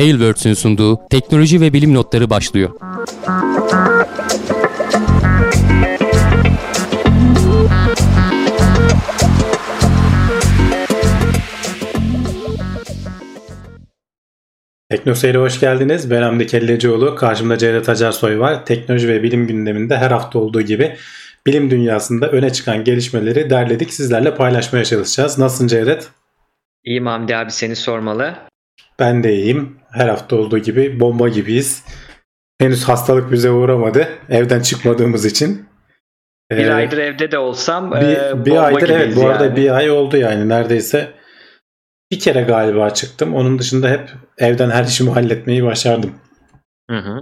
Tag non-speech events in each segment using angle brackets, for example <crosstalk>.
Tailwords'ün sunduğu teknoloji ve bilim notları başlıyor. Teknoseyir'e hoş geldiniz. Ben Hamdi Kellecioğlu. Karşımda Cevdet Acarsoy var. Teknoloji ve bilim gündeminde her hafta olduğu gibi bilim dünyasında öne çıkan gelişmeleri derledik. Sizlerle paylaşmaya çalışacağız. Nasılsın Cevdet? İyiyim Hamdi abi seni sormalı. Ben de iyiyim. Her hafta olduğu gibi bomba gibiyiz. Henüz hastalık bize uğramadı. Evden çıkmadığımız için. Bir ee, aydır evde de olsam bir, e, bir aydır evet bu arada yani. bir ay oldu yani neredeyse bir kere galiba çıktım. Onun dışında hep evden her işimi halletmeyi başardım. Hı hı.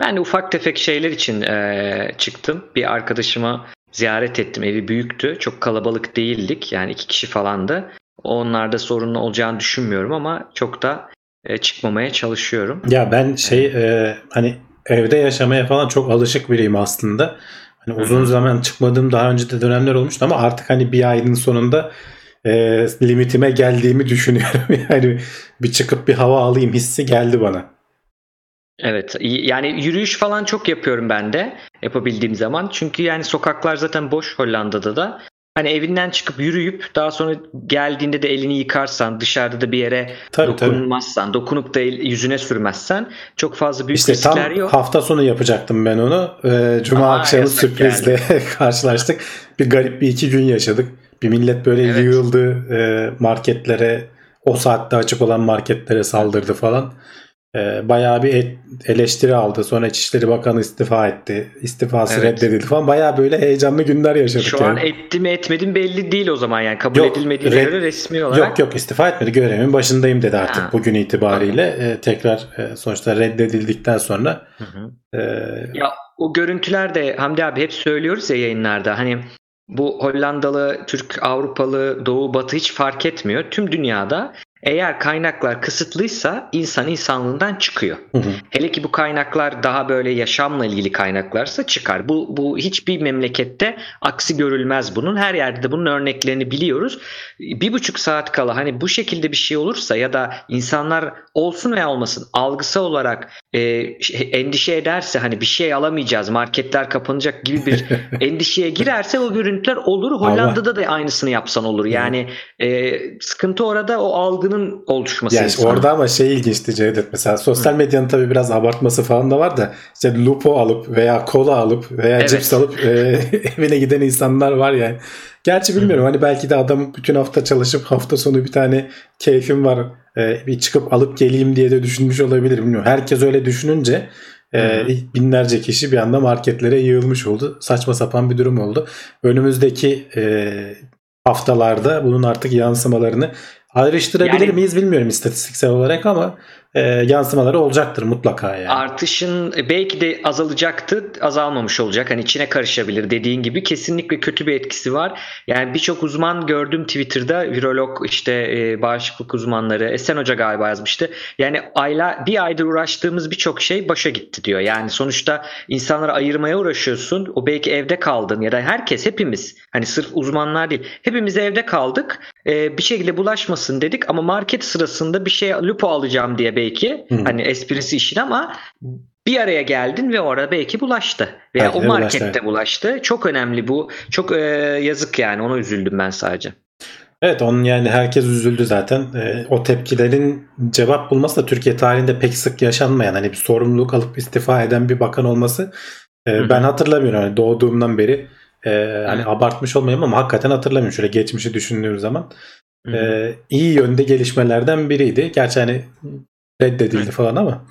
Ben de ufak tefek şeyler için e, çıktım. Bir arkadaşıma ziyaret ettim. Evi büyüktü. Çok kalabalık değildik. Yani iki kişi falandı. Onlarda sorun olacağını düşünmüyorum ama çok da e, çıkmamaya çalışıyorum. Ya ben şey e, hani evde yaşamaya falan çok alışık biriyim aslında. Hani uzun zaman çıkmadığım daha önce de dönemler olmuştu ama artık hani bir ayın sonunda e, limitime geldiğimi <laughs> düşünüyorum. <laughs> yani bir çıkıp bir hava alayım hissi geldi bana. Evet yani yürüyüş falan çok yapıyorum ben de yapabildiğim zaman. Çünkü yani sokaklar zaten boş Hollanda'da da. Hani evinden çıkıp yürüyüp daha sonra geldiğinde de elini yıkarsan dışarıda da bir yere tabii, dokunmazsan tabii. dokunup da el, yüzüne sürmezsen çok fazla büyük işte riskler tam yok. hafta sonu yapacaktım ben onu. Ee, Cuma Aa, akşamı sürprizle <laughs> karşılaştık. Bir garip bir iki gün yaşadık. Bir millet böyle evet. yığıldı e, marketlere o saatte açık olan marketlere saldırdı falan. E, bayağı bir et, eleştiri aldı. Sonra İçişleri Bakanı istifa etti. İstifası evet. reddedildi falan. Bayağı böyle heyecanlı günler yaşadık. Şu yani. an etti mi etmedi mi belli değil o zaman yani. Kabul yok, edilmediğine red, göre resmi olarak. Yok yok istifa etmedi. Görevimin başındayım dedi artık ha. bugün itibariyle. E, tekrar e, sonuçta reddedildikten sonra. Hı hı. E, ya o görüntüler de Hamdi abi hep söylüyoruz ya yayınlarda. Hani bu Hollandalı, Türk, Avrupalı, Doğu, Batı hiç fark etmiyor. Tüm dünyada eğer kaynaklar kısıtlıysa insan insanlığından çıkıyor. Hı hı. Hele ki bu kaynaklar daha böyle yaşamla ilgili kaynaklarsa çıkar. Bu, bu hiçbir memlekette aksi görülmez bunun. Her yerde de bunun örneklerini biliyoruz. Bir buçuk saat kala hani bu şekilde bir şey olursa ya da insanlar olsun veya olmasın algısal olarak e, endişe ederse hani bir şey alamayacağız marketler kapanacak gibi bir <laughs> endişeye girerse o görüntüler olur. Hollanda'da Allah. da aynısını yapsan olur. Yani e, sıkıntı orada o algı algının oluşması. Yani insana. orada ama şey ilginçti Cevdet mesela sosyal medyanın tabii biraz abartması falan da var da işte lupo alıp veya kola alıp veya evet. cips alıp e, <laughs> evine giden insanlar var yani. Gerçi bilmiyorum hani belki de adam bütün hafta çalışıp hafta sonu bir tane keyfim var e, bir çıkıp alıp geleyim diye de düşünmüş olabilir bilmiyorum. Herkes öyle düşününce e, binlerce kişi bir anda marketlere yığılmış oldu. Saçma sapan bir durum oldu. Önümüzdeki e, haftalarda bunun artık yansımalarını Ayrıştırabilir yani, miyiz bilmiyorum istatistiksel olarak ama e, yansımaları olacaktır mutlaka yani. Artışın e, belki de azalacaktı, azalmamış olacak. Hani içine karışabilir dediğin gibi kesinlikle kötü bir etkisi var. Yani birçok uzman gördüm Twitter'da virolog işte e, bağışıklık uzmanları Esen Hoca galiba yazmıştı. Yani ayla bir aydır uğraştığımız birçok şey başa gitti diyor. Yani sonuçta insanları ayırmaya uğraşıyorsun. O belki evde kaldın ya da herkes hepimiz hani sırf uzmanlar değil. Hepimiz evde kaldık. E, bir şekilde bulaşmasın dedik ama market sırasında bir şey lupo alacağım diye belki. Hı. Hani esprisi işin ama bir araya geldin ve orada belki bulaştı. Veya belki o markette bulaştı. bulaştı. Çok önemli bu. Çok e, yazık yani. Ona üzüldüm ben sadece. Evet onun yani herkes üzüldü zaten. E, o tepkilerin cevap bulması da Türkiye tarihinde pek sık yaşanmayan hani bir sorumluluk alıp istifa eden bir bakan olması e, ben hatırlamıyorum. Yani doğduğumdan beri e, hani abartmış olmayayım ama hakikaten hatırlamıyorum. Şöyle geçmişi düşündüğüm zaman. E, iyi yönde gelişmelerden biriydi. Gerçi hani reddedildi falan ama.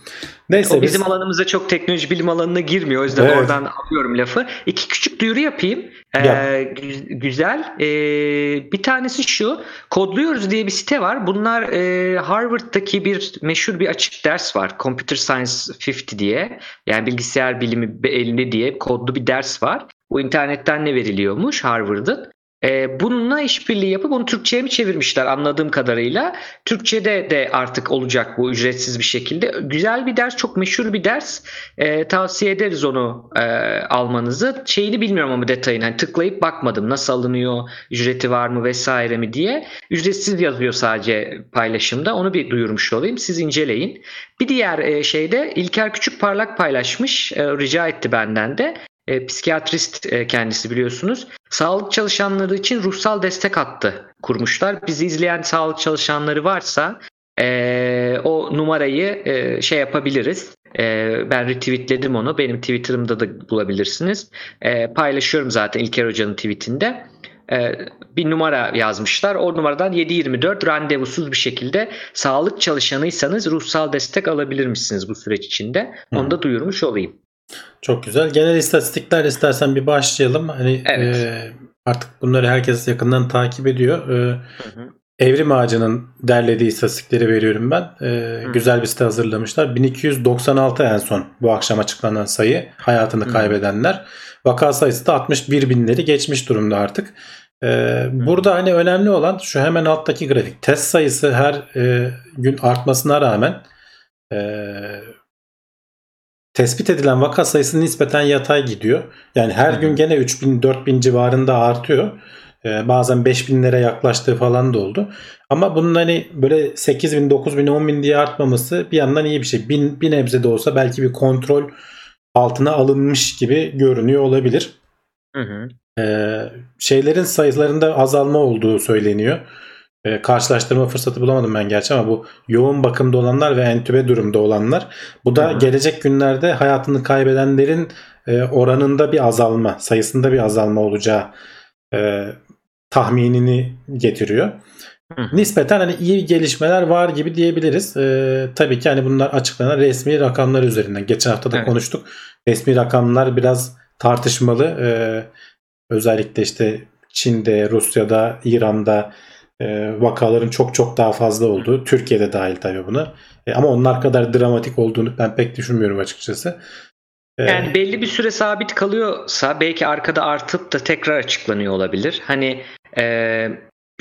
Neyse o bizim biz... alanımıza çok teknoloji bilim alanına girmiyor. O yüzden evet. oradan alıyorum lafı. İki küçük duyuru yapayım. Ee, güzel. Ee, bir tanesi şu. Kodluyoruz diye bir site var. Bunlar e, Harvard'daki bir meşhur bir açık ders var. Computer Science 50 diye. Yani bilgisayar bilimi 50 diye kodlu bir ders var. Bu internetten ne veriliyormuş Harvard'ın. E, bununla işbirliği yapıp onu Türkçe'ye mi çevirmişler anladığım kadarıyla. Türkçe'de de artık olacak bu ücretsiz bir şekilde. Güzel bir ders, çok meşhur bir ders. E, tavsiye ederiz onu e, almanızı. Şeyini bilmiyorum ama detayını. Hani tıklayıp bakmadım nasıl alınıyor, ücreti var mı vesaire mi diye. Ücretsiz yazıyor sadece paylaşımda. Onu bir duyurmuş olayım. Siz inceleyin. Bir diğer e, şeyde İlker Küçük Parlak paylaşmış. E, rica etti benden de e, psikiyatrist e, kendisi biliyorsunuz. Sağlık çalışanları için ruhsal destek hattı kurmuşlar. Bizi izleyen sağlık çalışanları varsa e, o numarayı e, şey yapabiliriz. E, ben retweetledim onu. Benim Twitter'ımda da bulabilirsiniz. E, paylaşıyorum zaten İlker Hoca'nın tweetinde e, bir numara yazmışlar. O numaradan 7-24 randevusuz bir şekilde sağlık çalışanıysanız ruhsal destek alabilir misiniz bu süreç içinde? Onu da duyurmuş olayım. Çok güzel. Genel istatistikler istersen bir başlayalım. Hani evet. e, artık bunları herkes yakından takip ediyor. E, hı hı. Evrim Ağacı'nın derlediği istatistikleri veriyorum ben. E, güzel bir site hazırlamışlar. 1296 en son bu akşam açıklanan sayı. Hayatını hı. kaybedenler. Vaka sayısı da 61 binleri geçmiş durumda artık. Ee, burada hani önemli olan şu hemen alttaki grafik. Test sayısı her e, gün artmasına rağmen e, tespit edilen vaka sayısı nispeten yatay gidiyor. Yani her gün gene 3000 4000 civarında artıyor. Ee, bazen 5000'lere yaklaştığı falan da oldu. Ama bunun hani böyle 8000, 9000, 10000 diye artmaması bir yandan iyi bir şey. Bir, bir nebze de olsa belki bir kontrol altına alınmış gibi görünüyor olabilir. Hı hı. Ee, şeylerin sayılarında azalma olduğu söyleniyor. Ee, karşılaştırma fırsatı bulamadım ben gerçi ama bu yoğun bakımda olanlar ve entübe durumda olanlar. Bu da Hı-hı. gelecek günlerde hayatını kaybedenlerin e, oranında bir azalma, sayısında bir azalma olacağı e, tahminini getiriyor. Hı. Nispeten hani iyi gelişmeler var gibi diyebiliriz. Ee, tabii ki hani bunlar açıklanan resmi rakamlar üzerinden. Geçen hafta da evet. konuştuk. Resmi rakamlar biraz tartışmalı. Ee, özellikle işte Çin'de, Rusya'da, İran'da e, vakaların çok çok daha fazla olduğu. Türkiye'de dahil tabii buna. E, ama onlar kadar dramatik olduğunu ben pek düşünmüyorum açıkçası. E, yani belli bir süre sabit kalıyorsa belki arkada artıp da tekrar açıklanıyor olabilir. Hani e,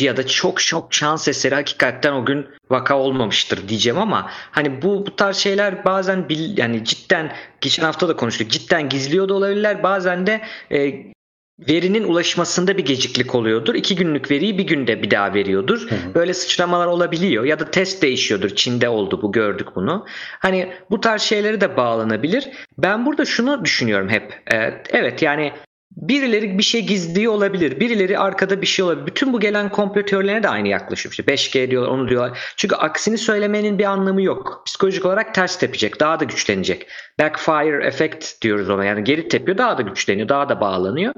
ya da çok çok şans eseri hakikaten o gün vaka olmamıştır diyeceğim ama hani bu, bu tarz şeyler bazen bil, yani cidden geçen hafta da konuştuk cidden gizliyor da olabilirler bazen de e, verinin ulaşmasında bir geciklik oluyordur. İki günlük veriyi bir günde bir daha veriyordur. Hı hı. Böyle sıçramalar olabiliyor ya da test değişiyordur. Çin'de oldu bu gördük bunu. Hani bu tarz şeyleri de bağlanabilir. Ben burada şunu düşünüyorum hep. Ee, evet yani Birileri bir şey gizliyor olabilir. Birileri arkada bir şey olabilir. Bütün bu gelen komplo teorilerine de aynı yaklaşıyor. İşte 5G diyorlar, onu diyorlar. Çünkü aksini söylemenin bir anlamı yok. Psikolojik olarak ters tepecek, daha da güçlenecek. Backfire effect diyoruz ona. Yani geri tepiyor, daha da güçleniyor, daha da bağlanıyor.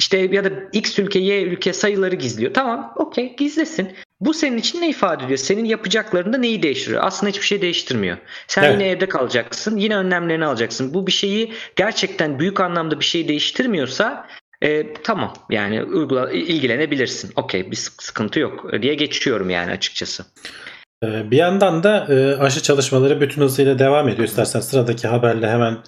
İşte ya da X ülke Y ülke sayıları gizliyor. Tamam okey gizlesin. Bu senin için ne ifade ediyor? Senin yapacaklarında neyi değiştiriyor? Aslında hiçbir şey değiştirmiyor. Sen evet. yine evde kalacaksın. Yine önlemlerini alacaksın. Bu bir şeyi gerçekten büyük anlamda bir şey değiştirmiyorsa e, tamam yani uygula, ilgilenebilirsin. Okey bir sıkıntı yok diye geçiyorum yani açıkçası. Ee, bir yandan da e, aşı çalışmaları bütün hızıyla devam ediyor. İstersen sıradaki haberle hemen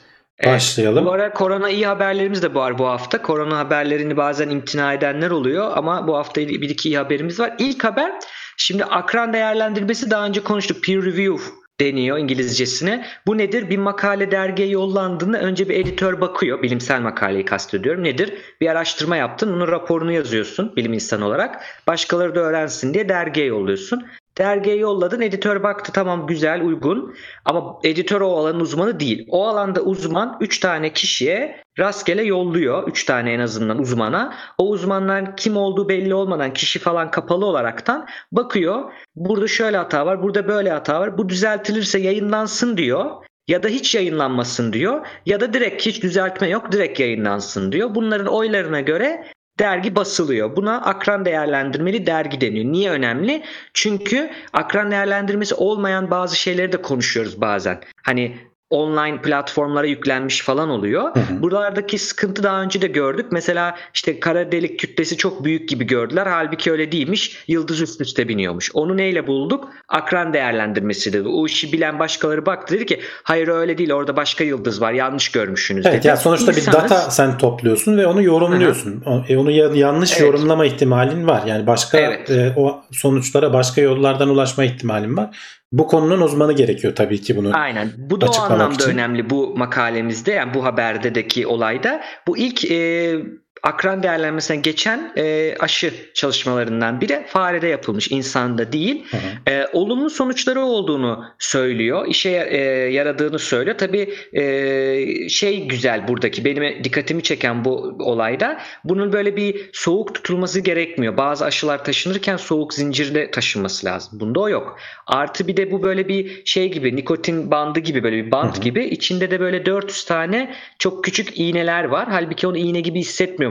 Başlayalım. bu ara korona iyi haberlerimiz de var bu hafta. Korona haberlerini bazen imtina edenler oluyor ama bu hafta bir iki iyi haberimiz var. İlk haber şimdi akran değerlendirmesi daha önce konuştuk. Peer review deniyor İngilizcesine. Bu nedir? Bir makale dergiye yollandığında önce bir editör bakıyor. Bilimsel makaleyi kastediyorum. Nedir? Bir araştırma yaptın. Bunun raporunu yazıyorsun bilim insanı olarak. Başkaları da öğrensin diye dergiye yolluyorsun. Dergiye yolladın. Editör baktı tamam güzel uygun. Ama editör o alanın uzmanı değil. O alanda uzman 3 tane kişiye rastgele yolluyor. 3 tane en azından uzmana. O uzmanlar kim olduğu belli olmadan kişi falan kapalı olaraktan bakıyor. Burada şöyle hata var. Burada böyle hata var. Bu düzeltilirse yayınlansın diyor ya da hiç yayınlanmasın diyor ya da direkt hiç düzeltme yok direkt yayınlansın diyor. Bunların oylarına göre dergi basılıyor. Buna akran değerlendirmeli dergi deniyor. Niye önemli? Çünkü akran değerlendirmesi olmayan bazı şeyleri de konuşuyoruz bazen. Hani online platformlara yüklenmiş falan oluyor. Hı hı. Buralardaki sıkıntı daha önce de gördük. Mesela işte kara delik kütlesi çok büyük gibi gördüler. Halbuki öyle değilmiş. Yıldız üst üste biniyormuş. Onu neyle bulduk? Akran değerlendirmesi dedi. O işi bilen başkaları baktı dedi ki hayır öyle değil orada başka yıldız var yanlış görmüşsünüz Evet dedi. yani sonuçta bir İnsanız- data sen topluyorsun ve onu yorumluyorsun. O- E, onu ya- yanlış Evet. yorumlama ihtimalin var. Yani başka Evet. e, o sonuçlara başka yollardan ulaşma ihtimalin var. Bu konunun uzmanı gerekiyor tabii ki bunu. Aynen. Bu da o anlamda için. önemli bu makalemizde yani bu haberdeki olayda. Bu ilk e, akran değerlenmesine geçen e, aşı çalışmalarından biri farede yapılmış insanda değil. Hı hı. E, olumlu sonuçları olduğunu söylüyor. işe e, yaradığını söylüyor. Tabii e, şey güzel buradaki benim dikkatimi çeken bu olayda bunun böyle bir soğuk tutulması gerekmiyor. Bazı aşılar taşınırken soğuk zincirle taşınması lazım. Bunda o yok. Artı bir de bu böyle bir şey gibi nikotin bandı gibi böyle bir bant Hı hı. gibi içinde de böyle 400 tane çok küçük iğneler var. Halbuki onu iğne gibi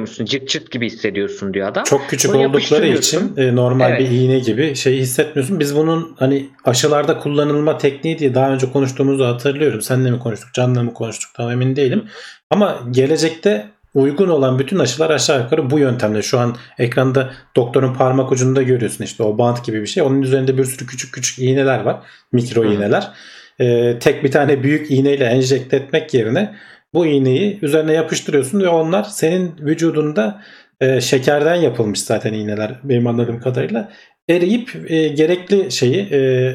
hissetmiyormuşsun. Cırt cırt gibi hissediyorsun diyor adam. Çok küçük Bunu oldukları için e, normal Evet. bir iğne gibi şeyi hissetmiyorsun. Biz bunun hani aşılarda kullanılma tekniği diye daha önce konuştuğumuzu hatırlıyorum. Seninle mi konuştuk, Can'la mı konuştuk tam emin değilim. Ama gelecekte uygun olan bütün aşılar aşağı yukarı bu yöntemle. Şu an ekranda doktorun parmak ucunda görüyorsun işte o bant gibi bir şey. Onun üzerinde bir sürü küçük küçük iğneler var. Mikro Hı. iğneler. E, tek bir tane büyük iğneyle enjekte etmek yerine bu iğneyi üzerine yapıştırıyorsun ve onlar senin vücudunda e, şekerden yapılmış zaten iğneler benim anladığım kadarıyla eriyip e, gerekli şeyi e,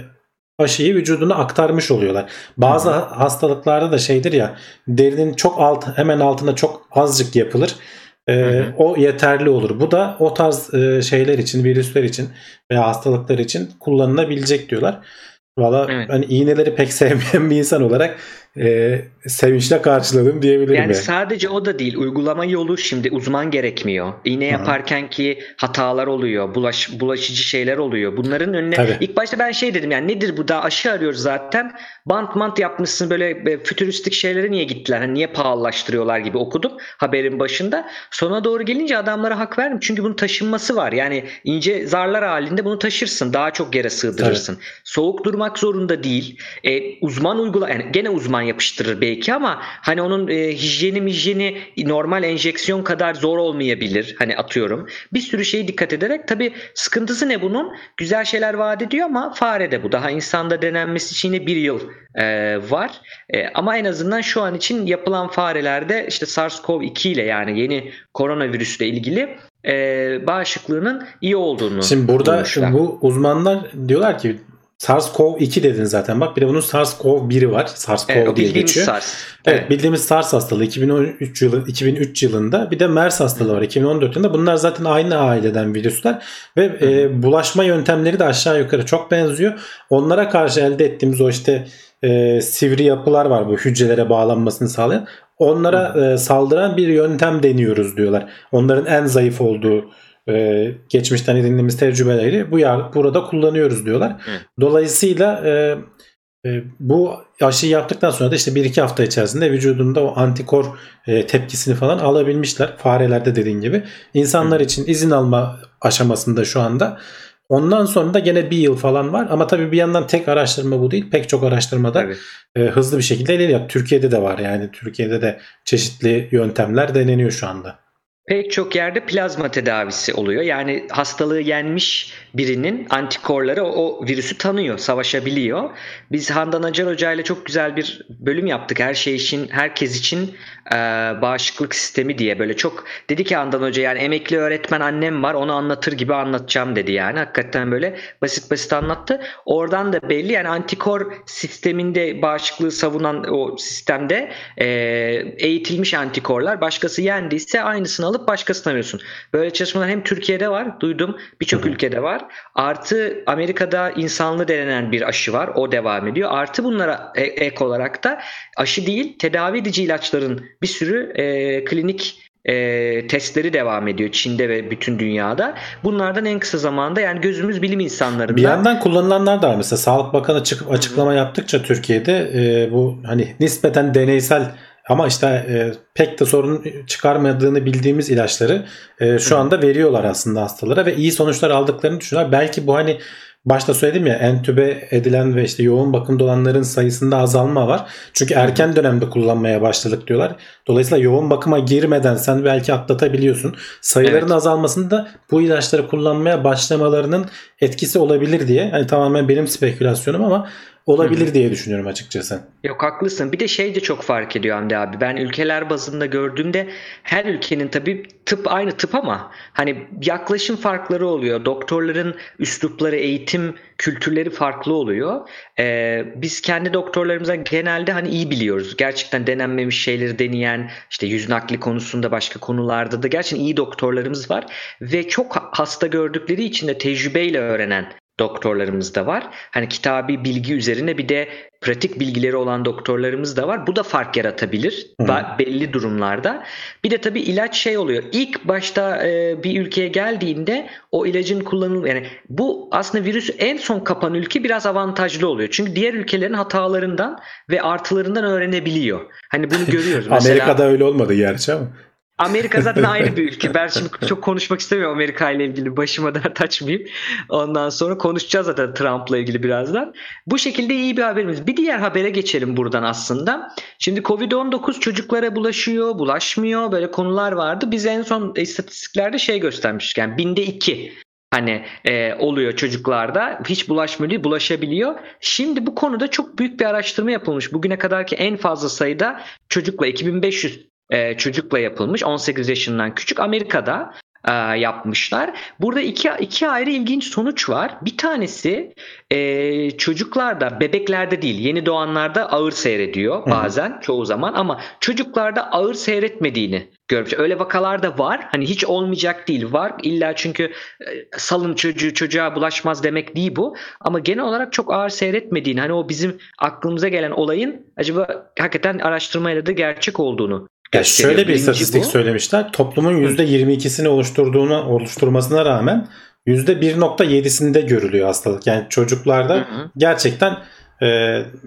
aşıyı vücuduna aktarmış oluyorlar. Bazı hı. hastalıklarda da şeydir ya derinin çok alt hemen altında çok azıcık yapılır. E, Hı hı. o yeterli olur. Bu da o tarz e, şeyler için, virüsler için veya hastalıklar için kullanılabilecek diyorlar. Valla Evet. hani iğneleri pek <laughs> sevmeyen bir insan olarak e, sevinçle karşıladım diyebilirim. Yani yani. sadece o da değil. Uygulama yolu şimdi uzman gerekmiyor. İğne yaparken ki hatalar oluyor. Bulaş, bulaşıcı şeyler oluyor. Bunların önüne Tabii. ilk başta ben şey dedim yani nedir bu da aşı arıyoruz zaten. Bant mant yapmışsın böyle fütüristik şeylere niye gittiler? Hani niye pahalılaştırıyorlar gibi okudum haberin başında. Sona doğru gelince adamlara hak verdim. Çünkü bunun taşınması var. Yani ince zarlar halinde bunu taşırsın. Daha çok yere sığdırırsın. Soğuk durmak zorunda değil. E, uzman uygula yani gene uzman yapıştırır belki ama hani onun e, hijyeni mijyeni normal enjeksiyon kadar zor olmayabilir. Hani atıyorum. Bir sürü şeye dikkat ederek tabii sıkıntısı ne bunun? Güzel şeyler vaat ediyor ama farede bu. Daha insanda denenmesi için yine bir yıl e, var. E, ama en azından şu an için yapılan farelerde işte SARS-CoV-2 ile yani yeni koronavirüsle ilgili e, bağışıklığının iyi olduğunu Şimdi burada bulmuşlar. bu uzmanlar diyorlar ki SARS-CoV-2 dedin zaten. Bak bir de bunun SARS-CoV-1'i var. SARS-CoV Evet, diye geçiyor. SARS. Evet, bildiğimiz SARS hastalığı 2013 yılı 2003 yılında bir de MERS hastalığı var 2014 yılında. Bunlar zaten aynı aileden virüsler ve e, bulaşma yöntemleri de aşağı yukarı çok benziyor. Onlara karşı elde ettiğimiz o işte e, sivri yapılar var bu hücrelere bağlanmasını sağlayan. Onlara e, saldıran bir yöntem deniyoruz diyorlar. Onların en zayıf olduğu e, geçmişten edindiğimiz tecrübeleri bu yar- burada kullanıyoruz diyorlar. Hı. Dolayısıyla e, e, bu aşıyı yaptıktan sonra da işte 1-2 hafta içerisinde vücudunda o antikor e, tepkisini falan alabilmişler. Farelerde dediğin gibi. İnsanlar Hı. için izin alma aşamasında şu anda. Ondan sonra da gene bir yıl falan var. Ama tabii bir yandan tek araştırma bu değil. Pek çok araştırmada Tabii. e, hızlı bir şekilde ilerliyor. Türkiye'de de var yani. Türkiye'de de çeşitli yöntemler deneniyor şu anda. Pek çok yerde plazma tedavisi oluyor. Yani hastalığı yenmiş birinin antikorları o, virüsü tanıyor, savaşabiliyor. Biz Handan Acar Hoca ile çok güzel bir bölüm yaptık. Her şey için, herkes için e, bağışıklık sistemi diye. Böyle çok dedi ki Handan Hoca yani emekli öğretmen annem var onu anlatır gibi anlatacağım dedi yani. Hakikaten böyle basit basit anlattı. Oradan da belli yani antikor sisteminde bağışıklığı savunan o sistemde e, eğitilmiş antikorlar başkası yendiyse aynısını alıp başkasına veriyorsun. Böyle çalışmalar hem Türkiye'de var duydum birçok ülkede var. Artı Amerika'da insanlı denenen bir aşı var o devam ediyor. Artı bunlara e- ek olarak da aşı değil tedavi edici ilaçların bir sürü e, klinik e, testleri devam ediyor Çin'de ve bütün dünyada. Bunlardan en kısa zamanda yani gözümüz bilim insanlarında. Bir yandan kullanılanlar da var. Mesela Sağlık Bakanı çıkıp açıklama yaptıkça Türkiye'de e, bu hani nispeten deneysel ama işte e, pek de sorun çıkarmadığını bildiğimiz ilaçları e, şu anda veriyorlar aslında hastalara ve iyi sonuçlar aldıklarını düşünüyorlar. Belki bu hani başta söyledim ya entübe edilen ve işte yoğun bakımda olanların sayısında azalma var. Çünkü erken dönemde kullanmaya başladık diyorlar. Dolayısıyla yoğun bakıma girmeden sen belki atlatabiliyorsun. Sayıların evet. azalmasında bu ilaçları kullanmaya başlamalarının etkisi olabilir diye. Hani tamamen benim spekülasyonum ama olabilir diye düşünüyorum açıkçası. Yok haklısın. Bir de şey de çok fark ediyor Hamdi abi. Ben ülkeler bazında gördüğümde her ülkenin tabii tıp aynı tıp ama hani yaklaşım farkları oluyor. Doktorların üslupları, eğitim kültürleri farklı oluyor. Ee, biz kendi doktorlarımıza genelde hani iyi biliyoruz. Gerçekten denenmemiş şeyleri deneyen işte yüz nakli konusunda başka konularda da gerçekten iyi doktorlarımız var ve çok hasta gördükleri için de tecrübeyle öğrenen doktorlarımız da var. Hani kitabi bilgi üzerine bir de pratik bilgileri olan doktorlarımız da var. Bu da fark yaratabilir Hı. belli durumlarda. Bir de tabii ilaç şey oluyor. İlk başta e, bir ülkeye geldiğinde o ilacın kullanılması yani bu aslında virüs en son kapan ülke biraz avantajlı oluyor. Çünkü diğer ülkelerin hatalarından ve artılarından öğrenebiliyor. Hani bunu <laughs> görüyoruz. Amerika'da öyle olmadı gerçi ama. Amerika zaten ayrı bir ülke. Ben şimdi çok konuşmak istemiyorum Amerika ile ilgili. Başıma dert açmayayım. Ondan sonra konuşacağız zaten Trump'la ilgili birazdan. Bu şekilde iyi bir haberimiz. Bir diğer habere geçelim buradan aslında. Şimdi Covid-19 çocuklara bulaşıyor, bulaşmıyor. Böyle konular vardı. Biz en son istatistiklerde şey göstermiştik. Yani binde iki hani e, oluyor çocuklarda hiç bulaşmıyor değil bulaşabiliyor. Şimdi bu konuda çok büyük bir araştırma yapılmış. Bugüne kadarki en fazla sayıda çocukla 2500 e, çocukla yapılmış 18 yaşından küçük Amerika'da e, yapmışlar. Burada iki, iki ayrı ilginç sonuç var. Bir tanesi e, çocuklarda bebeklerde değil yeni doğanlarda ağır seyrediyor bazen Hı-hı. çoğu zaman ama çocuklarda ağır seyretmediğini görmüş. Öyle vakalar da var. Hani hiç olmayacak değil var. İlla çünkü e, salın çocuğu çocuğa bulaşmaz demek değil bu. Ama genel olarak çok ağır seyretmediğini hani o bizim aklımıza gelen olayın acaba hakikaten araştırmayla da gerçek olduğunu ya şöyle bir istatistik bu. söylemişler. Toplumun %22'sini oluşturduğunu oluşturmasına rağmen %1.7'sinde görülüyor hastalık. Yani çocuklarda hı hı. gerçekten e,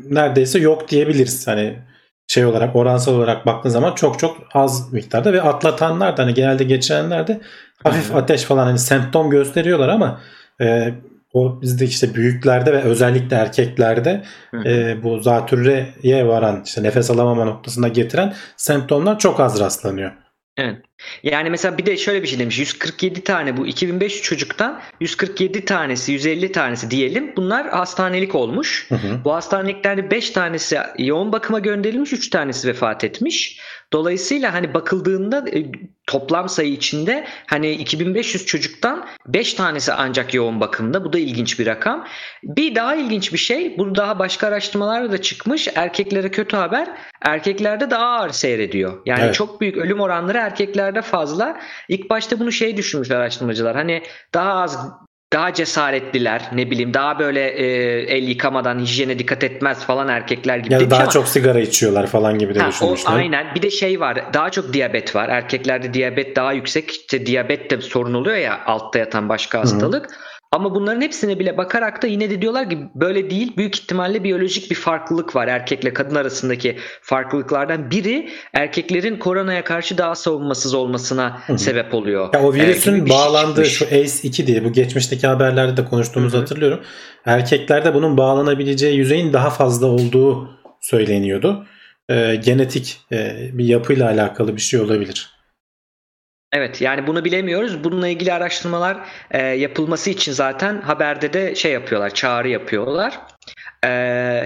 neredeyse yok diyebiliriz. Hani şey olarak oransal olarak baktığın zaman çok çok az miktarda ve atlatanlar da hani genelde geçirenler de hafif ateş falan hani semptom gösteriyorlar ama e, o bizde işte büyüklerde ve özellikle erkeklerde e, bu zatürreye varan işte nefes alamama noktasına getiren semptomlar çok az rastlanıyor. Evet. Yani mesela bir de şöyle bir şey demiş. 147 tane bu 2500 çocuktan 147 tanesi 150 tanesi diyelim bunlar hastanelik olmuş. Hı hı. Bu hastaneliklerde 5 tanesi yoğun bakıma gönderilmiş 3 tanesi vefat etmiş. Dolayısıyla hani bakıldığında e, toplam sayı içinde hani 2500 çocuktan 5 tanesi ancak yoğun bakımda. Bu da ilginç bir rakam. Bir daha ilginç bir şey bu daha başka araştırmalarda da çıkmış. Erkeklere kötü haber erkeklerde daha ağır seyrediyor. Yani evet. çok büyük ölüm oranları erkeklerde fazla. İlk başta bunu şey düşünmüşler araştırmacılar. Hani daha az daha cesaretliler ne bileyim daha böyle e, el yıkamadan hijyene dikkat etmez falan erkekler gibi. Ya da daha ama, çok sigara içiyorlar falan gibi de düşünmüşler. Aynen bir de şey var daha çok diyabet var erkeklerde diyabet daha yüksek işte diyabet de sorun oluyor ya altta yatan başka hastalık. Hı-hı. Ama bunların hepsine bile bakarak da yine de diyorlar ki böyle değil. Büyük ihtimalle biyolojik bir farklılık var erkekle kadın arasındaki farklılıklardan biri erkeklerin koronaya karşı daha savunmasız olmasına Hı-hı. sebep oluyor. Ya o virüsün ee, bağlandığı şu ACE2 diye bu geçmişteki haberlerde de konuştuğumuzu Hı-hı. hatırlıyorum. Erkeklerde bunun bağlanabileceği yüzeyin daha fazla olduğu söyleniyordu. Ee, genetik e, bir yapıyla alakalı bir şey olabilir. Evet yani bunu bilemiyoruz. Bununla ilgili araştırmalar e, yapılması için zaten haberde de şey yapıyorlar, çağrı yapıyorlar. Ee,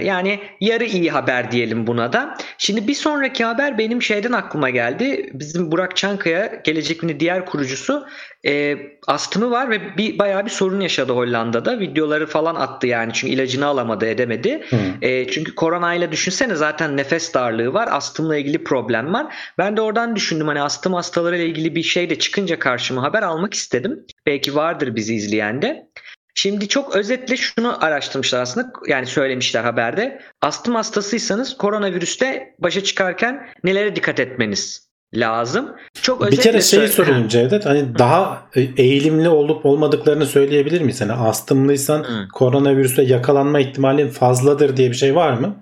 yani yarı iyi haber diyelim buna da. Şimdi bir sonraki haber benim şeyden aklıma geldi. Bizim Burak Çankaya Gelecek'in diğer kurucusu e, astımı var ve bir bayağı bir sorun yaşadı Hollanda'da. Videoları falan attı yani çünkü ilacını alamadı edemedi. E, çünkü koronayla düşünsene zaten nefes darlığı var. Astımla ilgili problem var. Ben de oradan düşündüm hani astım hastaları ile ilgili bir şey de çıkınca karşıma haber almak istedim. Belki vardır bizi izleyen de. Şimdi çok özetle şunu araştırmışlar aslında yani söylemişler haberde. Astım hastasıysanız koronavirüste başa çıkarken nelere dikkat etmeniz lazım. Çok bir kere şeyi sorayım Cevdet. Hani Hı. daha eğilimli olup olmadıklarını söyleyebilir misin? Hani astımlıysan Hı. koronavirüse yakalanma ihtimalin fazladır diye bir şey var mı?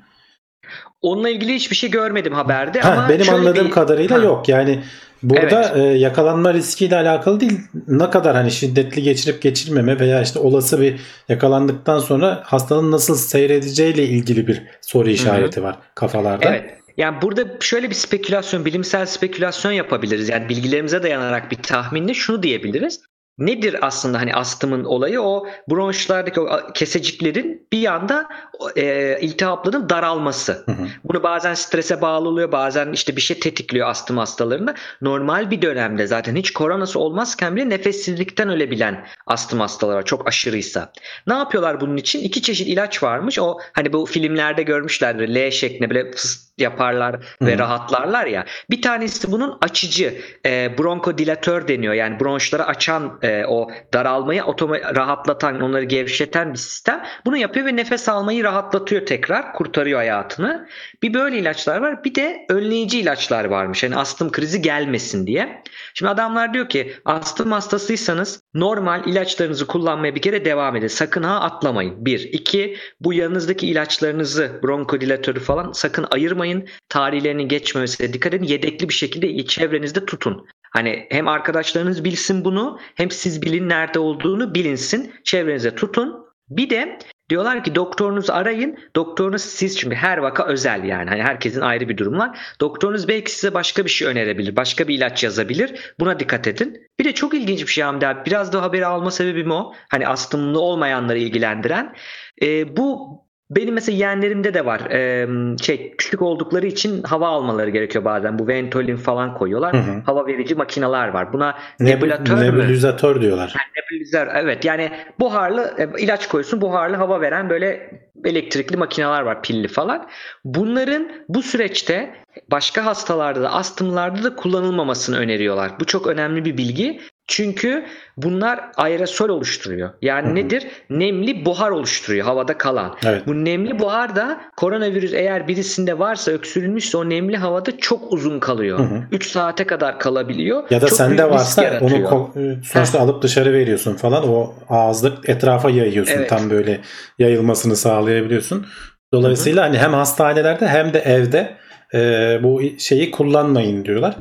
Onunla ilgili hiçbir şey görmedim haberde ha, ama benim anladığım bir... kadarıyla Ha. yok. Yani burada Evet. e, yakalanma riskiyle alakalı değil. Ne kadar hani şiddetli geçirip geçirmeme veya işte olası bir yakalandıktan sonra hastalığın nasıl seyredeceğiyle ilgili bir soru işareti var kafalarda. Evet. Yani burada şöyle bir spekülasyon, bilimsel spekülasyon yapabiliriz. Yani bilgilerimize dayanarak bir tahminle şunu diyebiliriz. Nedir aslında hani astımın olayı? O bronşlardaki o keseciklerin bir yanda e, iltihapların daralması. Hı hı. Bunu bazen strese bağlı oluyor, bazen işte bir şey tetikliyor astım hastalarında. Normal bir dönemde zaten hiç koronası olmazken bile nefessizlikten ölebilen astım hastaları var çok aşırıysa. Ne yapıyorlar bunun için? İki çeşit ilaç varmış. O hani bu filmlerde görmüşlerdir. L şeklinde böyle fıs yaparlar ve Hı. rahatlarlar ya. Bir tanesi bunun açıcı e, bronkodilatör deniyor. Yani bronşları açan e, o daralmayı otoma- rahatlatan, onları gevşeten bir sistem. Bunu yapıyor ve nefes almayı rahatlatıyor tekrar. Kurtarıyor hayatını. Bir böyle ilaçlar var. Bir de önleyici ilaçlar varmış. Yani astım krizi gelmesin diye. Şimdi adamlar diyor ki astım hastasıysanız normal ilaçlarınızı kullanmaya bir kere devam edin. Sakın ha atlamayın. Bir. iki bu yanınızdaki ilaçlarınızı bronkodilatörü falan sakın ayırmayın. Tarihlerinin geçmemesine dikkat edin. Yedekli bir şekilde çevrenizde tutun. Hani hem arkadaşlarınız bilsin bunu hem siz bilin nerede olduğunu bilinsin. Çevrenize tutun. Bir de diyorlar ki doktorunuzu arayın. Doktorunuz siz çünkü her vaka özel yani. Hani herkesin ayrı bir durum var. Doktorunuz belki size başka bir şey önerebilir. Başka bir ilaç yazabilir. Buna dikkat edin. Bir de çok ilginç bir şey Hamdi abi. Biraz da haberi alma sebebim o. Hani astımlı olmayanları ilgilendiren. Ee, bu benim mesela yeğenlerimde de var. Ee, şey küçük oldukları için hava almaları gerekiyor bazen. Bu Ventolin falan koyuyorlar. Hı hı. Hava verici makineler var. Buna Neb- nebülatör mü? nebulizatör diyorlar. Nebulizör evet yani buharlı e, ilaç koyuyorsun buharlı hava veren böyle elektrikli makineler var pilli falan. Bunların bu süreçte başka hastalarda da astımlarda da kullanılmamasını öneriyorlar. Bu çok önemli bir bilgi. Çünkü bunlar aerosol oluşturuyor. Yani Hı hı. nedir? Nemli buhar oluşturuyor havada kalan. Evet. Bu nemli buhar da koronavirüs eğer birisinde varsa öksürülmüşse o nemli havada çok uzun kalıyor. Hı hı. 3 saate kadar kalabiliyor. Ya da Çok sende varsa onu ko- e, sonuçta alıp dışarı veriyorsun falan. O ağızlık etrafa yayıyorsun. Evet. Tam böyle yayılmasını sağlayabiliyorsun. Dolayısıyla hani hem hastanelerde hem de evde e, bu şeyi kullanmayın diyorlar.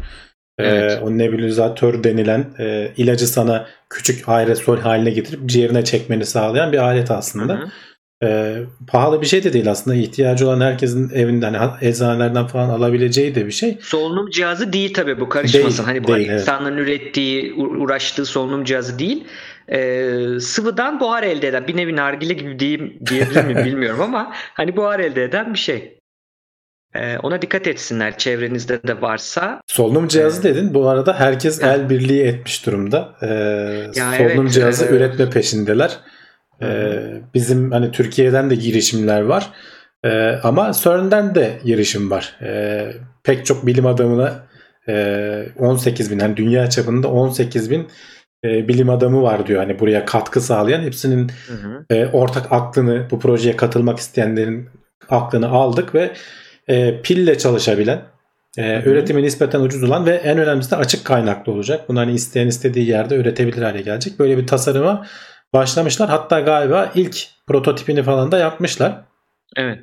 E, Evet. o nebulizatör denilen e, ilacı sana küçük aerosol haline getirip ciğerine çekmeni sağlayan bir alet aslında. Hı hı. E, pahalı bir şey de değil aslında. İhtiyacı olan herkesin evinde hani eczanelerden falan alabileceği de bir şey. Solunum cihazı değil tabii bu karışmasın. Değil, hani bu değil, evet. insanların ürettiği, uğraştığı solunum cihazı değil. Ee, sıvıdan buhar elde eden bir nevi nargile gibi diyeyim, diyebilir miyim <laughs> bilmiyorum ama hani buhar elde eden bir şey. Ee, ona dikkat etsinler çevrenizde de varsa. Solunum cihazı dedin. Bu arada herkes Ha. el birliği etmiş durumda. Ee, Ya solunum evet, cihazı evet. üretme peşindeler. Ee, bizim hani Türkiye'den de girişimler var. Ee, ama CERN'den de girişim var. Ee, pek çok bilim adamına e, 18 bin hani dünya çapında 18 bin e, bilim adamı var diyor. Hani buraya katkı sağlayan hepsinin Hı hı. e, ortak aklını bu projeye katılmak isteyenlerin aklını aldık ve e, pille çalışabilen e, üretimi nispeten ucuz olan ve en önemlisi de açık kaynaklı olacak. Bunu hani isteyen istediği yerde üretebilir hale gelecek. Böyle bir tasarıma başlamışlar. Hatta galiba ilk prototipini falan da yapmışlar. Evet.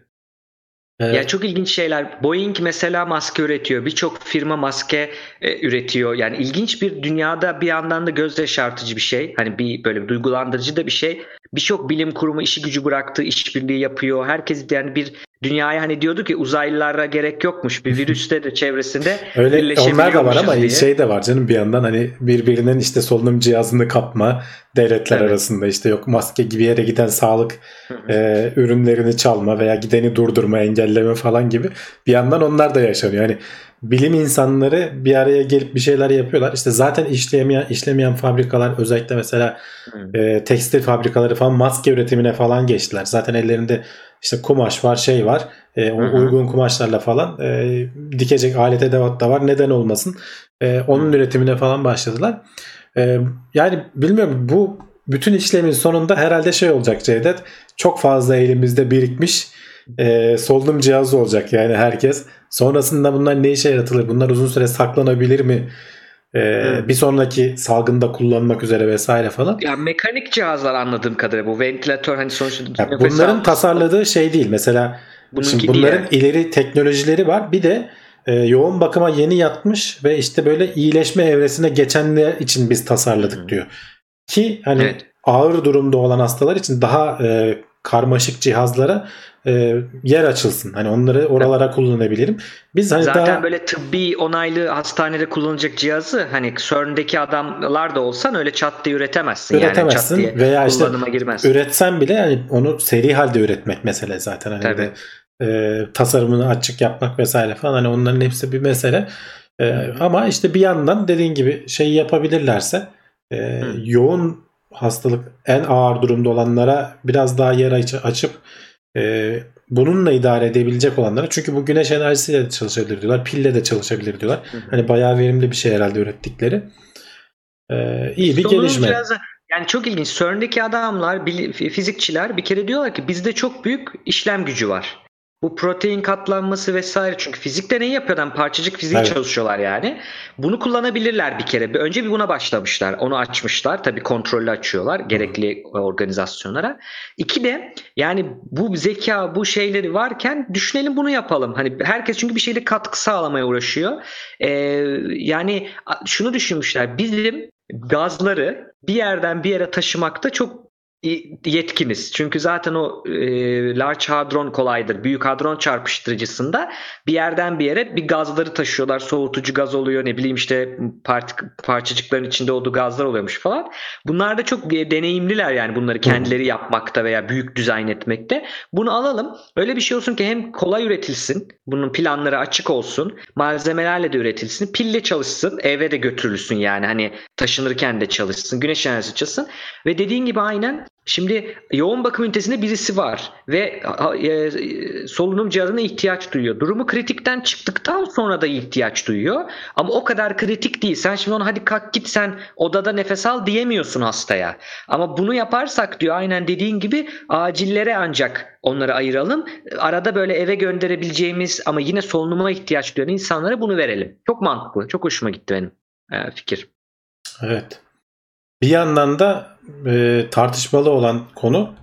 E, Ya çok ilginç şeyler. Boeing mesela maske üretiyor. Birçok firma maske e, üretiyor. Yani ilginç bir dünyada bir yandan da göz yaşartıcı bir şey. Hani bir böyle bir duygulandırıcı da bir şey. Birçok bilim kurumu işi gücü bıraktı, işbirliği yapıyor. Herkes yani bir dünyaya hani diyordu ki uzaylılara gerek yokmuş. Bir virüste de çevresinde Öyle onlar da var ama diye. şey de var canım bir yandan hani birbirinin işte solunum cihazını kapma devletler Evet. arasında işte yok maske gibi yere giden sağlık e, ürünlerini çalma veya gideni durdurma engelleme falan gibi bir yandan onlar da yaşanıyor. Yani bilim insanları bir araya gelip bir şeyler yapıyorlar. İşte zaten işleyemeyen işlemeyen fabrikalar özellikle mesela Hı. e, tekstil fabrikaları falan maske üretimine falan geçtiler. Zaten ellerinde işte kumaş var, şey var. E, uygun kumaşlarla falan e, dikecek alet edevat da var. Neden olmasın? E, onun üretimine falan başladılar. E, yani bilmiyorum bu bütün işlemin sonunda herhalde şey olacak Cevdet. Çok fazla elimizde birikmiş e, solunum cihazı olacak yani herkes. Sonrasında bunlar ne işe yaratılır? Bunlar uzun süre saklanabilir mi? E, Hı. Bir sonraki salgında kullanmak üzere vesaire falan. Ya mekanik cihazlar anladığım kadarıyla bu ventilatör hani sonuçta Ya bunların alması- tasarladığı şey değil. Mesela Şimdi bunların yani. ileri teknolojileri var. Bir de e, yoğun bakıma yeni yatmış ve işte böyle iyileşme evresine geçenler için biz tasarladık Hı. diyor. Ki hani Evet. ağır durumda olan hastalar için daha e, karmaşık cihazlara e, yer açılsın. Hani onları oralara kullanabilirim. Biz hani Zaten daha böyle tıbbi onaylı hastanede kullanılacak cihazı hani CERN'deki adamlar da olsan öyle çat diye üretemezsin. yani üretemezsin çat diye veya işte girmezsin. üretsen bile hani onu seri halde üretmek mesele zaten. Hani Tabii. de, e, tasarımını açık yapmak vesaire falan hani onların hepsi bir mesele. E, ama işte bir yandan dediğin gibi şey yapabilirlerse e, yoğun hastalık en ağır durumda olanlara biraz daha yer aç- açıp e, bununla idare edebilecek olanlara çünkü bu güneş enerjisiyle de çalışabilir diyorlar. Pille de çalışabilir diyorlar. Hı hı. Hani bayağı verimli bir şey herhalde ürettikleri. E, iyi bir Solunum gelişme. cihazı- yani çok ilginç. CERN'deki adamlar, fizikçiler bir kere diyorlar ki bizde çok büyük işlem gücü var. Bu protein katlanması vesaire çünkü fizikte neyi yapıyor adam parçacık fiziği Evet. çalışıyorlar yani. Bunu kullanabilirler bir kere. Bir- Önce bir buna başlamışlar. Onu açmışlar. Tabii kontrollü açıyorlar gerekli organizasyonlara. İki de yani bu zeka bu şeyleri varken düşünelim bunu yapalım. Hani herkes çünkü bir şeyde katkı sağlamaya uğraşıyor. Ee, yani şunu düşünmüşler. Bizim gazları bir yerden bir yere taşımakta çok yetkiniz. Çünkü zaten o e, Large Hadron Collider, Büyük Hadron Çarpıştırıcısında bir yerden bir yere bir gazları taşıyorlar. Soğutucu gaz oluyor ne bileyim işte partik- parçacıkların içinde olduğu gazlar oluyormuş falan. Bunlar da çok e, deneyimliler yani bunları kendileri yapmakta veya büyük dizayn etmekte. Bunu alalım. Öyle bir şey olsun ki hem kolay üretilsin. Bunun planları açık olsun. Malzemelerle de üretilsin. Pille çalışsın. Eve de götürülsün yani. Hani taşınırken de çalışsın. Güneş enerjisi çalışsın. Ve dediğin gibi aynen Şimdi yoğun bakım ünitesinde birisi var ve e, solunum cihazına ihtiyaç duyuyor. Durumu kritikten çıktıktan sonra da ihtiyaç duyuyor. Ama o kadar kritik değil. Sen şimdi ona hadi kalk git sen odada nefes al diyemiyorsun hastaya. Ama bunu yaparsak diyor aynen dediğin gibi acillere ancak onları ayıralım. Arada böyle eve gönderebileceğimiz ama yine solunuma ihtiyaç duyan insanlara bunu verelim. Çok mantıklı. Çok hoşuma gitti benim e, fikir. Evet. Bir yandan da e, tartışmalı olan konu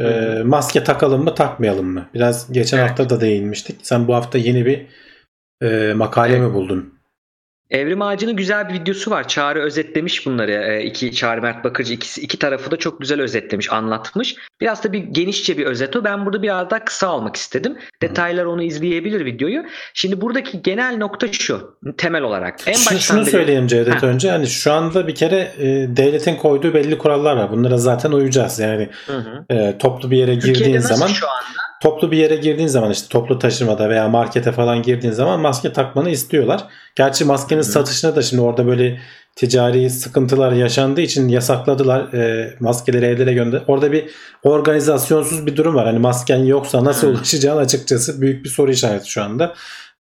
e, maske takalım mı takmayalım mı? Biraz geçen Evet. hafta da değinmiştik. Sen bu hafta yeni bir e, makale mi buldun? Evrim Ağacı'nın güzel bir videosu var. Çağrı özetlemiş bunları. E, iki Çağrı Mert Bakırcı ikisi iki tarafı da çok güzel özetlemiş, anlatmış. Biraz da bir genişçe bir özet o. Ben burada biraz daha kısa almak istedim. Detaylar onu izleyebilir videoyu. Şimdi buradaki genel nokta şu. Temel olarak. En baştan şunu beri- söyleyeyim Cevdet Ha. önce. Hani şu anda bir kere e, devletin koyduğu belli kurallar var. Bunlara zaten uyacağız. Yani Hı hı. e, toplu bir yere Türkiye'de girdiğin zaman şu anda? toplu bir yere girdiğin zaman işte toplu taşımada veya markete falan girdiğin zaman maske takmanı istiyorlar. Gerçi maskenin Hı. satışına da şimdi orada böyle ticari sıkıntılar yaşandığı için yasakladılar e, maskeleri evlere gönder. Orada bir organizasyonsuz bir durum var. Hani masken yoksa nasıl ulaşacağın açıkçası büyük bir soru işareti şu anda.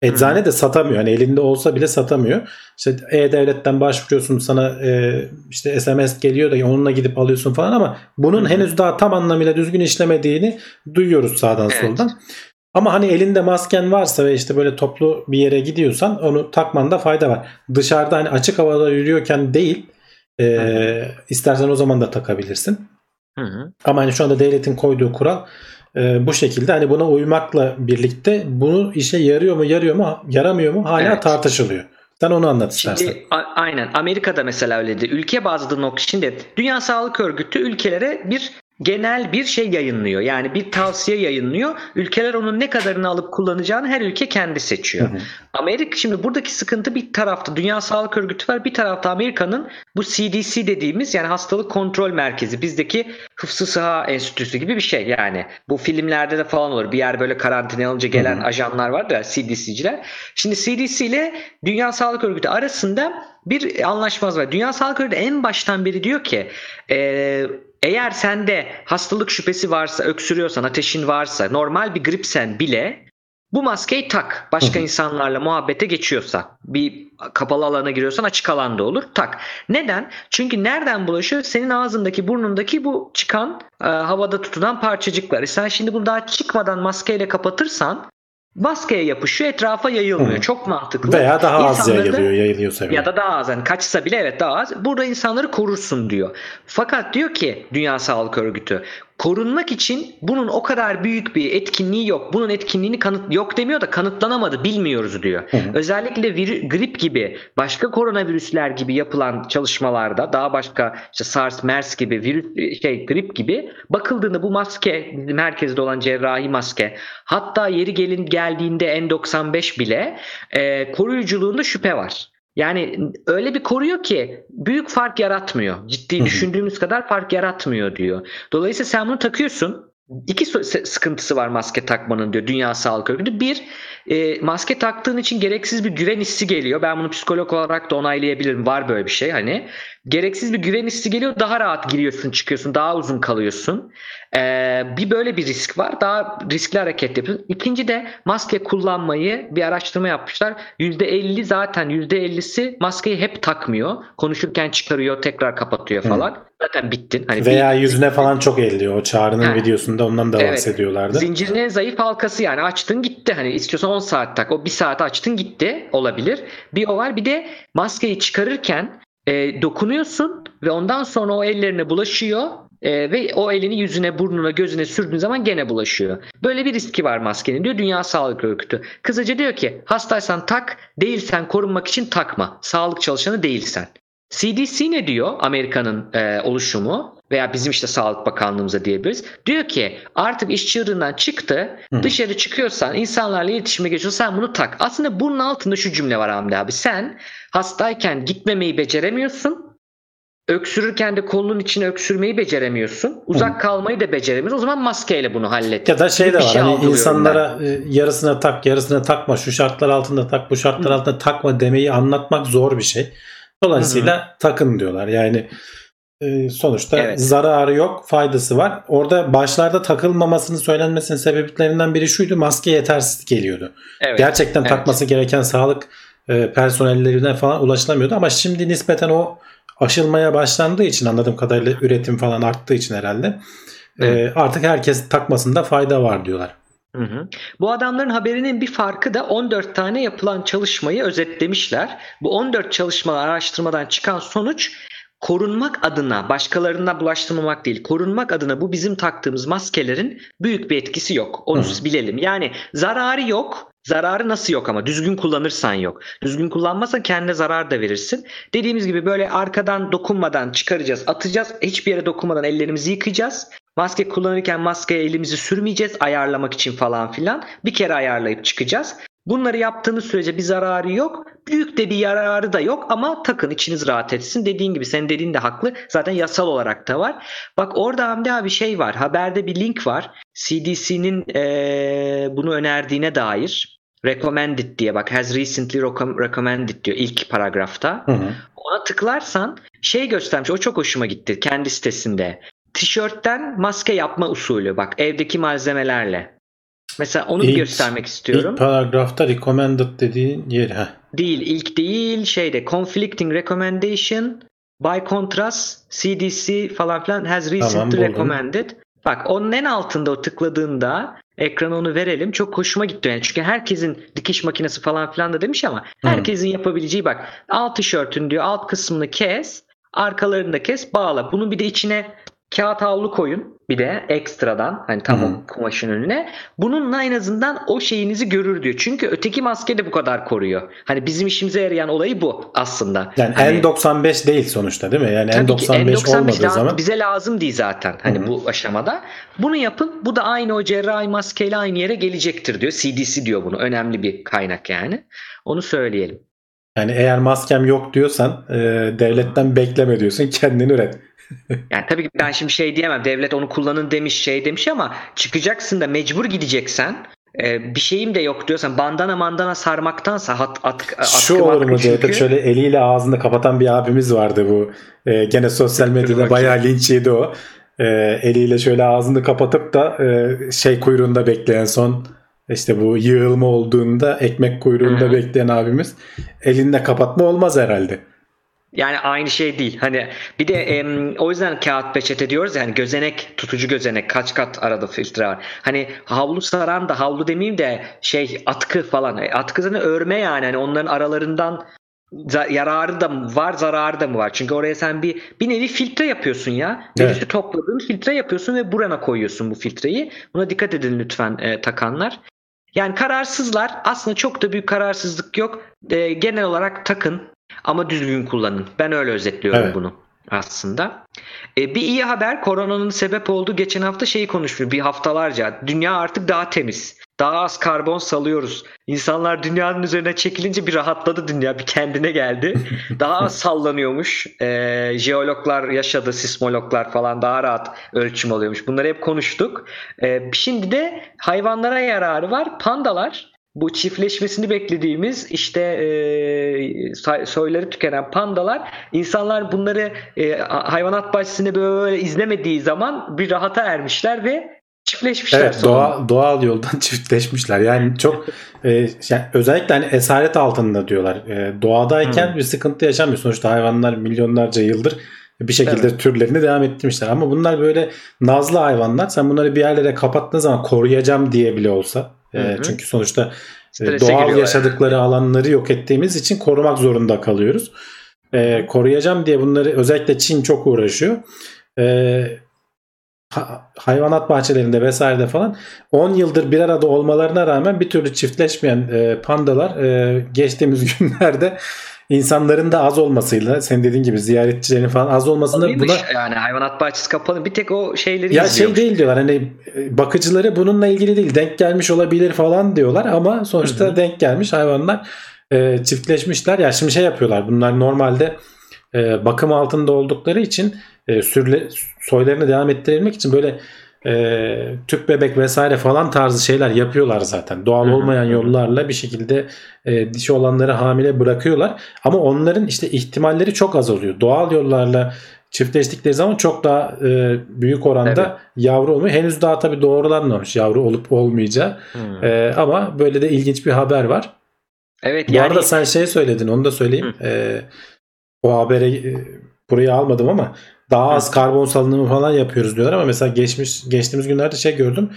Eczane de satamıyor. Hani elinde olsa bile satamıyor. İşte E-Devlet'ten başvuruyorsun sana e, işte SMS geliyor da onunla gidip alıyorsun falan ama bunun henüz daha tam anlamıyla düzgün işlemediğini duyuyoruz sağdan Evet. soldan. Ama hani elinde masken varsa ve işte böyle toplu bir yere gidiyorsan onu takmanda fayda var. Dışarıda hani açık havada yürüyorken değil e, istersen o zaman da takabilirsin. Hı hı. Ama hani şu anda devletin koyduğu kural e, bu şekilde hani buna uymakla birlikte bunu işe yarıyor mu yarıyor mu yaramıyor mu hala Evet. tartışılıyor. Sen onu anlat istersen. Şimdi aynen Amerika'da mesela öyleydi. Ülke bazlı nokta şimdi Dünya Sağlık Örgütü ülkelere bir genel bir şey yayınlıyor. Yani bir tavsiye yayınlıyor. Ülkeler onun ne kadarını alıp kullanacağını her ülke kendi seçiyor. Hı hı. Amerika şimdi buradaki sıkıntı bir tarafta Dünya Sağlık Örgütü var. Bir tarafta Amerika'nın bu CDC dediğimiz yani hastalık kontrol merkezi. Bizdeki Hıfzı Sıha Enstitüsü gibi bir şey yani. Bu filmlerde de falan olur. Bir yer böyle karantina alınca gelen Hı hı. ajanlar var da CDC'ciler. Şimdi CDC ile Dünya Sağlık Örgütü arasında bir anlaşmaz var. Dünya Sağlık Örgütü en baştan beri diyor ki eee, eğer sende hastalık şüphesi varsa, öksürüyorsan, ateşin varsa, normal bir gripsen bile bu maskeyi tak. Başka insanlarla muhabbete geçiyorsa, bir kapalı alana giriyorsan açık alanda olur. Tak. Neden? Çünkü nereden bulaşıyor? Senin ağzındaki, burnundaki bu çıkan e, havada tutulan parçacıklar. E sen şimdi bunu daha çıkmadan maskeyle kapatırsan maskeye yapışıyor, etrafa yayılmıyor. Hı. Çok mantıklı. Veya daha az İnsanları yayılıyor yayılıyorsa. ya da daha az yani kaçsa bile evet daha az. Burada insanları korursun diyor. Fakat diyor ki Dünya Sağlık Örgütü korunmak için bunun o kadar büyük bir etkinliği yok. Bunun etkinliğini kanıt yok demiyor da kanıtlanamadı bilmiyoruz diyor. Hı hı. Özellikle vir, grip gibi başka koronavirüsler gibi yapılan çalışmalarda daha başka işte SARS, MERS gibi virüs şey grip gibi bakıldığında bu maske merkezde olan cerrahi maske hatta yeri gelin geldiğinde N95 bile e, koruyuculuğunda şüphe var. Yani öyle bir koruyor ki büyük fark yaratmıyor. Ciddi düşündüğümüz kadar fark yaratmıyor diyor. Dolayısıyla sen bunu takıyorsun. İki sıkıntısı var maske takmanın diyor Dünya Sağlık Örgütü. Bir, e, maske taktığın için gereksiz bir güven hissi geliyor. Ben bunu psikolog olarak da onaylayabilirim. Var böyle bir şey hani. Gereksiz bir güven hissi geliyor. Daha rahat giriyorsun çıkıyorsun. Daha uzun kalıyorsun. Ee, bir böyle bir risk var. Daha riskli hareket yapıyorsun. İkinci de maske kullanmayı bir araştırma yapmışlar. %50 zaten %50'si maskeyi hep takmıyor. Konuşurken çıkarıyor tekrar kapatıyor falan. Hı. Zaten bittin. Hani Veya bir, yüzüne falan çok elliyor. O çağrının ha. videosunda ondan da evet. bahsediyorlardı. Zincirin en zayıf halkası yani. Açtın gitti. Hani istiyorsan 10 saat tak. O 1 saat açtın gitti. Olabilir. Bir o var. Bir de maskeyi çıkarırken e, dokunuyorsun ve ondan sonra o ellerine bulaşıyor e, ve o elini yüzüne, burnuna, gözüne sürdüğün zaman gene bulaşıyor. Böyle bir riski var maskenin diyor Dünya Sağlık Örgütü. Kısaca diyor ki hastaysan tak, değilsen korunmak için takma. Sağlık çalışanı değilsen. CDC ne diyor Amerika'nın e, oluşumu veya bizim işte Sağlık Bakanlığımıza diyebiliriz. Diyor ki artık iş çığırından çıktı. Hı. Dışarı çıkıyorsan insanlarla iletişime geçiyorsan bunu tak. Aslında bunun altında şu cümle var Hamdi abi. Sen hastayken gitmemeyi beceremiyorsun. Öksürürken de kolunun içine öksürmeyi beceremiyorsun. Uzak Hı. kalmayı da beceremiyorsun. O zaman maskeyle bunu hallet. Ya da şey de var. Şey hani insanlara ben. E, yarısına tak, yarısına takma. Şu şartlar altında tak, bu şartlar Hı. altında takma demeyi anlatmak zor bir şey. Dolayısıyla Hı-hı. takın diyorlar. Yani e, sonuçta evet. zararı yok, faydası var. Orada başlarda takılmamasının söylenmesinin sebeplerinden biri şuydu. Maske yetersiz geliyordu. Evet. Gerçekten evet. takması gereken sağlık e, personellerine falan ulaşılamıyordu ama şimdi nispeten o aşılmaya başlandığı için anladığım kadarıyla üretim falan arttığı için herhalde e, artık herkes takmasında fayda var diyorlar. Hı hı. Bu adamların haberinin bir farkı da 14 tane yapılan çalışmayı özetlemişler. Bu 14 çalışma araştırmadan çıkan sonuç korunmak adına başkalarına bulaştırmamak değil korunmak adına bu bizim taktığımız maskelerin büyük bir etkisi yok. Onu hı. bilelim. Yani zararı yok. Zararı nasıl yok ama düzgün kullanırsan yok. Düzgün kullanmazsan kendine zarar da verirsin. Dediğimiz gibi böyle arkadan dokunmadan çıkaracağız, atacağız. Hiçbir yere dokunmadan ellerimizi yıkayacağız. Maske kullanırken maskeye elimizi sürmeyeceğiz ayarlamak için falan filan. Bir kere ayarlayıp çıkacağız. Bunları yaptığınız sürece bir zararı yok. Büyük de bir yararı da yok ama takın içiniz rahat etsin. Dediğin gibi senin dediğin de haklı. Zaten yasal olarak da var. Bak orada Hamdi abi şey var. Haberde bir link var. CDC'nin ee, bunu önerdiğine dair. Recommended diye bak has recently recommended diyor ilk paragrafta. Hı hı. Ona tıklarsan şey göstermiş. O çok hoşuma gitti kendi sitesinde tişörtten maske yapma usulü bak evdeki malzemelerle. Mesela onu ilk, göstermek istiyorum. İlk paragrafta recommended dediğin yer ha. Değil ilk değil şeyde conflicting recommendation by contrast CDC falan filan has recently tamam, recommended. Bak onun en altında o tıkladığında ekrana onu verelim. Çok hoşuma gitti yani. Çünkü herkesin dikiş makinesi falan filan da demiş ama herkesin hmm. yapabileceği bak alt tişörtün diyor alt kısmını kes arkalarını da kes bağla. Bunu bir de içine kağıt havlu koyun bir de ekstradan hani tam hmm. kumaşın önüne. Bununla en azından o şeyinizi görür diyor. Çünkü öteki maske de bu kadar koruyor. Hani bizim işimize yarayan olayı bu aslında. Yani hani, N95 değil sonuçta değil mi? Yani N95, N95 olmadığı zaman. Bize lazım değil zaten hani hmm. bu aşamada. Bunu yapın. Bu da aynı o cerrahi maskeyle aynı yere gelecektir diyor. CDC diyor bunu. Önemli bir kaynak yani. Onu söyleyelim. Yani eğer maskem yok diyorsan e, devletten bekleme diyorsun kendini üret. <laughs> yani tabii ki ben şimdi şey diyemem devlet onu kullanın demiş şey demiş ama çıkacaksın da mecbur gideceksen e, bir şeyim de yok diyorsan bandana mandana sarmaktansa at, at, Şu olur mu çünkü... şöyle eliyle ağzını kapatan bir abimiz vardı bu. E, gene sosyal medyada bayağı linç yedi o. E, eliyle şöyle ağzını kapatıp da e, şey kuyruğunda bekleyen son işte bu yığılma olduğunda ekmek kuyruğunda Hı-hı. bekleyen abimiz elinde kapatma olmaz herhalde. Yani aynı şey değil. Hani bir de e, o yüzden kağıt peçete diyoruz yani gözenek, tutucu gözenek kaç kat arada filtre var. Hani havlu saran da havlu demeyeyim de şey atkı falan. E, atkı zaten örme yani. Hani onların aralarından yararı da mı var zararı da mı var? Çünkü oraya sen bir bir nevi filtre yapıyorsun ya. Virüsü evet. topladığın filtre yapıyorsun ve burana koyuyorsun bu filtreyi. Buna dikkat edin lütfen e, takanlar. Yani kararsızlar aslında çok da büyük kararsızlık yok. E, genel olarak takın ama düzgün kullanın. Ben öyle özetliyorum evet. bunu aslında. E, bir iyi haber koronanın sebep olduğu geçen hafta şeyi konuşmuyor bir haftalarca. Dünya artık daha temiz. Daha az karbon salıyoruz. İnsanlar dünyanın üzerine çekilince bir rahatladı dünya. Bir kendine geldi. <laughs> Daha az sallanıyormuş. E, jeologlar yaşadı. Sismologlar falan daha rahat ölçüm alıyormuş. Bunları hep konuştuk. E, şimdi de hayvanlara yararı var. Pandalar bu çiftleşmesini beklediğimiz işte e, soyları tükenen pandalar insanlar bunları e, hayvanat bahçesinde böyle izlemediği zaman bir rahata ermişler ve çiftleşmişler. Evet doğal, doğal yoldan <laughs> çiftleşmişler. Yani çok e, yani özellikle hani esaret altında diyorlar. E, doğadayken hmm. bir sıkıntı yaşamıyor. Sonuçta hayvanlar milyonlarca yıldır bir şekilde evet. türlerini devam ettirmişler. Ama bunlar böyle nazlı hayvanlar. Sen bunları bir yerlere kapattığın zaman koruyacağım diye bile olsa. E, çünkü sonuçta e, doğal yaşadıkları yani. alanları yok ettiğimiz için korumak zorunda kalıyoruz. E, koruyacağım diye bunları özellikle Çin çok uğraşıyor. E, hayvanat bahçelerinde vesairede falan 10 yıldır bir arada olmalarına rağmen bir türlü çiftleşmeyen e, pandalar e, geçtiğimiz <laughs> günlerde insanların da az olmasıyla sen dediğin gibi ziyaretçilerin falan az olmasında buna yani hayvanat bahçesi kapalı. Bir tek o şeyleri ya şey değil diyorlar hani bakıcıları bununla ilgili değil denk gelmiş olabilir falan diyorlar ama sonuçta Hı-hı. denk gelmiş hayvanlar e, çiftleşmişler. Ya şimdi şey yapıyorlar bunlar normalde e, bakım altında oldukları için e, sürle, soylarını devam ettirebilmek için böyle e, tüp bebek vesaire falan tarzı şeyler yapıyorlar zaten. Doğal olmayan yollarla bir şekilde e, dişi olanları hamile bırakıyorlar. Ama onların işte ihtimalleri çok az oluyor. Doğal yollarla çiftleştikleri zaman çok daha e, büyük oranda evet. yavru olmuyor. Henüz daha tabii doğrulanmamış yavru olup olmayacağı. Hmm. E, ama böyle de ilginç bir haber var. Evet. Bu yani... arada sen şey söyledin onu da söyleyeyim. E, o habere burayı almadım ama daha az karbon salınımı falan yapıyoruz diyorlar ama mesela geçmiş geçtiğimiz günlerde şey gördüm.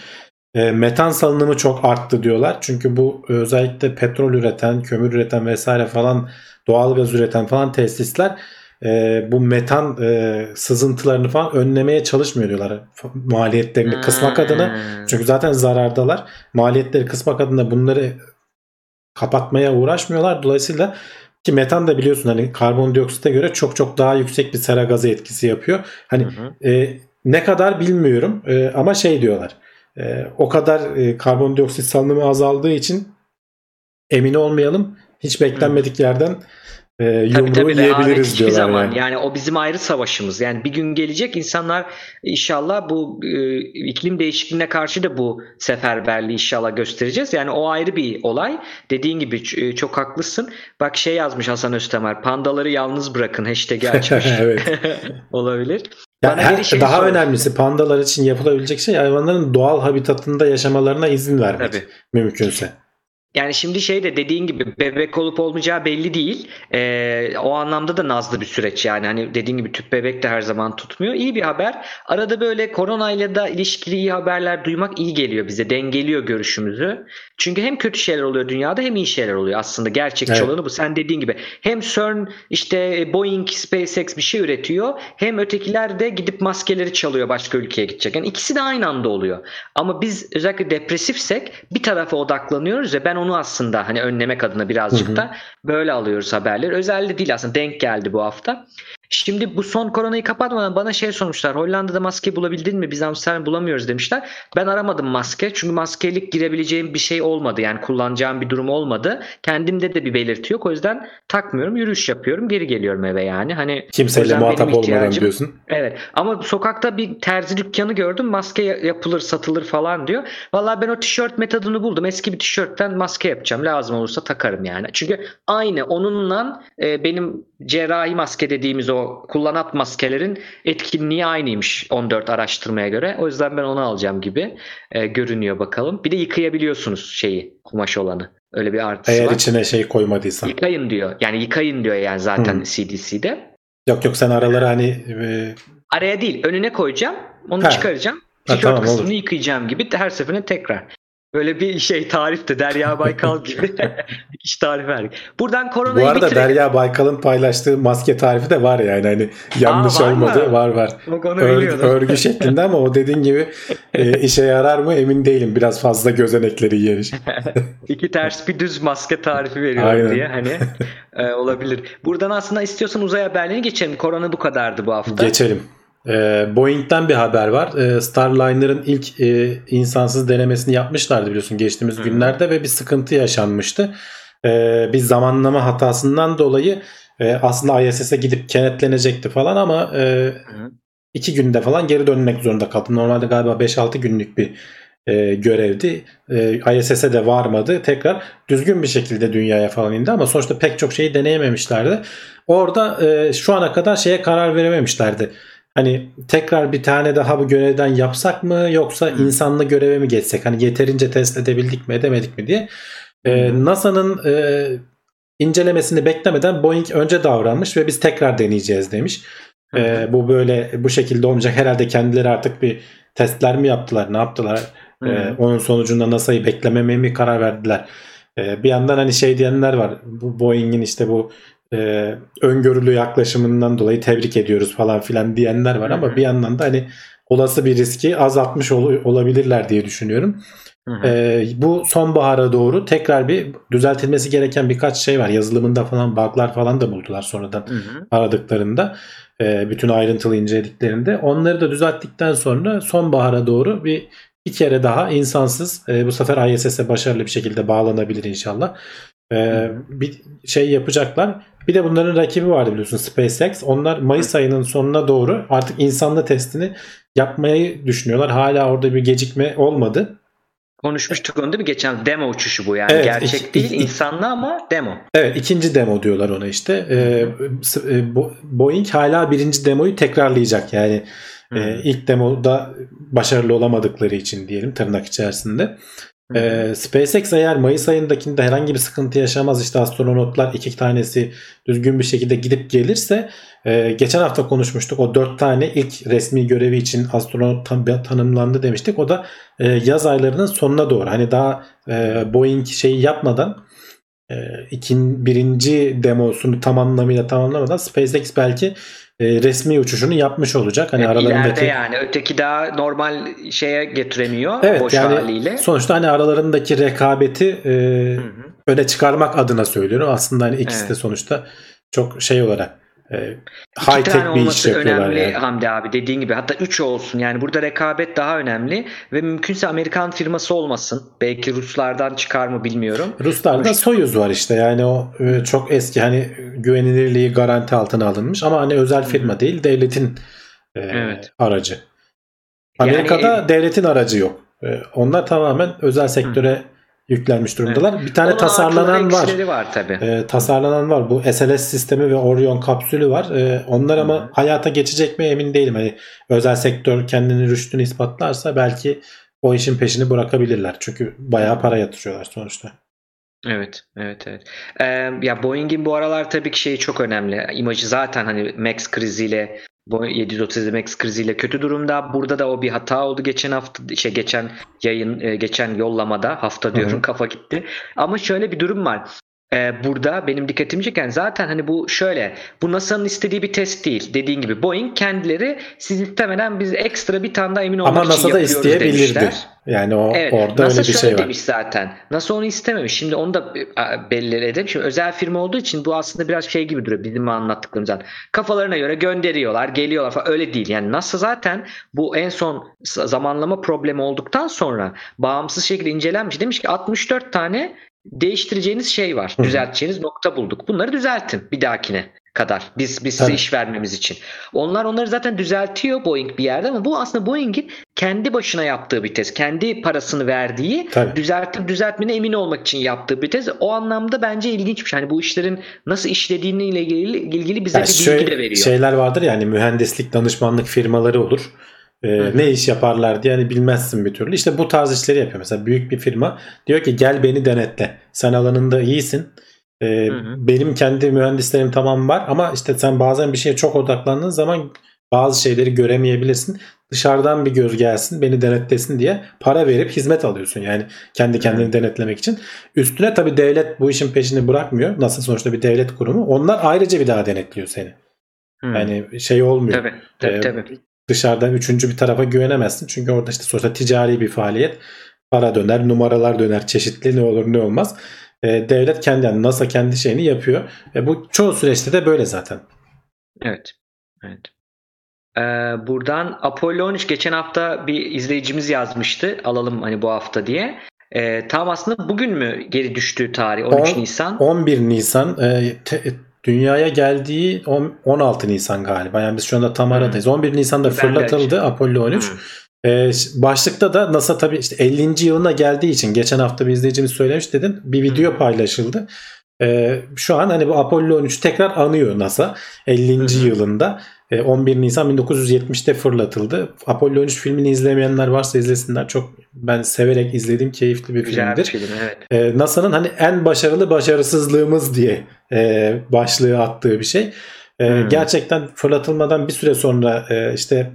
E, metan salınımı çok arttı diyorlar. Çünkü bu özellikle petrol üreten, kömür üreten vesaire falan doğal gaz üreten falan tesisler e, bu metan e, sızıntılarını falan önlemeye çalışmıyor diyorlar. Maliyetlerini kısmak adına. Hmm. Çünkü zaten zarardalar. Maliyetleri kısmak adına bunları kapatmaya uğraşmıyorlar. Dolayısıyla ki metan da biliyorsun hani karbondioksite göre çok çok daha yüksek bir sera gazı etkisi yapıyor. Hani hı hı. E, ne kadar bilmiyorum e, ama şey diyorlar. E, o kadar e, karbondioksit salınımı azaldığı için emin olmayalım. Hiç beklenmedik hı. yerden e, yumruğu tabii, tabii, yiyebiliriz diyorlar. Zaman. Yani. yani o bizim ayrı savaşımız. Yani bir gün gelecek insanlar inşallah bu e, iklim değişikliğine karşı da bu seferberliği inşallah göstereceğiz. Yani o ayrı bir olay. Dediğin gibi e, çok haklısın. Bak şey yazmış Hasan Öztemer. Pandaları yalnız bırakın hashtag'i <laughs> açmış. <laughs> Olabilir. Yani her, şey daha sorayım. önemlisi pandalar için yapılabilecek şey hayvanların doğal habitatında yaşamalarına izin vermek Tabii. mümkünse. Yani şimdi şey de dediğin gibi bebek olup olmayacağı belli değil. Ee, o anlamda da nazlı bir süreç yani. Hani dediğin gibi tüp bebek de her zaman tutmuyor. İyi bir haber. Arada böyle koronayla da ilişkili iyi haberler duymak iyi geliyor bize. Dengeliyor görüşümüzü. Çünkü hem kötü şeyler oluyor dünyada hem iyi şeyler oluyor aslında. Gerçekçi evet. olanı bu. Sen dediğin gibi hem CERN işte Boeing, SpaceX bir şey üretiyor. Hem ötekiler de gidip maskeleri çalıyor başka ülkeye gidecek. Yani ikisi de aynı anda oluyor. Ama biz özellikle depresifsek bir tarafa odaklanıyoruz ya ben onu aslında hani önlemek adına birazcık da böyle alıyoruz haberleri. Özellikle değil aslında denk geldi bu hafta. Şimdi bu son koronayı kapatmadan bana şey sormuşlar. Hollanda'da maske bulabildin mi? Biz Amsterdam bulamıyoruz demişler. Ben aramadım maske. Çünkü maskelik girebileceğim bir şey olmadı. Yani kullanacağım bir durum olmadı. Kendimde de bir belirti yok. O yüzden takmıyorum. Yürüyüş yapıyorum. Geri geliyorum eve yani. Hani Kimseyle muhatap olmadan diyorsun. Evet. Ama sokakta bir terzi dükkanı gördüm. Maske yapılır, satılır falan diyor. Vallahi ben o tişört metodunu buldum. Eski bir tişörtten maske yapacağım. Lazım olursa takarım yani. Çünkü aynı onunla e, benim cerrahi maske dediğimiz o kullanat maskelerin etkinliği aynıymış 14 araştırmaya göre. O yüzden ben onu alacağım gibi e, görünüyor bakalım. Bir de yıkayabiliyorsunuz şeyi kumaş olanı. Öyle bir artısı Eğer var. içine şey koymadıysan. Yıkayın diyor. Yani yıkayın diyor yani zaten hmm. CDC'de. Yok yok sen araları hani e... araya değil önüne koyacağım. Onu ha. çıkaracağım. Tişört tamam, kısmını olur. yıkayacağım gibi her seferinde tekrar. Böyle bir şey tarifti. Derya Baykal gibi <laughs> dikiş tarif verdik. Buradan koronayı Bu arada bitirelim. Derya Baykal'ın paylaştığı maske tarifi de var yani hani yanlış Aa, var olmadı mı? var var. Biliyordum. örgü şeklinde ama o dediğin gibi e, <laughs> işe yarar mı emin değilim. Biraz fazla gözenekleri yer. <laughs> İki ters bir düz maske tarifi veriyorum Aynen. diye hani e, olabilir. Buradan aslında istiyorsan uzay haberlerini geçelim. Korona bu kadardı bu hafta. Geçelim. Ee, Boeing'den bir haber var. Ee, Starliner'ın ilk e, insansız denemesini yapmışlardı biliyorsun geçtiğimiz Hı. günlerde ve bir sıkıntı yaşanmıştı. Ee, bir zamanlama hatasından dolayı e, aslında ISS'e gidip kenetlenecekti falan ama e, Hı. iki günde falan geri dönmek zorunda kaldı. Normalde galiba 5-6 günlük bir e, görevdi. E, ISS'e de varmadı. Tekrar düzgün bir şekilde dünyaya falan indi ama sonuçta pek çok şeyi deneyememişlerdi. Orada e, şu ana kadar şeye karar verememişlerdi. Hani tekrar bir tane daha bu görevden yapsak mı yoksa insanlı göreve mi geçsek? Hani yeterince test edebildik mi edemedik mi diye. E, Hı. NASA'nın e, incelemesini beklemeden Boeing önce davranmış ve biz tekrar deneyeceğiz demiş. Hı hı. E, bu böyle bu şekilde olmayacak. Herhalde kendileri artık bir testler mi yaptılar ne yaptılar? Hı. E, onun sonucunda NASA'yı beklememeye mi karar verdiler? E, bir yandan hani şey diyenler var. Bu Boeing'in işte bu e, öngörülü yaklaşımından dolayı tebrik ediyoruz falan filan diyenler var Hı ama bir yandan da hani olası bir riski azaltmış ol- olabilirler diye düşünüyorum. Ee, bu sonbahara doğru tekrar bir düzeltilmesi gereken birkaç şey var. Yazılımında falan bug'lar falan da buldular sonradan Hı hı. aradıklarında. Ee, bütün ayrıntılı incelediklerinde. Onları da düzelttikten sonra sonbahara doğru bir bir kere daha insansız e, bu sefer ISS'e başarılı bir şekilde bağlanabilir inşallah. Ee, bir şey yapacaklar. Bir de bunların rakibi vardı biliyorsun SpaceX. Onlar Mayıs ayının sonuna doğru artık insanlı testini yapmayı düşünüyorlar. Hala orada bir gecikme olmadı. Konuşmuştuk onu değil mi? Geçen demo uçuşu bu yani. Evet, Gerçek iki- değil iki- insanlı ama demo. Evet ikinci demo diyorlar ona işte. Ee, e, Bo- Boeing hala birinci demoyu tekrarlayacak. Yani Hı. e, ilk demoda başarılı olamadıkları için diyelim tırnak içerisinde. Ee, SpaceX eğer Mayıs ayındakinde herhangi bir sıkıntı yaşamaz işte astronotlar iki tanesi düzgün bir şekilde gidip gelirse e, geçen hafta konuşmuştuk o dört tane ilk resmi görevi için astronot tan- tanımlandı demiştik. O da e, yaz aylarının sonuna doğru. Hani daha e, Boeing şeyi yapmadan e, ikin, birinci demosunu tam anlamıyla tamamlamadan SpaceX belki e, resmi uçuşunu yapmış olacak. Hani Evet, aralarındaki ileride yani öteki daha normal şeye getiremiyor Evet boş yani haliyle. sonuçta hani aralarındaki rekabeti e, Hı hı. öne çıkarmak adına söylüyorum. Aslında hani ikisi de Evet. sonuçta çok şey olarak e, İki high tane bir iş olması önemli yani. Hamdi abi dediğin gibi hatta 3 olsun yani burada rekabet daha önemli ve mümkünse Amerikan firması olmasın belki Ruslardan çıkar mı bilmiyorum Ruslarda Soyuz var işte yani o e, çok eski hani güvenilirliği garanti altına alınmış ama hani özel firma değil devletin e, Evet. aracı. Yani, Amerika'da e, devletin aracı yok. E, onlar tamamen özel sektöre yüklenmiş durumdalar. Bir tane Onun tasarlanan var. var tabi. E, tasarlanan var. Bu SLS sistemi ve Orion kapsülü var. E, onlar ama Hı hı. hayata geçecek mi emin değilim. Hani özel sektör kendini rüştünü ispatlarsa belki o işin peşini bırakabilirler. Çünkü bayağı para yatırıyorlar sonuçta. Evet, evet, evet. Ee, ya Boeing'in bu aralar tabii ki şeyi çok önemli. İmajı zaten hani Max kriziyle Boeing 737 Max kriziyle kötü durumda. Burada da o bir hata oldu geçen hafta işte geçen yayın e, geçen yollamada hafta diyorum Hı hı. kafa gitti. Ama şöyle bir durum var. Ee, burada benim dikkatimi çeken zaten hani bu şöyle bu NASA'nın istediği bir test değil. Dediğin gibi Boeing kendileri siz istemeden biz ekstra bir tane daha emin olmak Ama için NASA da isteyebilirdi. demişler. Yani o Evet, orada NASA öyle bir şey var. demiş zaten. NASA onu istememiş. Şimdi onu da e, belli edelim. Şimdi özel firma olduğu için bu aslında biraz şey gibi duruyor bizim anlattıklarımızdan. Kafalarına göre gönderiyorlar, geliyorlar falan. Öyle değil. Yani NASA zaten bu en son zamanlama problemi olduktan sonra bağımsız şekilde incelenmiş. Demiş ki 64 tane değiştireceğiniz şey var. Düzelteceğiniz nokta bulduk. Bunları düzeltin bir dahakine kadar. Biz biz size Tabii. iş vermemiz için. Onlar onları zaten düzeltiyor Boeing bir yerde ama bu aslında Boeing'in kendi başına yaptığı bir test. Kendi parasını verdiği Tabii. düzeltip düzeltmene emin olmak için yaptığı bir tez. O anlamda bence ilginç bir şey. Hani bu işlerin nasıl işlediğiyle ilgili, ilgili bize Yani bir bilgi de veriyor. şeyler vardır yani mühendislik danışmanlık firmaları olur. Hı. ne iş yaparlar diye hani bilmezsin bir türlü. İşte bu tarz işleri yapıyor. Mesela büyük bir firma diyor ki gel beni denetle. Sen alanında iyisin. Hı. benim kendi mühendislerim tamam var ama işte sen bazen bir şeye çok odaklandığın zaman bazı şeyleri göremeyebilirsin. Dışarıdan bir göz gelsin beni denetlesin diye para verip hizmet alıyorsun. Yani kendi kendini denetlemek için. Üstüne tabii devlet bu işin peşini bırakmıyor. Nasıl sonuçta bir devlet kurumu. Onlar ayrıca bir daha denetliyor seni. Hmm. Yani şey olmuyor. Tabii tabii, Ee, tabii. Dışarıdan üçüncü bir tarafa güvenemezsin. Çünkü orada işte sonuçta ticari bir faaliyet. Para döner, numaralar döner, çeşitli ne olur ne olmaz. Ee, devlet kendi yani NASA kendi şeyini yapıyor. E, bu çoğu süreçte de böyle zaten. Evet. Evet. Ee, buradan Apollo 13 geçen hafta bir izleyicimiz yazmıştı. Alalım hani bu hafta diye. Ee, tam aslında bugün mü geri düştüğü tarih 13 On- Nisan? 11 Nisan e, te- dünyaya geldiği on- 16 Nisan galiba. Yani biz şu anda tam aradayız. 11 Nisan'da fırlatıldı Apollo 13. Hmm. Ee, başlıkta da NASA tabii işte 50. yılına geldiği için geçen hafta bir izleyicimiz söylemiş dedim. Bir video Hı. paylaşıldı. Ee, şu an hani bu Apollo 13 tekrar anıyor NASA 50. Hı hı. yılında. Ee, 11 Nisan 1970'te fırlatıldı. Apollo 13 filmini izlemeyenler varsa izlesinler. Çok ben severek izlediğim keyifli bir Güzel bir filmdir. film evet. Ee, NASA'nın hani en başarılı başarısızlığımız diye e, başlığı attığı bir şey. E, Hmm. Gerçekten fırlatılmadan bir süre sonra e, işte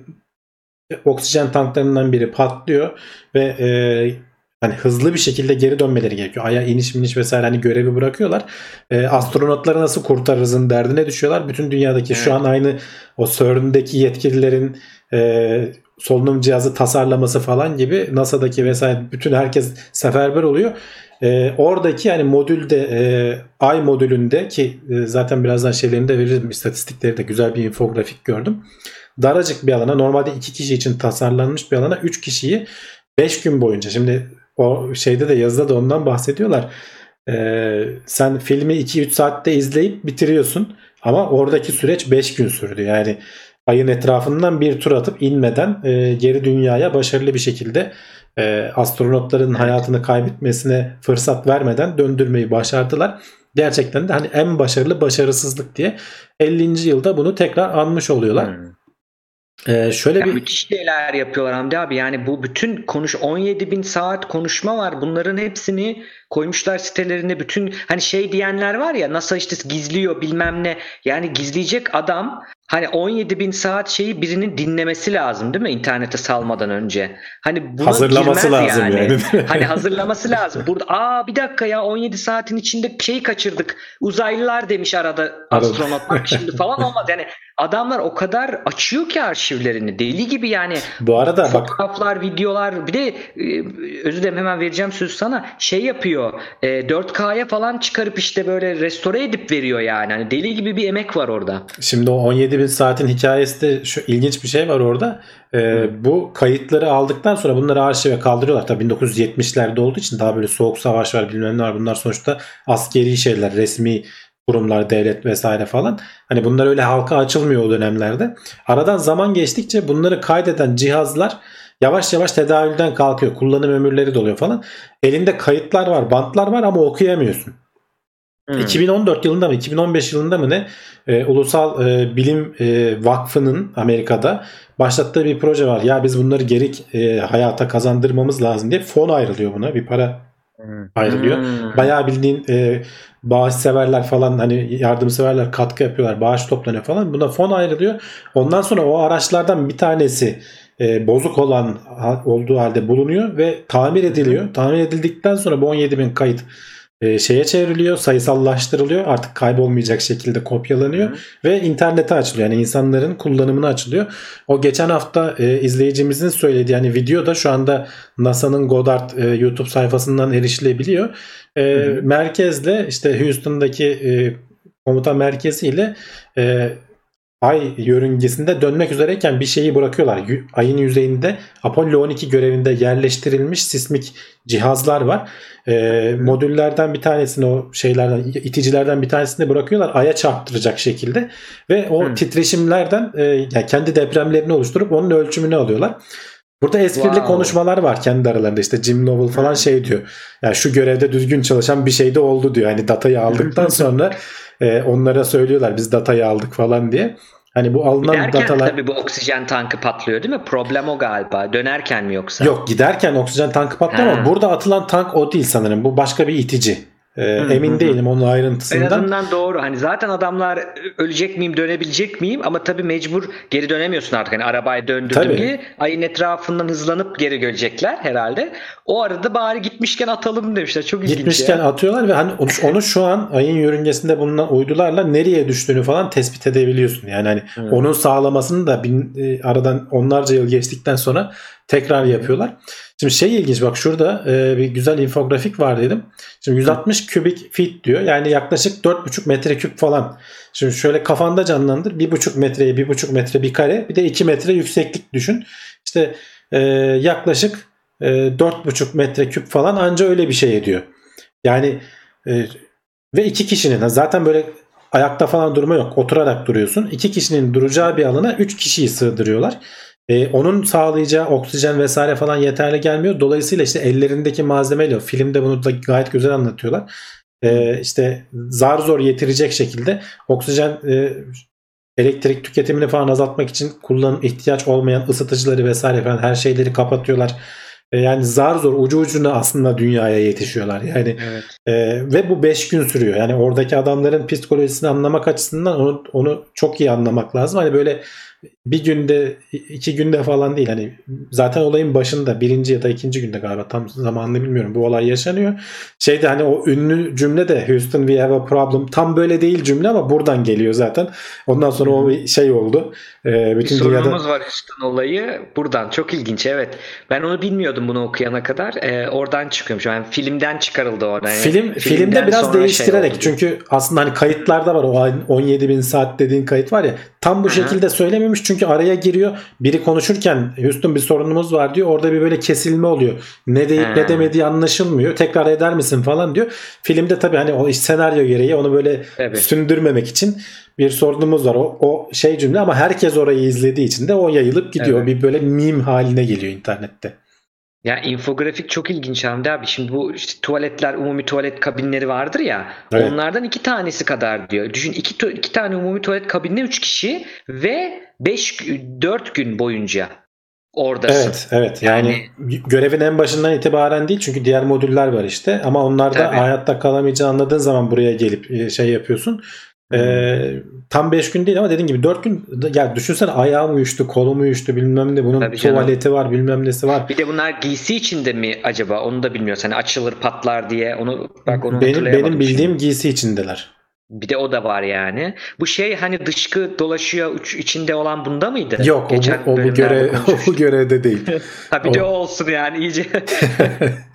oksijen tanklarından biri patlıyor ve e, hani hızlı bir şekilde geri dönmeleri gerekiyor. Aya iniş miniş vesaire hani görevi bırakıyorlar. E, astronotları nasıl kurtarırızın derdine düşüyorlar. Bütün dünyadaki şu Evet. an aynı o CERN'deki yetkililerin e, solunum cihazı tasarlaması falan gibi NASA'daki vesaire bütün herkes seferber oluyor. E, oradaki yani modülde e, ay modülünde ki e, zaten birazdan şeylerini de veririm istatistikleri de güzel bir infografik gördüm. Daracık bir alana normalde iki kişi için tasarlanmış bir alana 3 kişiyi 5 gün boyunca şimdi o şeyde de yazıda da ondan bahsediyorlar. E, sen filmi 2-3 saatte izleyip bitiriyorsun ama oradaki süreç 5 gün sürdü. Yani ayın etrafından bir tur atıp inmeden e, geri dünyaya başarılı bir şekilde e, astronotların hayatını kaybetmesine fırsat vermeden döndürmeyi başardılar. Gerçekten de hani en başarılı başarısızlık diye 50. yılda bunu tekrar anmış oluyorlar. Hmm. E, şöyle Ya bir müthiş şeyler yapıyorlar Hamdi abi. Yani bu bütün konuş 17 bin saat konuşma var. Bunların hepsini koymuşlar sitelerinde. Bütün hani şey diyenler var ya NASA işte gizliyor bilmem ne. Yani gizleyecek adam hani 17 bin saat şeyi birinin dinlemesi lazım değil mi internete salmadan önce? Hani buna hazırlaması lazım yani. hani hazırlaması <laughs> lazım. Burada aa bir dakika ya 17 saatin içinde şeyi kaçırdık. Uzaylılar demiş arada astronotlar şimdi falan <laughs> olmaz. Yani adamlar o kadar açıyor ki arşivlerini. Deli gibi yani. bu arada bak Fotoğraflar, videolar bir de e, özür dilerim hemen vereceğim söz sana. Şey yapıyor. E, 4K'ya falan çıkarıp işte böyle restore edip veriyor yani. Hani deli gibi bir emek var orada. Şimdi o 17 bin saatin hikayesi de şu ilginç bir şey var orada. Ee, bu kayıtları aldıktan sonra bunları arşive kaldırıyorlar. Tabii 1970'lerde olduğu için daha böyle soğuk savaş var bilmem ne var. Bunlar sonuçta askeri şeyler, resmi kurumlar, devlet vesaire falan. Hani bunlar öyle halka açılmıyor o dönemlerde. Aradan zaman geçtikçe bunları kaydeden cihazlar yavaş yavaş tedavülden kalkıyor. Kullanım ömürleri doluyor falan. Elinde kayıtlar var, bantlar var ama okuyamıyorsun. Hmm. 2014 yılında mı 2015 yılında mı ne e, Ulusal e, Bilim e, Vakfı'nın Amerika'da başlattığı bir proje var. Ya biz bunları geri e, hayata kazandırmamız lazım diye fon ayrılıyor buna. Bir para ayrılıyor. Hmm. Bayağı bildiğin e, bağışseverler falan hani yardımseverler katkı yapıyorlar. Bağış toplanıyor falan. Buna fon ayrılıyor. Ondan sonra o araçlardan bir tanesi e, bozuk olan olduğu halde bulunuyor ve tamir ediliyor. Tamir edildikten sonra bu 17 bin kayıt e, şeye çevriliyor, sayısallaştırılıyor. Artık kaybolmayacak şekilde kopyalanıyor Hı. ve internete açılıyor. Yani insanların kullanımına açılıyor. O geçen hafta e, izleyicimizin söylediği yani video da şu anda NASA'nın Goddard e, YouTube sayfasından erişilebiliyor. E, hı. merkezle işte Houston'daki e, komuta merkeziyle e, ay yörüngesinde dönmek üzereyken bir şeyi bırakıyorlar. Ayın yüzeyinde Apollo 12 görevinde yerleştirilmiş sismik cihazlar var. E, modüllerden bir tanesini o şeylerden iticilerden bir tanesini bırakıyorlar aya çarptıracak şekilde ve o Hmm. titreşimlerden e, yani kendi depremlerini oluşturup onun ölçümünü alıyorlar. Burada esprili Wow. konuşmalar var kendi aralarında işte Jim Lovell falan şey diyor. Yani şu görevde düzgün çalışan bir şey de oldu diyor. Hani datayı aldıktan sonra e, onlara söylüyorlar biz datayı aldık falan diye. Hani bu alınan Giderken datalar tabii bu oksijen tankı patlıyor değil mi? Problem o galiba. Dönerken mi yoksa? yok giderken oksijen tankı patlıyor Ha. ama burada atılan tank o değil sanırım. Bu başka bir itici. Ee, emin değilim onun ayrıntısından. En azından doğru. Hani zaten adamlar ölecek miyim, dönebilecek miyim? Ama tabii mecbur geri dönemiyorsun artık. Hani arabayı döndürdüm Tabii. diye ayın etrafından hızlanıp geri gelecekler herhalde. O arada bari gitmişken atalım demişler. Çok ilginç Gitmişken ya. atıyorlar ve hani onu, onu şu an ayın yörüngesinde bulunan uydularla nereye düştüğünü falan tespit edebiliyorsun. Yani hani Evet. onun sağlamasını da bin, e, aradan onlarca yıl geçtikten sonra tekrar yapıyorlar. Şimdi şey ilginç bak şurada e, bir güzel infografik var dedim. Şimdi 160 kübik feet diyor. Yani yaklaşık 4,5 metreküp falan. Şimdi şöyle kafanda canlandır. 1,5 metreye 1,5 metre bir kare bir de 2 metre yükseklik düşün. İşte e, yaklaşık e, 4,5 metreküp falan anca öyle bir şey ediyor. Yani e, ve iki kişinin zaten böyle ayakta falan durma yok. Oturarak duruyorsun. İki kişinin duracağı bir alana üç kişiyi sığdırıyorlar. E, onun sağlayacağı oksijen vesaire falan yeterli gelmiyor. Dolayısıyla işte ellerindeki malzemeyle filmde bunu da gayet güzel anlatıyorlar. E, işte zar zor yetirecek şekilde oksijen e, elektrik tüketimini falan azaltmak için kullanım ihtiyaç olmayan ısıtıcıları vesaire falan her şeyleri kapatıyorlar. E, yani zar zor ucu ucuna aslında dünyaya yetişiyorlar. Yani Evet. ee, ve bu 5 gün sürüyor. Yani oradaki adamların psikolojisini anlamak açısından onu onu çok iyi anlamak lazım. Hani böyle bir günde iki günde falan değil. Hani zaten olayın başında birinci ya da ikinci günde galiba tam zamanını bilmiyorum. Bu olay yaşanıyor. Şeyde hani o ünlü cümle de Houston we have a problem tam böyle değil cümle ama buradan geliyor zaten. Ondan sonra o bir şey oldu. Bir bütün sorunumuz dünyada var Houston olayı buradan. Çok ilginç evet. Ben onu bilmiyordum bunu okuyana kadar. Ee, oradan çıkıyormuş. Yani filmden çıkarıldı orada. Yani Film filmde biraz şey değiştirerek oldu. çünkü aslında hani kayıtlarda var o ayın 17 bin saat dediğin kayıt var ya tam bu Aha. şekilde söylememiş çünkü araya giriyor biri konuşurken Houston bir sorunumuz var diyor orada bir böyle kesilme oluyor ne deyip Ha. ne demediği anlaşılmıyor tekrar eder misin falan diyor filmde tabii hani o senaryo gereği onu böyle Evet. sündürmemek için bir sorunumuz var o, o şey cümle ama herkes orayı izlediği için de o yayılıp gidiyor Evet. bir böyle meme haline geliyor internette. Ya infografik çok ilginç Hamdi abi. Şimdi bu işte tuvaletler, umumi tuvalet kabinleri vardır ya. Evet. Onlardan iki tanesi kadar diyor. Düşün iki, iki tane umumi tuvalet kabinine üç kişi ve beş, dört gün boyunca oradasın. Evet, evet. Yani, görevin en başından itibaren değil çünkü diğer modüller var işte ama onlarda Tabii. hayatta kalamayacağını anladığın zaman buraya gelip e, şey yapıyorsun. Ee, tam 5 gün değil ama dediğin gibi 4 gün ya düşünsene ayağım uyuştu, kolum uyuştu bilmem ne bunun Tabii canım. tuvaleti var bilmem nesi var. Bir de bunlar giysi içinde mi acaba? Onu da bilmiyoruz. Hani açılır patlar diye. Onu bak onu benim benim bildiğim şimdi. giysi içindeler. Bir de o da var yani. Bu şey hani dışkı dolaşıyor uç- içinde olan bunda mıydı? Yok o, Geçen bu, o bu görev <laughs> o bu görevde değil. Ha bir de o- o olsun yani iyice. <laughs>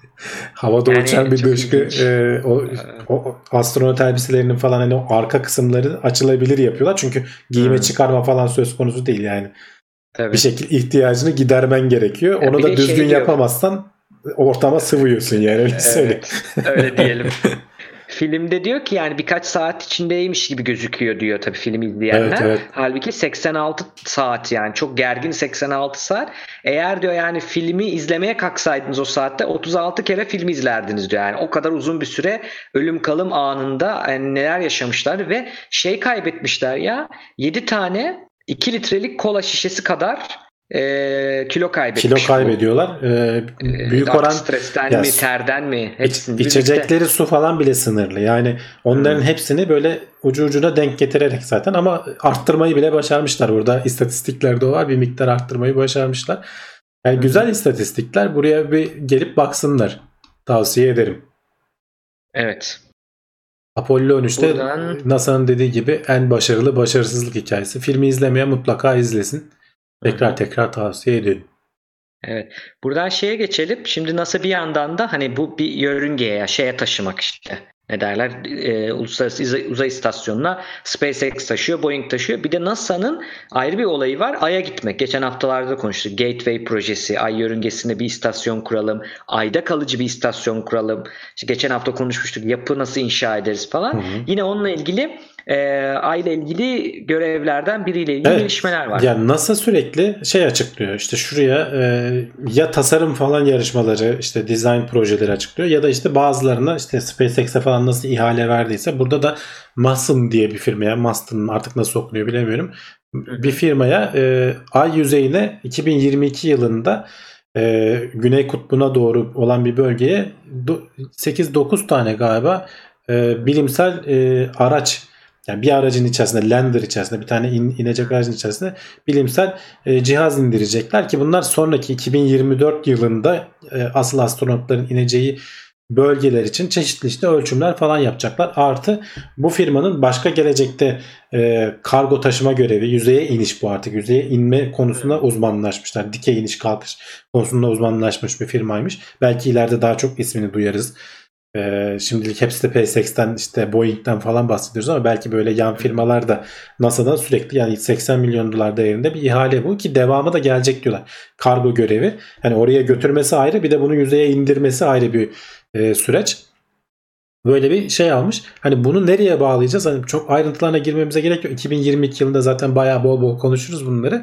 Havada Yani uçan bir dışkı e, o, o astronot elbiselerinin falan hani o arka kısımları açılabilir yapıyorlar. Çünkü giyime Hmm. çıkarma falan söz konusu değil yani. Tabii. bir şekilde ihtiyacını gidermen gerekiyor. Ya Onu da düzgün şey yapamazsan ortama sıvıyorsun yani öyle söyle. Evet, öyle diyelim. <laughs> Filmde diyor ki yani birkaç saat içindeymiş gibi gözüküyor diyor tabii film izleyenler. Evet, evet. Halbuki 86 saat yani çok gergin 86 saat. Eğer diyor yani filmi izlemeye kalksaydınız o saatte 36 kere film izlerdiniz diyor. Yani o kadar uzun bir süre ölüm kalım anında yani neler yaşamışlar ve şey kaybetmişler ya 7 tane 2 litrelik kola şişesi kadar e, kilo kaybetmiş. Kilo kaybediyorlar. Ee, Bu. büyük Artık oran stresten Ya, mi terden mi iç- hepsini birlikte- içecekleri su falan bile sınırlı. Yani onların Hmm. hepsini böyle ucu ucuna denk getirerek zaten ama arttırmayı bile başarmışlar. Burada istatistiklerde o var. Bir miktar arttırmayı başarmışlar. Yani Hı. güzel istatistikler. Buraya bir gelip baksınlar. Tavsiye ederim. Evet. Apollo 13'te Buradan- NASA'nın dediği gibi en başarılı başarısızlık hikayesi. Filmi izlemeye mutlaka izlesin. Tekrar tekrar tavsiye ediyorum. Evet. Buradan şeye geçelim. Şimdi NASA bir yandan da hani bu bir yörüngeye, şeye taşımak işte. Ne derler? E, Uluslararası Uzay İstasyonu'na SpaceX taşıyor, Boeing taşıyor. Bir de NASA'nın ayrı bir olayı var. Ay'a gitmek. Geçen haftalarda konuştuk. Gateway projesi. Ay yörüngesinde bir istasyon kuralım. Ay'da kalıcı bir istasyon kuralım. İşte geçen hafta konuşmuştuk. Yapı nasıl inşa ederiz falan. Hı hı. Yine onunla ilgili e, Ay'la ilgili görevlerden biriyle ilgili Evet. gelişmeler var. Ya NASA sürekli şey açıklıyor. İşte şuraya e, ya tasarım falan yarışmaları, işte design projeleri açıklıyor ya da işte bazılarına işte SpaceX'e falan nasıl ihale verdiyse burada da Mason diye bir firmaya, Maston artık nasıl okunuyor bilemiyorum. Bir firmaya e, ay yüzeyine 2022 yılında e, Güney Kutbu'na doğru olan bir bölgeye 8-9 tane galiba e, bilimsel e, araç yani bir aracın içerisinde lander içerisinde bir tane in, inecek aracın içerisinde bilimsel e, cihaz indirecekler ki bunlar sonraki 2024 yılında e, asıl astronotların ineceği bölgeler için çeşitli işte ölçümler falan yapacaklar. Artı bu firmanın başka gelecekte e, kargo taşıma görevi, yüzeye iniş bu artık. Yüzeye inme konusunda uzmanlaşmışlar. Dikey iniş kalkış konusunda uzmanlaşmış bir firmaymış. Belki ileride daha çok ismini duyarız. E, şimdilik hepsi de SpaceX'ten işte Boeing'den falan bahsediyoruz ama belki böyle yan firmalar da NASA'dan sürekli yani 80 milyon dolar değerinde bir ihale bu ki devamı da gelecek diyorlar. Kargo görevi. Hani oraya götürmesi ayrı bir de bunu yüzeye indirmesi ayrı bir e, süreç. Böyle bir şey almış. Hani bunu nereye bağlayacağız? Hani çok ayrıntılarına girmemize gerek yok. 2022 yılında zaten bayağı bol bol konuşuruz bunları.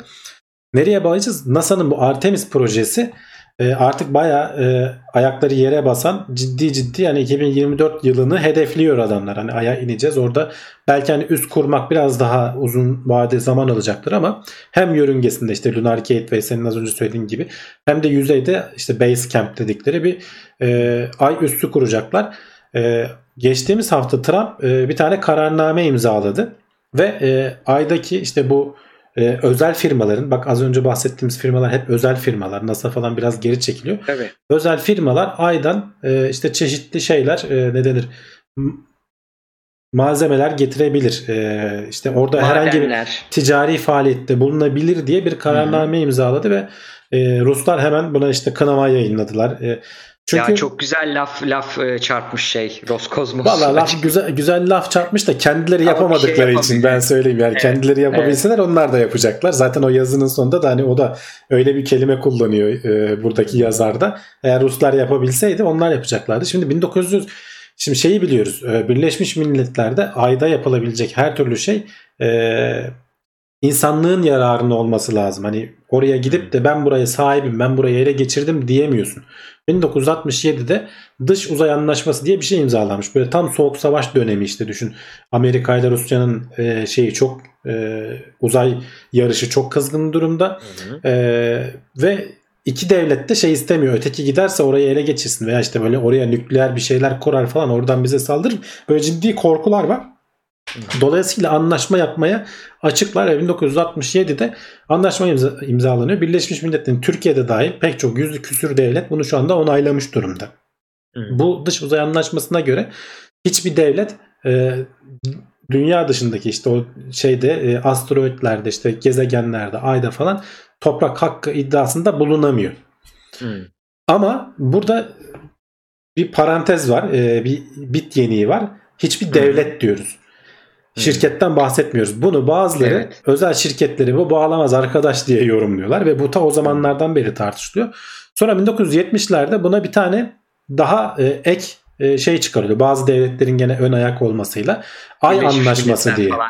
Nereye bağlayacağız? NASA'nın bu Artemis projesi e, artık bayağı e, ayakları yere basan ciddi ciddi yani 2024 yılını hedefliyor adamlar. Hani aya ineceğiz. Orada belki hani üst kurmak biraz daha uzun vade zaman alacaktır ama hem yörüngesinde işte Lunar Gateway senin az önce söylediğin gibi hem de yüzeyde işte Base Camp dedikleri bir e, ay üstü kuracaklar. E, geçtiğimiz hafta Trump e, bir tane kararname imzaladı ve e, aydaki işte bu e, özel firmaların bak az önce bahsettiğimiz firmalar hep özel firmalar NASA falan biraz geri çekiliyor. Evet. Özel firmalar aydan e, işte çeşitli şeyler e, ne denir malzemeler getirebilir. E, işte orada Madenler. herhangi bir ticari faaliyette bulunabilir diye bir kararname Hı-hı. imzaladı ve e, Ruslar hemen buna işte kınama yayınladılar. E, çünkü, ya çok güzel laf laf e, çarpmış şey Roskosmos. Valla laf güzel güzel laf çarpmış da kendileri yapamadıkları şey için ben söyleyeyim yani evet, kendileri yapabilseler evet. onlar da yapacaklar. Zaten o yazının sonunda da hani o da öyle bir kelime kullanıyor e, buradaki yazarda. Eğer Ruslar yapabilseydi onlar yapacaklardı. Şimdi 1900 Şimdi şeyi biliyoruz. E, Birleşmiş Milletler'de ayda yapılabilecek her türlü şey e, insanlığın yararına olması lazım. Hani oraya gidip de ben buraya sahibim, ben burayı ele geçirdim diyemiyorsun. 1967'de dış uzay anlaşması diye bir şey imzalanmış. Böyle tam soğuk savaş dönemi işte düşün. Amerika ile Rusya'nın e, şeyi çok e, uzay yarışı çok kızgın durumda. Hı hı. E, ve iki devlet de şey istemiyor. Öteki giderse orayı ele geçirsin veya işte böyle oraya nükleer bir şeyler kurar falan oradan bize saldırır. Böyle ciddi korkular var. Dolayısıyla anlaşma yapmaya açıklar. 1967'de anlaşma imza, imzalanıyor. Birleşmiş Milletler'in Türkiye'de dahil pek çok yüzlü küsür devlet bunu şu anda onaylamış durumda. Hı. Bu dış uzay anlaşmasına göre hiçbir devlet e, dünya dışındaki işte o şeyde e, asteroitlerde işte gezegenlerde ayda falan toprak hakkı iddiasında bulunamıyor. Hı. Ama burada bir parantez var. E, bir bit yeniği var. Hiçbir devlet diyoruz. Şirketten bahsetmiyoruz. Bunu bazıları evet. özel şirketleri bu bağlamaz arkadaş diye yorumluyorlar ve bu ta o zamanlardan beri tartışılıyor. Sonra 1970'lerde buna bir tane daha e, ek e, şey çıkarılıyor. Bazı devletlerin gene ön ayak olmasıyla Ay Birleşmiş Anlaşması diye. Falan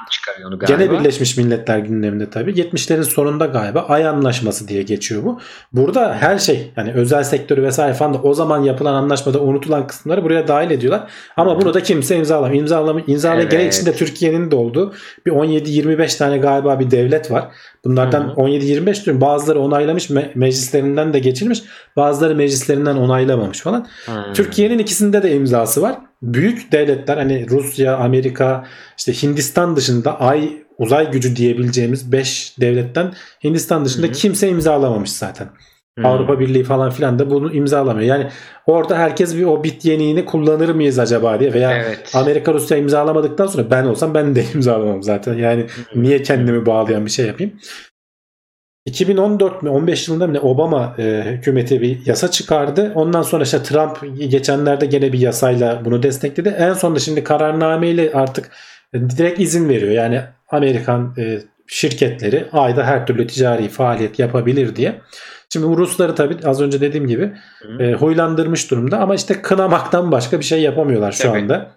gene Birleşmiş Milletler gündeminde tabii. 70'lerin sonunda galiba Ay Anlaşması diye geçiyor bu. Burada her şey yani özel sektörü vesaire falan da o zaman yapılan anlaşmada unutulan kısımları buraya dahil ediyorlar. Ama bunu da kimse imzalamıyor. İmzalama, imzalama evet. gene içinde Türkiye'nin de olduğu bir 17-25 tane galiba bir devlet var. Bunlardan 17-25 diyorum. Bazıları onaylamış me- meclislerinden de geçirmiş. Bazıları meclislerinden onaylamamış falan. Hı. Türkiye'nin ikisinde de imzası var. Büyük devletler hani Rusya, Amerika, işte Hindistan dışında ay uzay gücü diyebileceğimiz 5 devletten Hindistan dışında Hı. kimse imzalamamış zaten. Hmm. Avrupa Birliği falan filan da bunu imzalamıyor. Yani orada herkes bir o bit yeniğini kullanır mıyız acaba diye veya evet. Amerika Rusya imzalamadıktan sonra ben olsam ben de <laughs> imzalamam zaten. Yani hmm. niye kendimi bağlayan bir şey yapayım? 2014 mi 15 yılında mı Obama e, hükümeti bir yasa çıkardı. Ondan sonra işte Trump geçenlerde gene bir yasayla bunu destekledi. En sonunda şimdi kararnameyle artık direkt izin veriyor. Yani Amerikan e, şirketleri ayda her türlü ticari faaliyet yapabilir diye. Şimdi bu Rusları tabii az önce dediğim gibi e, huylandırmış durumda ama işte kınamaktan başka bir şey yapamıyorlar şu tabii. anda.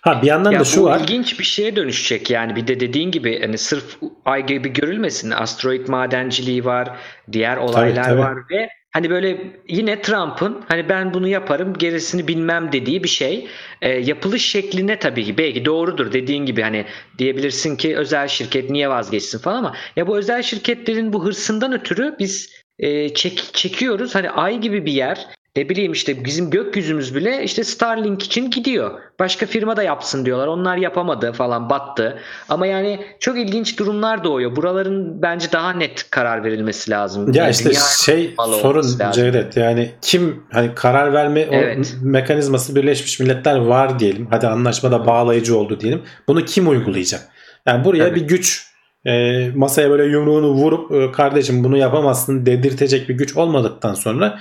Ha bir yandan ya da şu bu var. ilginç bir şeye dönüşecek yani bir de dediğin gibi hani sırf ay gibi görülmesin. Asteroid madenciliği var, diğer olaylar tabii, tabii. var ve hani böyle yine Trump'ın hani ben bunu yaparım gerisini bilmem dediği bir şey. E, yapılış şekline tabii ki belki doğrudur dediğin gibi hani diyebilirsin ki özel şirket niye vazgeçsin falan ama ya bu özel şirketlerin bu hırsından ötürü biz e, çek, çekiyoruz. Hani ay gibi bir yer ne bileyim işte bizim gökyüzümüz bile işte Starlink için gidiyor. Başka firma da yapsın diyorlar. Onlar yapamadı falan battı. Ama yani çok ilginç durumlar doğuyor. Buraların bence daha net karar verilmesi lazım. Ya Yani işte şey sorun. Cevdet yani kim hani karar verme Evet. mekanizması Birleşmiş Milletler var diyelim. Hadi anlaşmada bağlayıcı oldu diyelim. Bunu kim uygulayacak? Yani buraya Tabii. bir güç e, masaya böyle yumruğunu vurup e, kardeşim bunu yapamazsın dedirtecek bir güç olmadıktan sonra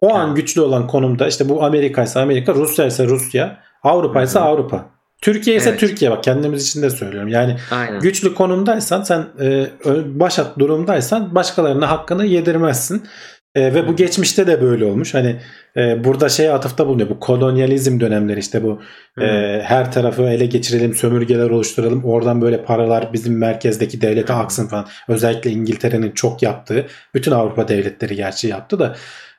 o an güçlü olan konumda işte bu Amerika ise Amerika, Rusya ise Rusya, Avrupa ise. Avrupa. Türkiye ise Evet. Türkiye bak kendimiz için de söylüyorum. Yani Aynen. güçlü konumdaysan sen e, başat durumdaysan başkalarına hakkını yedirmezsin. E, ve bu geçmişte de böyle olmuş. Hani e, burada şey atıfta bulunuyor. Bu kolonyalizm dönemleri işte bu e, her tarafı ele geçirelim, sömürgeler oluşturalım. Oradan böyle paralar bizim merkezdeki devlete aksın falan. Özellikle İngiltere'nin çok yaptığı, bütün Avrupa devletleri gerçi yaptı da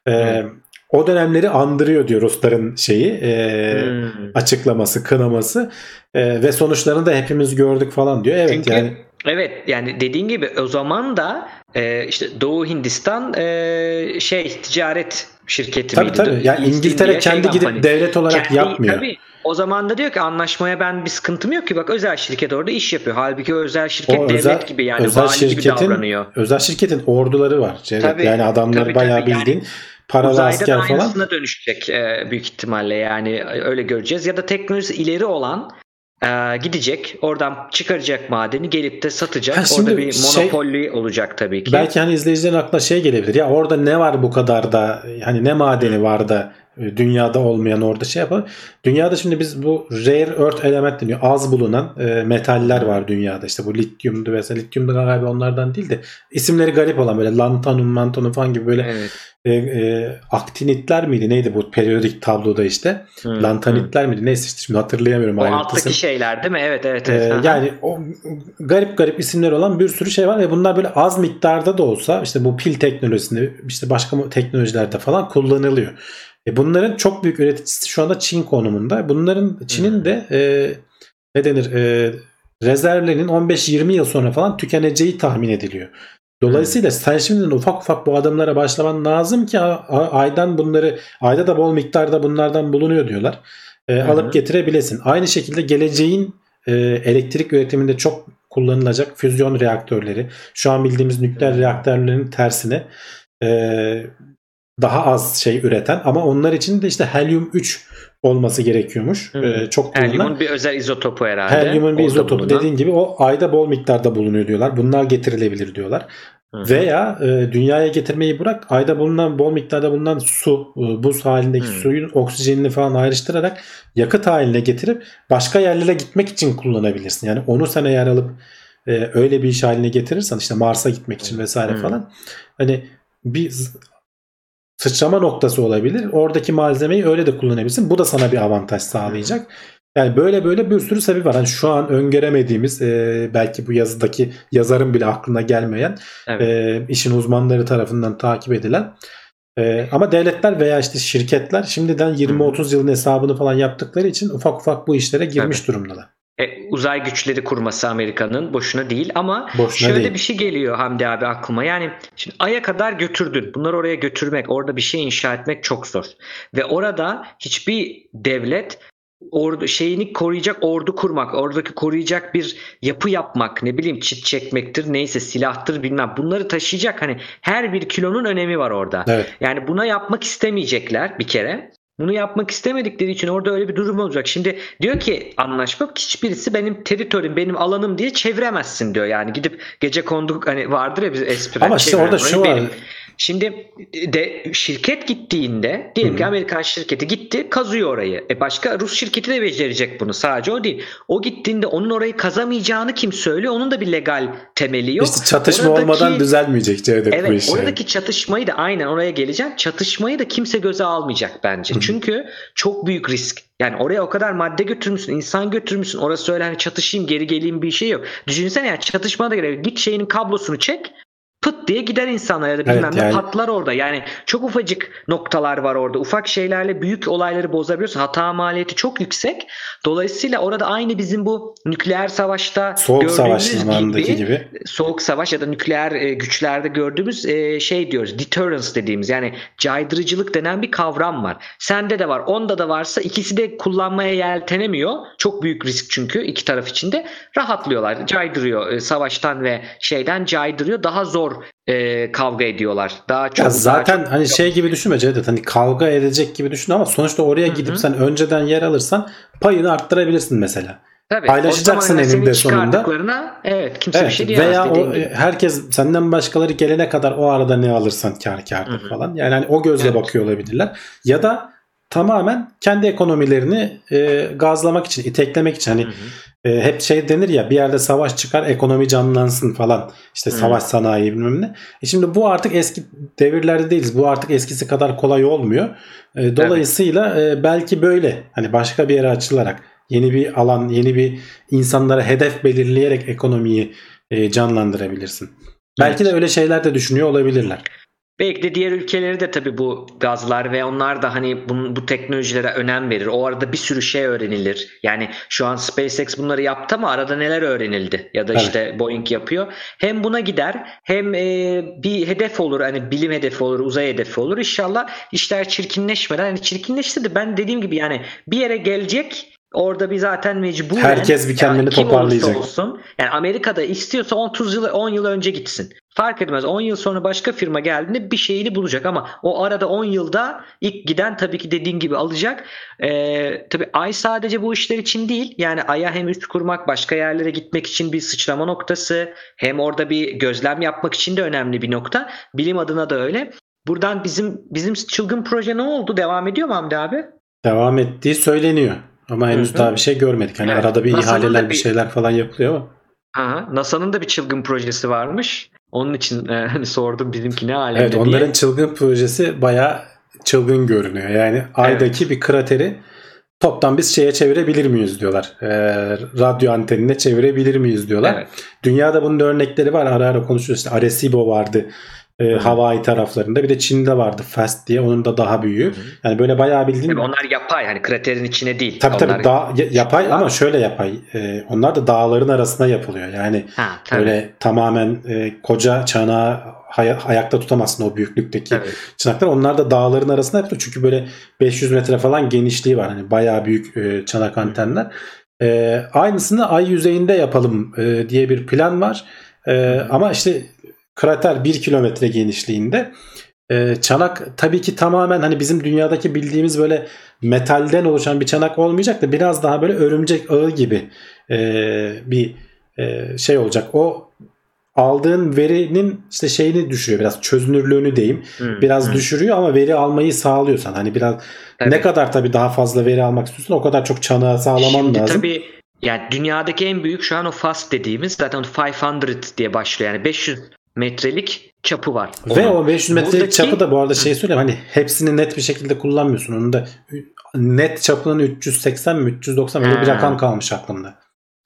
e, o dönemleri andırıyor diyor Rusların şeyi. E, Hmm. açıklaması, kınaması E, ve sonuçlarını da hepimiz gördük falan diyor. Evet Çünkü yani evet yani dediğin gibi o zaman da e, işte Doğu Hindistan e, şey ticaret şirketi tabii miydi? tabii. Yani East İngiltere şey kendi gidip Company. devlet olarak Kendi- yapmıyor. Tabii. O zaman da diyor ki anlaşmaya ben bir sıkıntım yok ki bak özel şirket orada iş yapıyor. Halbuki özel şirket O devlet özel- gibi yani özel vali gibi şirketin- davranıyor. Özel şirketin orduları var. Tabii, yani adamları tabii, bayağı tabii. Yani bildiğin paralı Uzayda asker da falan. aynısına dönüşecek e, büyük ihtimalle yani öyle göreceğiz. Ya da teknolojisi ileri olan e, gidecek oradan çıkaracak madeni gelip de satacak. Ha, Orada bir şey- olacak tabii ki. Belki hani izleyicilerin aklına şey gelebilir. Ya orada ne var bu kadar da hani ne madeni var da e, dünyada olmayan orada şey yapalım. Dünyada şimdi biz bu rare earth element deniyor. Az bulunan e, metaller var dünyada. İşte bu lityumdu vesaire. Lityum da galiba onlardan değil de isimleri garip olan böyle lantanum, mantanum falan gibi böyle Evet. e, e, aktinitler miydi? Neydi bu periyodik tabloda işte? Hı. Lantanitler miydi? Neyse işte şimdi hatırlayamıyorum O alttaki şeyler değil mi? Evet evet. Evet. Aha. yani o garip garip isimler olan bir sürü şey var ve bunlar böyle az miktarda da olsa işte bu pil teknolojisinde işte başka teknolojilerde falan kullanılıyor. E bunların çok büyük üreticisi şu anda Çin konumunda. Bunların Çin'in Hmm. de e, ne denir e, rezervlerinin 15-20 yıl sonra falan tükeneceği tahmin ediliyor. Dolayısıyla sen şimdiden ufak ufak bu adımlara başlaman lazım ki aydan bunları ayda da bol miktarda bunlardan bulunuyor diyorlar. E, hı. alıp getirebilesin. Aynı şekilde geleceğin e, elektrik üretiminde çok kullanılacak füzyon reaktörleri şu an bildiğimiz nükleer reaktörlerin tersine e, daha az şey üreten ama onlar için de işte helyum 3 olması gerekiyormuş. E, çok kullanılan. Helyumun bir özel izotopu herhalde. Helyumun bir Orada izotopu bulunan. dediğin gibi o ayda bol miktarda bulunuyor diyorlar. Bunlar getirilebilir diyorlar. Hı. Veya e, dünyaya getirmeyi bırak ayda bulunan bol miktarda bulunan su, e, buz halindeki Hı. suyun oksijenini falan ayrıştırarak yakıt haline getirip başka yerlere gitmek için kullanabilirsin. Yani onu sen eğer alıp e, öyle bir iş haline getirirsen işte Mars'a gitmek için vesaire Hı. falan hani bir sıçrama noktası olabilir. Oradaki malzemeyi öyle de kullanabilirsin. Bu da sana bir avantaj sağlayacak. Yani böyle böyle bir sürü sebep var. Hani şu an öngöremediğimiz e, belki bu yazıdaki yazarın bile aklına gelmeyen Evet. e, işin uzmanları tarafından takip edilen e, ama devletler veya işte şirketler şimdiden 20-30 yılın hesabını falan yaptıkları için ufak ufak bu işlere girmiş durumdalar. E, uzay güçleri kurması Amerika'nın boşuna değil ama Boşuna şöyle değil. bir şey geliyor Hamdi abi aklıma. Yani şimdi Ay'a kadar götürdün. Bunları oraya götürmek, orada bir şey inşa etmek çok zor. Ve orada hiçbir devlet ordu şeyini koruyacak ordu kurmak, oradaki koruyacak bir yapı yapmak, ne bileyim çit çekmektir, neyse silahtır bilmem. Bunları taşıyacak hani her bir kilonun önemi var orada. Evet. Yani buna yapmak istemeyecekler bir kere. Bunu yapmak istemedikleri için orada öyle bir durum olacak. Şimdi diyor ki anlaşma hiçbirisi benim teritorim, benim alanım diye çeviremezsin diyor. Yani gidip gece konduk hani vardır ya bir espri. Ama işte orada şu var. benim. Şimdi de şirket gittiğinde diyelim ki. Amerikan şirketi gitti kazıyor orayı. E başka Rus şirketi de becerecek bunu. Sadece o değil. O gittiğinde onun orayı kazamayacağını kim söylüyor? Onun da bir legal temeli yok. İşte çatışma Oradaki- olmadan düzelmeyecek Cevdet bu Evet iş. oradaki çatışmayı da aynen oraya geleceğim. Çatışmayı da kimse göze almayacak bence. Çünkü çok büyük risk. Yani oraya o kadar madde götürmüşsün, insan götürmüşsün. Orası öyle hani çatışayım geri geleyim bir şey yok. Düşünsene ya çatışmada göre git şeyinin kablosunu çek. Pıt diye gider insanlar ya da bilmem Evet, ne yani- patlar orada. Yani çok ufacık noktalar var orada. Ufak şeylerle büyük olayları bozabiliyorsun. Hata maliyeti çok yüksek. Dolayısıyla orada aynı bizim bu nükleer savaşta Soğuk gördüğümüz zamanındaki gibi. soğuk savaş ya da nükleer e, güçlerde gördüğümüz e, şey diyoruz deterrence dediğimiz yani caydırıcılık denen bir kavram var. Sende de var onda da varsa ikisi de kullanmaya yeltenemiyor. Çok büyük risk çünkü iki taraf için de rahatlıyorlar. Caydırıyor e, savaştan ve şeyden caydırıyor. Daha zor e, kavga ediyorlar. Daha çok Ya daha zaten çok- hani şey gibi düşünme Cevdet hani kavga edecek gibi düşün ama sonuçta oraya Hı hı. gidip sen önceden yer alırsan payını arttırabilirsin mesela. Tabii, paylaşacaksın senin sonunda. Evet kimse bir Evet, şey diyemez. veya o, gibi. herkes senden başkaları gelene kadar o arada ne alırsan kar hı. falan. Yani hani o gözle Evet. bakıyor olabilirler. Ya da tamamen kendi ekonomilerini e, gazlamak için, iteklemek için hani Hı hı. e, hep şey denir ya bir yerde savaş çıkar ekonomi canlansın falan. İşte Hı. savaş sanayi bilmem ne. E şimdi bu artık eski devirlerde değiliz. Bu artık eskisi kadar kolay olmuyor. E, dolayısıyla e, belki böyle hani başka bir yere açılarak yeni bir alan, yeni bir insanlara hedef belirleyerek ekonomiyi e, canlandırabilirsin. Belki Evet. de öyle şeyler de düşünüyor olabilirler. Belki de diğer ülkeleri de tabii bu gazlar ve onlar da hani bunun, bu teknolojilere önem verir. O arada bir sürü şey öğrenilir. Yani şu an SpaceX bunları yaptı ama arada neler öğrenildi? Ya da Evet. işte Boeing yapıyor. Hem buna gider hem e, bir hedef olur. Hani bilim hedefi olur, uzay hedefi olur. İnşallah işler çirkinleşmeden. Hani çirkinleşse de ben dediğim gibi yani bir yere gelecek Orada bir zaten mecburen Herkes bir kendini yani toparlayacak. olsun yani Amerika'da istiyorsa 30 yıl 10 yıl önce gitsin. Fark etmez 10 yıl sonra başka firma geldiğinde bir şeyini bulacak ama o arada 10 yılda ilk giden tabii ki dediğin gibi alacak. Ee, tabii ay sadece bu işler için değil. Yani aya hem üst kurmak başka yerlere gitmek için bir sıçrama noktası hem orada bir gözlem yapmak için de önemli bir nokta. Bilim adına da öyle. Buradan bizim bizim çılgın proje ne oldu? Devam ediyor mu Hamdi abi? Devam ettiği söyleniyor. Ama henüz Hı hı. daha bir şey görmedik. Hani Evet. arada bir NASA'nın ihaleler bir bir- şeyler falan yapılıyor ama. Aha, NASA'nın da bir çılgın projesi varmış. Onun için e, <laughs> hani sordum bizimki ne alemde Evet diye. onların çılgın projesi bayağı çılgın görünüyor. Yani aydaki bir krateri toptan biz şeye çevirebilir miyiz diyorlar. Ee, radyo antenine çevirebilir miyiz diyorlar. Evet. Dünyada bunun örnekleri var. Ara ara konuşuyoruz. İşte Arecibo vardı. E, Hı. Hawaii taraflarında. Bir de Çin'de vardı FAST diye. Onun da daha büyüğü. Hı. Yani böyle bayağı bildiğin Tabii onlar yapay hani kraterin içine değil. Tabii onlar... tabii dağ, ya- yapay ama şöyle yapay. Ee, onlar da dağların arasında yapılıyor. Yani Ha, tabii. öyle tamamen e, koca çanağı hay- ayakta tutamazsın o büyüklükteki Tabii. çanaklar. Onlar da dağların arasında yapılıyor. Çünkü böyle 500 metre falan genişliği var. Hani bayağı büyük e, çanak antenler. E, aynısını ay yüzeyinde yapalım e, diye bir plan var. E, ama işte krater 1 kilometre genişliğinde. E, çanak tabii ki tamamen hani bizim dünyadaki bildiğimiz böyle metalden oluşan bir çanak olmayacak da biraz daha böyle örümcek ağı gibi e, bir e, şey olacak. O aldığın verinin işte şeyini düşürüyor biraz çözünürlüğünü diyeyim. Hı, Biraz hı. düşürüyor ama veri almayı sağlıyorsan hani biraz Tabii. ne kadar tabii daha fazla veri almak istiyorsan o kadar çok çanağı sağlaman Şimdi lazım. tabii yani dünyadaki en büyük şu an o FAST dediğimiz zaten 500 diye başlıyor. Yani 500 metrelik çapı var. Ve onun. o 500 metrelik Buradaki- çapı da bu arada şey söyleyeyim hani hepsini net bir şekilde kullanmıyorsun. Onun da net çapının 380 mi 390 öyle bir rakam kalmış aklımda.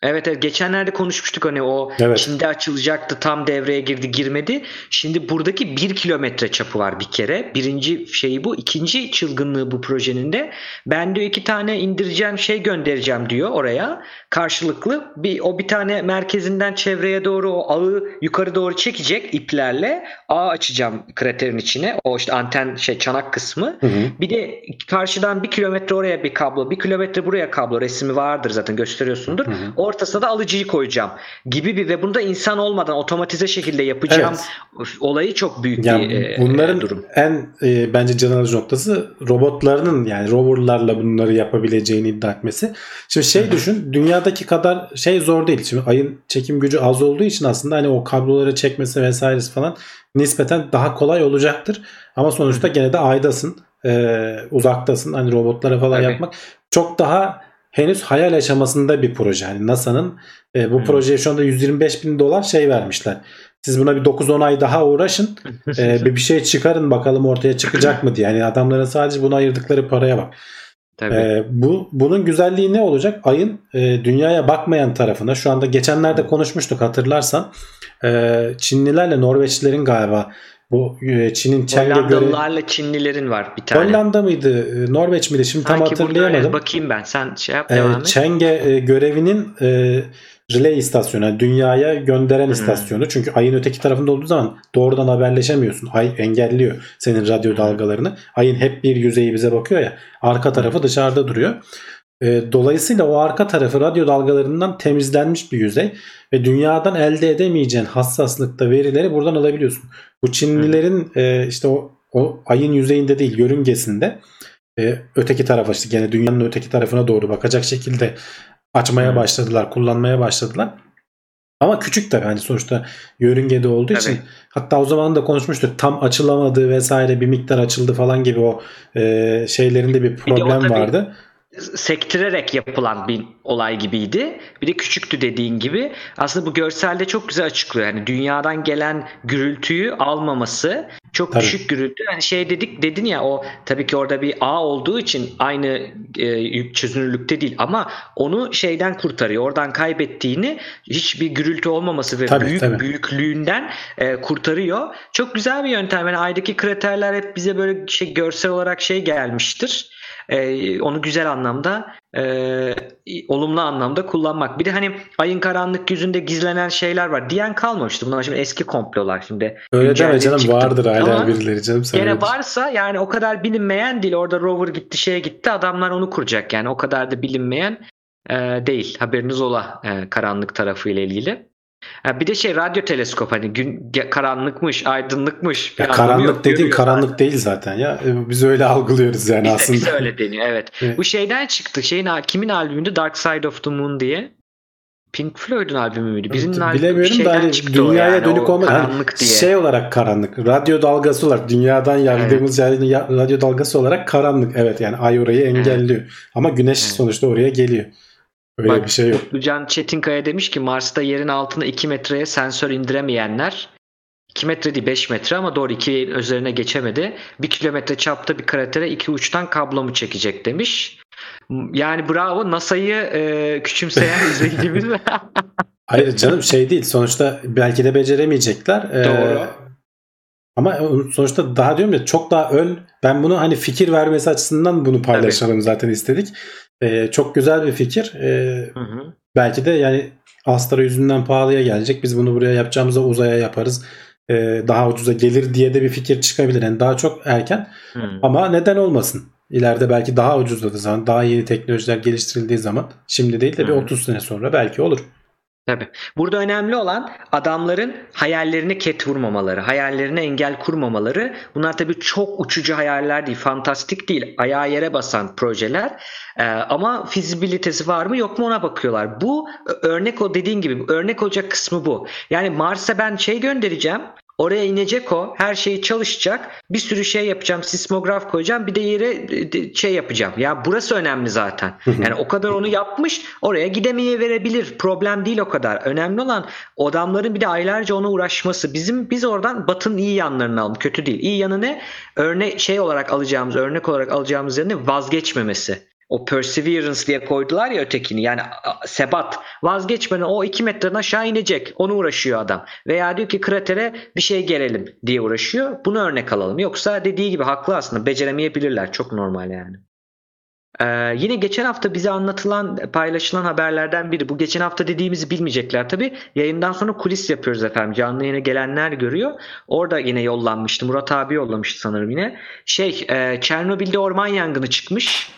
Evet evet geçenlerde konuşmuştuk hani o Evet. Çin'de açılacaktı tam devreye girdi girmedi. Şimdi buradaki bir kilometre çapı var bir kere. Birinci şeyi bu. ikinci çılgınlığı bu projenin de. Ben diyor iki tane indireceğim şey göndereceğim diyor oraya. Karşılıklı bir o bir tane merkezinden çevreye doğru o ağı yukarı doğru çekecek iplerle ağ açacağım kraterin içine. O işte anten şey çanak kısmı. Hı hı. Bir de karşıdan bir kilometre oraya bir kablo, bir kilometre buraya kablo resmi vardır zaten gösteriyorsundur. Hı hı. Ortasına da alıcıyı koyacağım gibi bir ve bunda insan olmadan otomatize şekilde yapacağım olayı çok büyük Yani bir e, bunların durum. en e, bence can alıcı noktası robotlarının yani roverlarla bunları yapabileceğini iddia etmesi. Şimdi şey düşün dünyadaki kadar şey zor değil. Şimdi ayın çekim gücü az olduğu için aslında hani o kabloları çekmesi vesairesi falan nispeten daha kolay olacaktır. Ama sonuçta gene de aydasın. e, uzaktasın. Hani robotlara falan Tabii. yapmak çok daha henüz hayal aşamasında bir proje. Hani NASA'nın e, bu Hı. projeye şu anda 125 bin dolar şey vermişler. Siz buna bir 9-10 ay daha uğraşın. <laughs> Ee, bir bir şey çıkarın bakalım ortaya çıkacak mı diye. Yani adamların sadece buna ayırdıkları paraya bak. Tabii. Ee, bu bunun güzelliği ne olacak? Ayın e, dünyaya bakmayan tarafına şu anda geçenlerde konuşmuştuk hatırlarsan. E, Çinlilerle Norveçlilerin galiba bu e, Çin'in Çenge göre Hollandalılarla Çinlilerin var bir tane. Hollanda mıydı? e, Norveç miydi? Şimdi tam Sanki burada hatırlayamadım. öyle. Bakayım ben. Sen şey yap Ee, devam et. Çenge e, görevinin e, relay istasyonu, yani dünyaya gönderen istasyonu. Çünkü ayın öteki tarafında olduğu zaman doğrudan haberleşemiyorsun. Ay engelliyor senin radyo dalgalarını. Ayın hep bir yüzeyi bize bakıyor ya. Arka tarafı dışarıda duruyor. E, dolayısıyla o arka tarafı radyo dalgalarından temizlenmiş bir yüzey ve dünyadan elde edemeyeceğin hassaslıkta verileri buradan alabiliyorsun. Bu Çinlilerin e, işte o, o ayın yüzeyinde değil yörüngesinde e, öteki tarafa işte gene dünyanın öteki tarafına doğru bakacak şekilde açmaya Hı. başladılar, kullanmaya başladılar. Ama küçük tabii hani sonuçta yörüngede olduğu için Tabii. hatta o zaman da konuşmuştuk tam açılamadığı vesaire bir miktar açıldı falan gibi o e, şeylerinde bir problem tabii- vardı. Sektirerek yapılan bir olay gibiydi. Bir de küçüktü dediğin gibi. Aslında bu görselde çok güzel açıklıyor. Yani dünyadan gelen gürültüyü almaması çok Tabii. düşük gürültü. Hani şey dedik dedin ya o tabii ki orada bir ağ olduğu için aynı e, çözünürlükte değil ama onu şeyden kurtarıyor. Oradan kaybettiğini hiçbir gürültü olmaması ve Tabii, büyük tabii. büyüklüğünden e, kurtarıyor. Çok güzel bir yöntem. Yani aydaki kraterler hep bize böyle şey görsel olarak şey gelmiştir. Ee, onu güzel anlamda e, olumlu anlamda kullanmak. Bir de hani ayın karanlık yüzünde gizlenen şeyler var. Diyen kalmamıştı. Bunlar şimdi eski komplolar şimdi. Öyle deme canım çıktı. vardır hala Ama birileri canım. Gene varsa yani o kadar bilinmeyen değil. Orada rover gitti şeye gitti. Adamlar onu kuracak yani. O kadar da bilinmeyen e, değil. Haberiniz ola e, karanlık tarafı ile ilgili. Ha, bir de şey radyo teleskop hani gün karanlıkmış, aydınlıkmış. bir Ya karanlık yok, dediğin karanlık değil zaten ya. E, Biz öyle algılıyoruz yani aslında. bize öyle deniyor evet. Evet. Bu şeyden çıktı. Şeyin kimin albümüydü? Dark Side of the Moon diye. Pink Floyd'un albümü müydü? Albümü bir Bilemiyorum da hani dünyaya yani, dönük o olmadan hani karanlık diye. şey olarak karanlık. Radyo dalgası olarak dünyadan yaydığımız yani ya- radyo dalgası olarak karanlık. Evet yani ay orayı engelliyor. Ama güneş Evet. sonuçta oraya geliyor. Öyle Bak, bir şey yok. Can Çetinkaya demiş ki Mars'ta yerin altına 2 metreye sensör indiremeyenler 2 metre değil 5 metre ama doğru 2 üzerine geçemedi. 1 kilometre çapta bir kratere iki uçtan kablo mu çekecek demiş. Yani bravo NASA'yı e, küçümseyen <laughs> izleyicimiz. <laughs> Hayır canım şey değil. Sonuçta belki de beceremeyecekler. Ee, Doğru. ama sonuçta daha diyorum ya çok daha ön. Ben bunu hani fikir vermesi açısından bunu paylaşalım zaten istedik. Ee, çok güzel bir fikir. Ee, Hı hı. belki de yani Astra yüzünden pahalıya gelecek. Biz bunu buraya yapacağımızda uzaya yaparız. Ee, daha ucuza gelir diye de bir fikir çıkabilir. Yani daha çok erken Hı. ama neden olmasın? İleride belki daha ucuzladığı zaman, daha yeni teknolojiler geliştirildiği zaman şimdi değil de bir Hı. 30 sene sonra belki olur. Tabii. Burada önemli olan adamların hayallerine ket vurmamaları, hayallerine engel kurmamaları. Bunlar tabii çok uçucu hayaller değil, fantastik değil, ayağa yere basan projeler. Ee, ama fizibilitesi var mı yok mu ona bakıyorlar. Bu örnek o dediğin gibi örnek olacak kısmı bu. Yani Mars'a ben şey göndereceğim. Oraya inecek o. Her şeyi çalışacak. Bir sürü şey yapacağım. Sismograf koyacağım. Bir de yere e, şey yapacağım. Ya burası önemli zaten. Yani o kadar onu yapmış. Oraya gidemeye verebilir. Problem değil o kadar. Önemli olan adamların bir de aylarca ona uğraşması. Bizim biz oradan Batı'nın iyi yanlarını alalım. Kötü değil. İyi yanı ne? Örnek şey olarak alacağımız, örnek olarak alacağımız yanı vazgeçmemesi. O perseverance diye koydular ya ötekini. Yani sebat. Vazgeçmeden o 2 metreden aşağı inecek. Onu uğraşıyor adam. Veya diyor ki kratere bir şey gerelim diye uğraşıyor. Bunu örnek alalım. Yoksa dediği gibi haklı aslında. Beceremeyebilirler. Çok normal yani. Ee, yine geçen hafta bize anlatılan paylaşılan haberlerden biri. Bu geçen hafta dediğimizi bilmeyecekler tabi yayından sonra kulis yapıyoruz efendim. Canlı yayına gelenler görüyor. Orada yine yollanmıştı. Murat abi yollamıştı sanırım yine. Şey e, Çernobil'de orman yangını çıkmış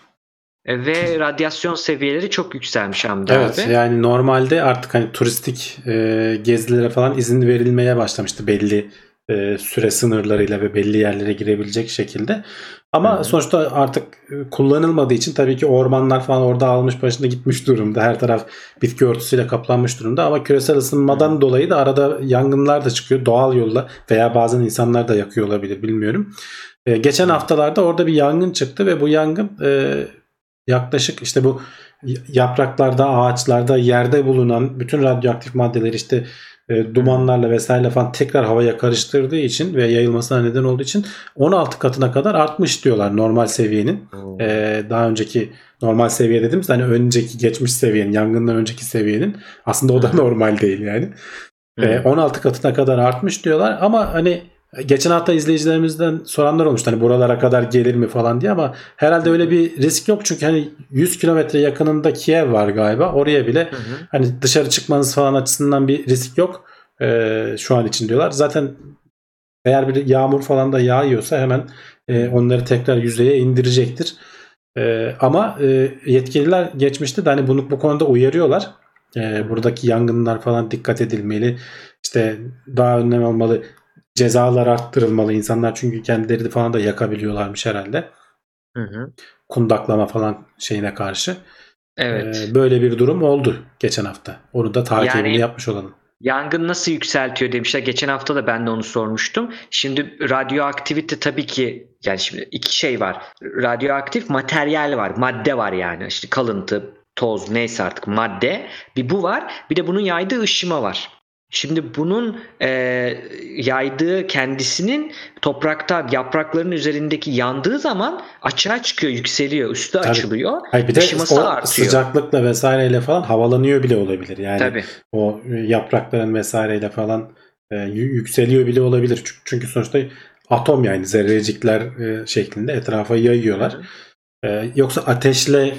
ve radyasyon seviyeleri çok yükselmiş Hamdi Evet abi. yani normalde artık hani turistik e, gezilere falan izin verilmeye başlamıştı belli e, süre sınırlarıyla ve belli yerlere girebilecek şekilde. Ama hı. sonuçta artık e, kullanılmadığı için tabii ki ormanlar falan orada almış başında gitmiş durumda. Her taraf bitki örtüsüyle kaplanmış durumda ama küresel ısınmadan dolayı da arada yangınlar da çıkıyor doğal yolla veya bazen insanlar da yakıyor olabilir bilmiyorum. E, geçen haftalarda orada bir yangın çıktı ve bu yangın e, yaklaşık işte bu yapraklarda, ağaçlarda, yerde bulunan bütün radyoaktif maddeleri işte e, dumanlarla vesaire falan tekrar havaya karıştırdığı için ve yayılmasına neden olduğu için 16 katına kadar artmış diyorlar normal seviyenin. Hmm. E, daha önceki normal seviye dediğimiz hani önceki geçmiş seviyenin, yangından önceki seviyenin aslında o da normal değil yani. E, 16 katına kadar artmış diyorlar ama hani Geçen hafta izleyicilerimizden soranlar olmuştu hani buralara kadar gelir mi falan diye ama herhalde öyle bir risk yok çünkü hani 100 kilometre yakınında Kiev var galiba oraya bile Hı hı. hani dışarı çıkmanız falan açısından bir risk yok ee, şu an için diyorlar. Zaten eğer bir yağmur falan da yağıyorsa hemen e, onları tekrar yüzeye indirecektir. E, ama e, yetkililer geçmişte de hani bunu bu konuda uyarıyorlar. E, buradaki yangınlar falan dikkat edilmeli. İşte daha önlem almalı cezalar arttırılmalı insanlar çünkü kendileri falan da yakabiliyorlarmış herhalde. Hı hı. Kundaklama falan şeyine karşı. Evet. Ee, böyle bir durum oldu geçen hafta. Onu da takibini Yani- yapmış olalım. Yangın nasıl yükseltiyor demişler. Geçen hafta da ben de onu sormuştum. Şimdi radyoaktivite tabii ki yani şimdi iki şey var. Radyoaktif materyal var. Madde var yani. İşte kalıntı, toz neyse artık madde. Bir bu var. Bir de bunun yaydığı ışıma var. Şimdi bunun e, yaydığı kendisinin toprakta yaprakların üzerindeki yandığı zaman açığa çıkıyor, yükseliyor, üstü Tabii. açılıyor. Hayır bir de o artıyor. sıcaklıkla vesaireyle falan havalanıyor bile olabilir. Yani Tabii. o yaprakların vesaireyle falan e, yü- yükseliyor bile olabilir. Çünkü, çünkü sonuçta atom yani zerrecikler e, şeklinde etrafa yayıyorlar. E, yoksa ateşle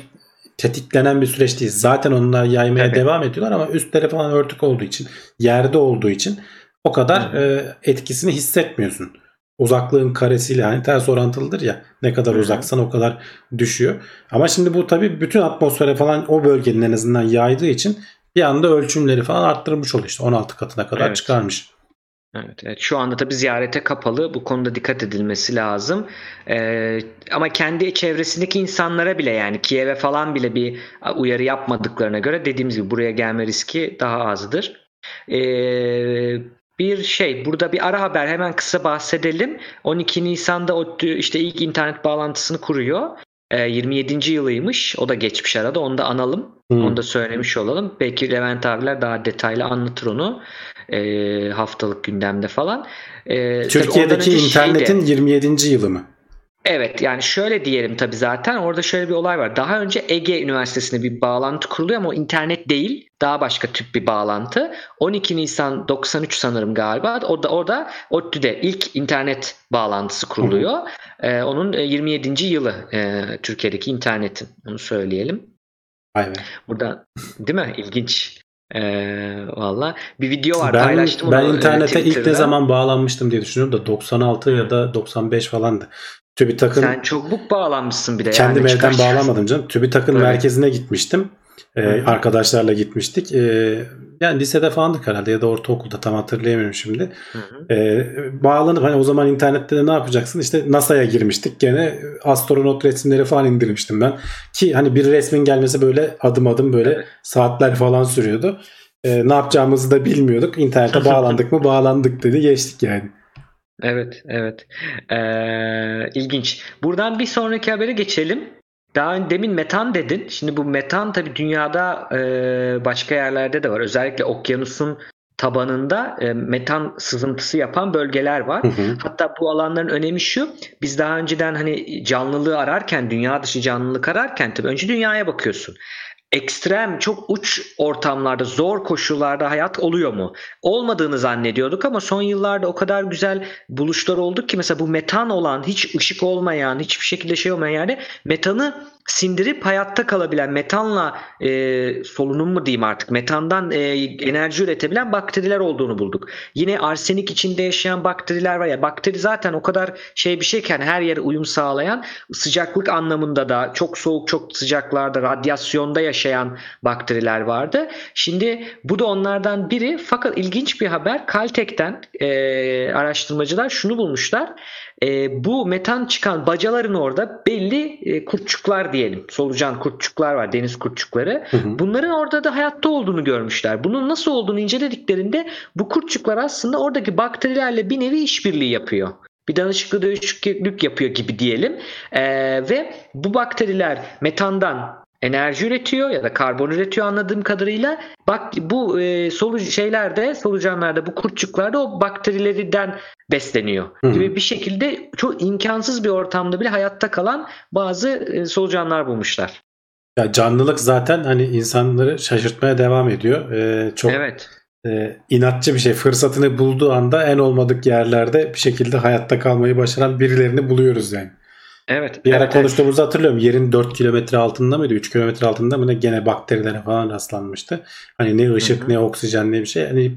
tetiklenen bir süreç değil. Zaten onlar yaymaya Tabii. devam ediyorlar ama üstleri falan örtük olduğu için, yerde olduğu için o kadar e, etkisini hissetmiyorsun. Uzaklığın karesiyle hani ters orantılıdır ya ne kadar hı. uzaksan o kadar düşüyor. Ama şimdi bu tabii bütün atmosfere falan o bölgenin en azından yaydığı için bir anda ölçümleri falan arttırmış oluyor işte 16 katına kadar Evet. çıkarmış. Evet, evet. Şu anda tabii ziyarete kapalı. Bu konuda dikkat edilmesi lazım. Ee, ama kendi çevresindeki insanlara bile yani Kiev'e falan bile bir uyarı yapmadıklarına göre dediğimiz gibi buraya gelme riski daha azdır. Ee, bir şey burada bir ara haber hemen kısa bahsedelim. 12 Nisan'da ODTÜ işte ilk internet bağlantısını kuruyor. Ee, 27. yılıymış. O da geçmiş arada. Onu da analım. Hmm. Onu da söylemiş olalım. Belki Levent abiler daha detaylı anlatır onu. Ee, haftalık gündemde falan. Ondan Türkiye'deki internetin 27. yılı mı? Evet yani şöyle diyelim tabii zaten orada şöyle bir olay var. Daha önce Ege Üniversitesi'ne bir bağlantı kuruluyor ama o internet değil. Daha başka tip bir bağlantı. 12 Nisan 93 sanırım galiba. Orada orada ODTÜ'de ilk internet bağlantısı kuruluyor. Ee, onun e, 27. yılı e, Türkiye'deki internetin. Onu söyleyelim. Vay be. Burada değil mi? İlginç. Ee, Valla bir video var Ben, paylaştım. ben onu, e, internete ilk ne Twitter'da. zaman bağlanmıştım diye düşünüyorum da 96 ya da 95 falandı. TÜBİTAK'ın Sen çabuk bağlanmışsın bir de. kendim yani. evden bağlamadım canım. TÜBİTAK'ın Öyle. merkezine gitmiştim. Ee, arkadaşlarla gitmiştik. Ee, yani lisede falandık herhalde ya da ortaokulda tam hatırlayamıyorum şimdi. Hı hı. Ee, bağlanıp hani o zaman internette de ne yapacaksın? İşte NASA'ya girmiştik. Gene astronot resimleri falan indirmiştim ben. Ki hani bir resmin gelmesi böyle adım adım böyle Evet. saatler falan sürüyordu. Ee, ne yapacağımızı da bilmiyorduk. İnternete <laughs> bağlandık mı? Bağlandık dedi. Geçtik yani. Evet, evet. Ee, ilginç. Buradan bir sonraki habere geçelim. Daha demin metan dedin. Şimdi bu metan tabii dünyada e, başka yerlerde de var. Özellikle okyanusun tabanında e, metan sızıntısı yapan bölgeler var. Hı hı. Hatta bu alanların önemi şu. Biz daha önceden hani canlılığı ararken, dünya dışı canlılık ararken tabii önce dünyaya bakıyorsun. Ekstrem, çok uç ortamlarda, zor koşullarda hayat oluyor mu? Olmadığını zannediyorduk ama son yıllarda o kadar güzel buluşlar oldu ki mesela bu metan olan, hiç ışık olmayan, hiçbir şekilde şey olmayan yerde metanı sindirip hayatta kalabilen, metanla e, solunum mu diyeyim artık, metandan e, enerji üretebilen bakteriler olduğunu bulduk. Yine arsenik içinde yaşayan bakteriler var ya, bakteri zaten o kadar şey bir şey ki hani her yere uyum sağlayan, sıcaklık anlamında da çok soğuk çok sıcaklarda, radyasyonda yaşayan bakteriler vardı. Şimdi bu da onlardan biri fakat ilginç bir haber Caltech'ten e, araştırmacılar şunu bulmuşlar. E, bu metan çıkan bacaların orada belli e, kurtçuklar diyelim. Solucan kurtçuklar var, deniz kurtçukları. Hı hı. Bunların orada da hayatta olduğunu görmüşler. Bunun nasıl olduğunu incelediklerinde bu kurtçuklar aslında oradaki bakterilerle bir nevi işbirliği yapıyor. bir danışıklı dönüşüklük yapıyor gibi diyelim. Ee, ve bu bakteriler metandan enerji üretiyor ya da karbon üretiyor anladığım kadarıyla. Bak bu e, solu şeylerde, solucanlarda, bu kurtçuklarda o bakterilerden besleniyor Hı hı. gibi bir şekilde çok imkansız bir ortamda bile hayatta kalan bazı e, solucanlar bulmuşlar. Ya canlılık zaten hani insanları şaşırtmaya devam ediyor. Ee, çok Evet. e, inatçı bir şey. Fırsatını bulduğu anda en olmadık yerlerde bir şekilde hayatta kalmayı başaran birilerini buluyoruz yani. Evet. Bir ara evet, konuştuğumuzu hatırlıyorum. Yerin 4 kilometre altında mıydı? 3 kilometre altında mı ne? Gene bakterilere falan rastlanmıştı. Hani ne ışık Hı hı. ne oksijen ne bir şey. Hani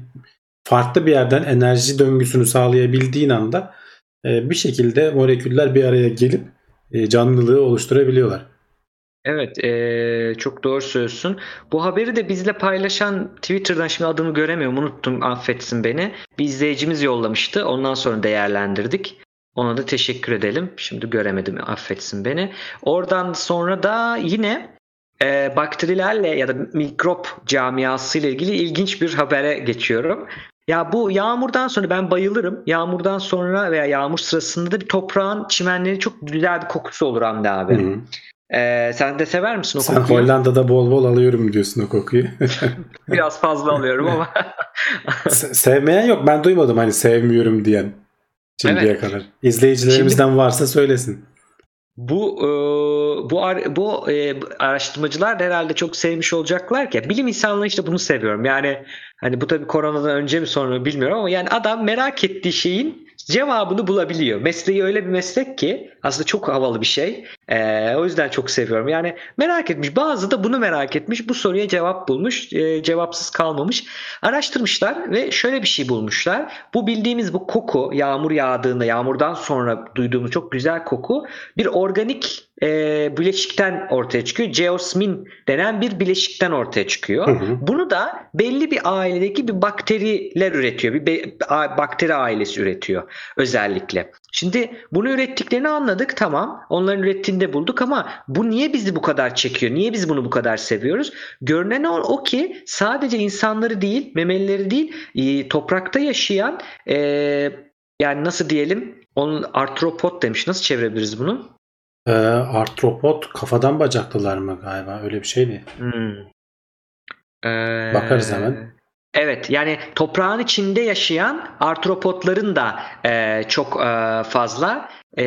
farklı bir yerden enerji döngüsünü sağlayabildiğin anda e, bir şekilde moleküller bir araya gelip e, canlılığı oluşturabiliyorlar. Evet, eee, çok doğru söylüyorsun. Bu haberi de bizle paylaşan Twitter'dan şimdi adını göremiyorum, unuttum, affetsin beni. Bir izleyicimiz yollamıştı. Ondan sonra değerlendirdik. Ona da teşekkür edelim. Şimdi göremedim, affetsin beni. Oradan sonra da yine eee, bakterilerle ya da mikrop camiası ile ilgili ilginç bir habere geçiyorum. Ya bu yağmurdan sonra ben bayılırım. Yağmurdan sonra veya yağmur sırasında da bir toprağın çimenleri çok güzel bir kokusu olur Hamdi abi. Hı hı. Ee, sen de sever misin o Sen kokuyu? Hollanda'da bol bol alıyorum diyorsun o kokuyu. <laughs> <laughs> Biraz fazla alıyorum ama. Se- Sevmeyen yok. Ben duymadım hani sevmiyorum diyen şimdiye Evet. kadar. İzleyicilerimizden varsa söylesin. bu e, bu ar- bu e, araştırmacılar da herhalde çok sevmiş olacaklar ki bilim insanları işte bunu seviyorum. Yani hani bu tabii koronadan önce mi sonra mı bilmiyorum ama yani adam merak ettiği şeyin cevabını bulabiliyor. Mesleği öyle bir meslek ki aslında çok havalı bir şey. Ee, o yüzden çok seviyorum. Yani merak etmiş. Bazı da bunu merak etmiş. Bu soruya cevap bulmuş. e, cevapsız kalmamış. Araştırmışlar ve şöyle bir şey bulmuşlar. Bu bildiğimiz bu koku yağmur yağdığında yağmurdan sonra duyduğumuz çok güzel koku bir organik e, bileşikten ortaya çıkıyor. Geosmin denen bir bileşikten ortaya çıkıyor. Hı hı. Bunu da belli bir ailedeki bir bakteriler üretiyor. Bir be- bakteri ailesi üretiyor özellikle. Şimdi bunu ürettiklerini anladık tamam. Onların ürettiğini de bulduk ama bu niye bizi bu kadar çekiyor? Niye biz bunu bu kadar seviyoruz? Görünen o, o ki sadece insanları değil, memelileri değil, e, toprakta yaşayan e, yani nasıl diyelim? Onun artropod demiş. Nasıl çevirebiliriz bunu? Ee, artropod kafadan bacaklılar mı galiba? Öyle bir şeydi. Hmm. Ee, Bakarız hemen. Evet yani toprağın içinde yaşayan artropotların da e, çok e, fazla e,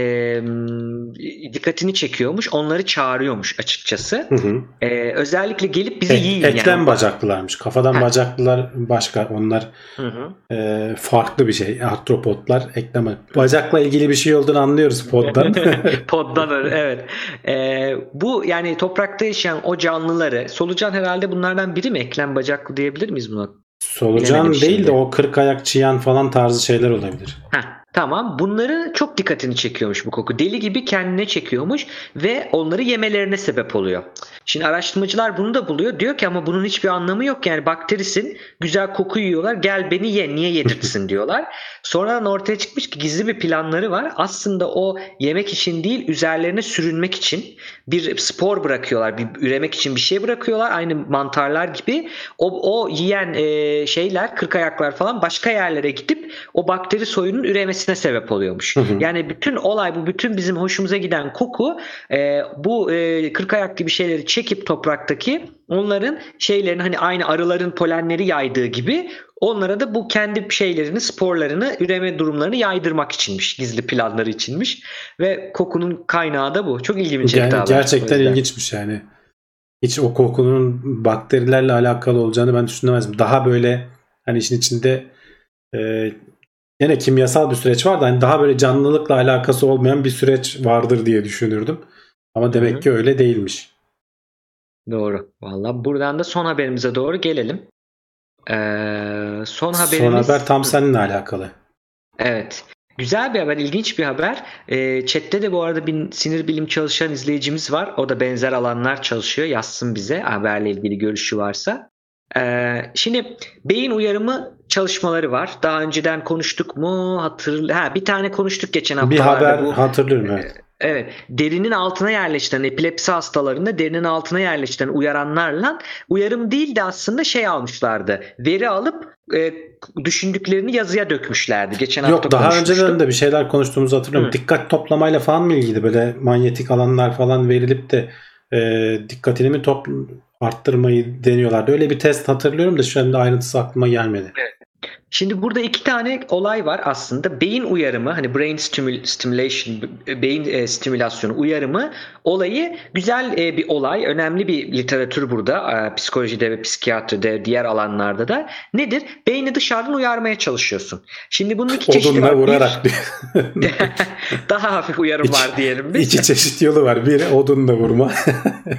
dikkatini çekiyormuş. Onları çağırıyormuş açıkçası. Hı hı. E, özellikle gelip bizi Ek- yiyin. eklem yani. bacaklılarmış. Kafadan Ha. bacaklılar başka. Onlar Hı hı. e, farklı bir şey. Artropodlar ekleme. Bacakla ilgili bir şey olduğunu anlıyoruz poddan. <laughs> Poddan öyle, evet. E, bu yani toprakta yaşayan o canlıları solucan herhalde bunlardan biri mi? Eklem bacaklı diyebilir miyiz buna? Solucan Bilemedim değil şimdi. de o kırk ayak çiyan falan tarzı şeyler olabilir. Heh, tamam. Bunları çok dikkatini çekiyormuş bu koku. Deli gibi kendine çekiyormuş ve onları yemelerine sebep oluyor. Şimdi araştırmacılar bunu da buluyor. Diyor ki ama bunun hiçbir anlamı yok. Yani bakterisin güzel koku yiyorlar. Gel beni ye. Niye yedirtsin <laughs> diyorlar. Sonradan ortaya çıkmış ki gizli bir planları var. Aslında o yemek için değil üzerlerine sürünmek için bir spor bırakıyorlar. Bir üremek için bir şey bırakıyorlar. Aynı mantarlar gibi. O, o yiyen e, şeyler kırk ayaklar falan başka yerlere gidip o bakteri soyunun üremesine sebep oluyormuş. Hı hı. Yani bütün olay bu bütün bizim hoşumuza giden koku e, bu e, kırk ayak gibi şeyleri çekip topraktaki onların şeylerini hani aynı arıların polenleri yaydığı gibi onlara da bu kendi şeylerini, sporlarını, üreme durumlarını yaydırmak içinmiş. Gizli planları içinmiş. Ve kokunun kaynağı da bu. Çok ilgimi çekti Ger- abi. gerçekten ilginçmiş yani. Hiç o kokunun bakterilerle alakalı olacağını ben düşünemezdim. Daha böyle hani işin içinde e, yine kimyasal bir süreç var da hani daha böyle canlılıkla alakası olmayan bir süreç vardır diye düşünürdüm. Ama demek Hı hı. ki öyle değilmiş. Doğru. Vallahi buradan da son haberimize doğru gelelim. Ee, son haberimiz... Son haber tam seninle alakalı. Evet. Güzel bir haber, ilginç bir haber. E, chatte de bu arada bir sinir bilim çalışan izleyicimiz var. O da benzer alanlar çalışıyor. Yazsın bize haberle ilgili görüşü varsa. E, şimdi beyin uyarımı çalışmaları var. Daha önceden konuştuk mu? Hatırla. Ha, bir tane konuştuk geçen Bir haftalarda. haber bu. hatırlıyorum evet. Evet. Derinin altına yerleştiren epilepsi hastalarında derinin altına yerleştiren uyaranlarla uyarım değil de aslında şey almışlardı. Veri alıp e, düşündüklerini yazıya dökmüşlerdi. Geçen hafta Yok daha önceden de bir şeyler konuştuğumuzu hatırlıyorum. Hı. Dikkat toplamayla falan mı ilgili böyle manyetik alanlar falan verilip de e, dikkatini mi top arttırmayı deniyorlardı. Öyle bir test hatırlıyorum da şu anda ayrıntısı aklıma gelmedi. Şimdi burada iki tane olay var aslında. Beyin uyarımı hani brain stimul- stimulation, beyin e, stimülasyonu uyarımı olayı güzel e, bir olay. Önemli bir literatür burada. E, psikolojide ve psikiyatride diğer alanlarda da. Nedir? Beyni dışarıdan uyarmaya çalışıyorsun. Şimdi bunun iki çeşidi Odunla var. Bir- vurarak <laughs> daha hafif uyarım var diyelim biz. iki çeşit yolu var. Biri odunla vurma.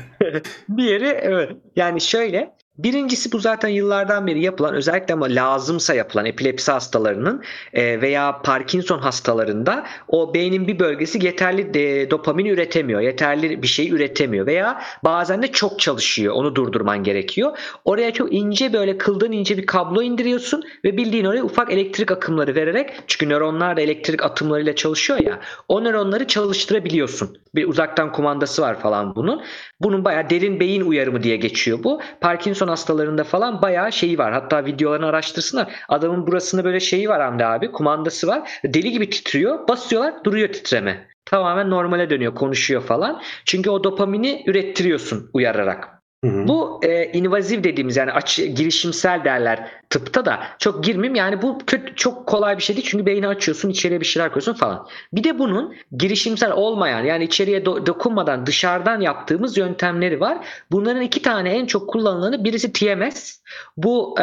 <laughs> Diğeri evet. Yani şöyle Birincisi bu zaten yıllardan beri yapılan özellikle ama lazımsa yapılan epilepsi hastalarının e, veya Parkinson hastalarında o beynin bir bölgesi yeterli de, dopamin üretemiyor. Yeterli bir şey üretemiyor veya bazen de çok çalışıyor. Onu durdurman gerekiyor. Oraya çok ince böyle kıldan ince bir kablo indiriyorsun ve bildiğin oraya ufak elektrik akımları vererek çünkü nöronlar da elektrik atımlarıyla çalışıyor ya. O nöronları çalıştırabiliyorsun. Bir uzaktan kumandası var falan bunun. Bunun bayağı derin beyin uyarımı diye geçiyor bu. Parkinson hastalarında falan bayağı şeyi var. Hatta videolarını araştırsınlar. Adamın burasında böyle şeyi var Hamdi abi. Kumandası var. Deli gibi titriyor. Basıyorlar duruyor titreme. Tamamen normale dönüyor. Konuşuyor falan. Çünkü o dopamini ürettiriyorsun uyararak. Hı hı. Bu e, invaziv dediğimiz yani aç, girişimsel derler tıpta da çok girmeyeyim yani bu kötü, çok kolay bir şey değil çünkü beyni açıyorsun içeriye bir şeyler koyuyorsun falan. Bir de bunun girişimsel olmayan yani içeriye do- dokunmadan dışarıdan yaptığımız yöntemleri var. Bunların iki tane en çok kullanılanı birisi TMS bu e,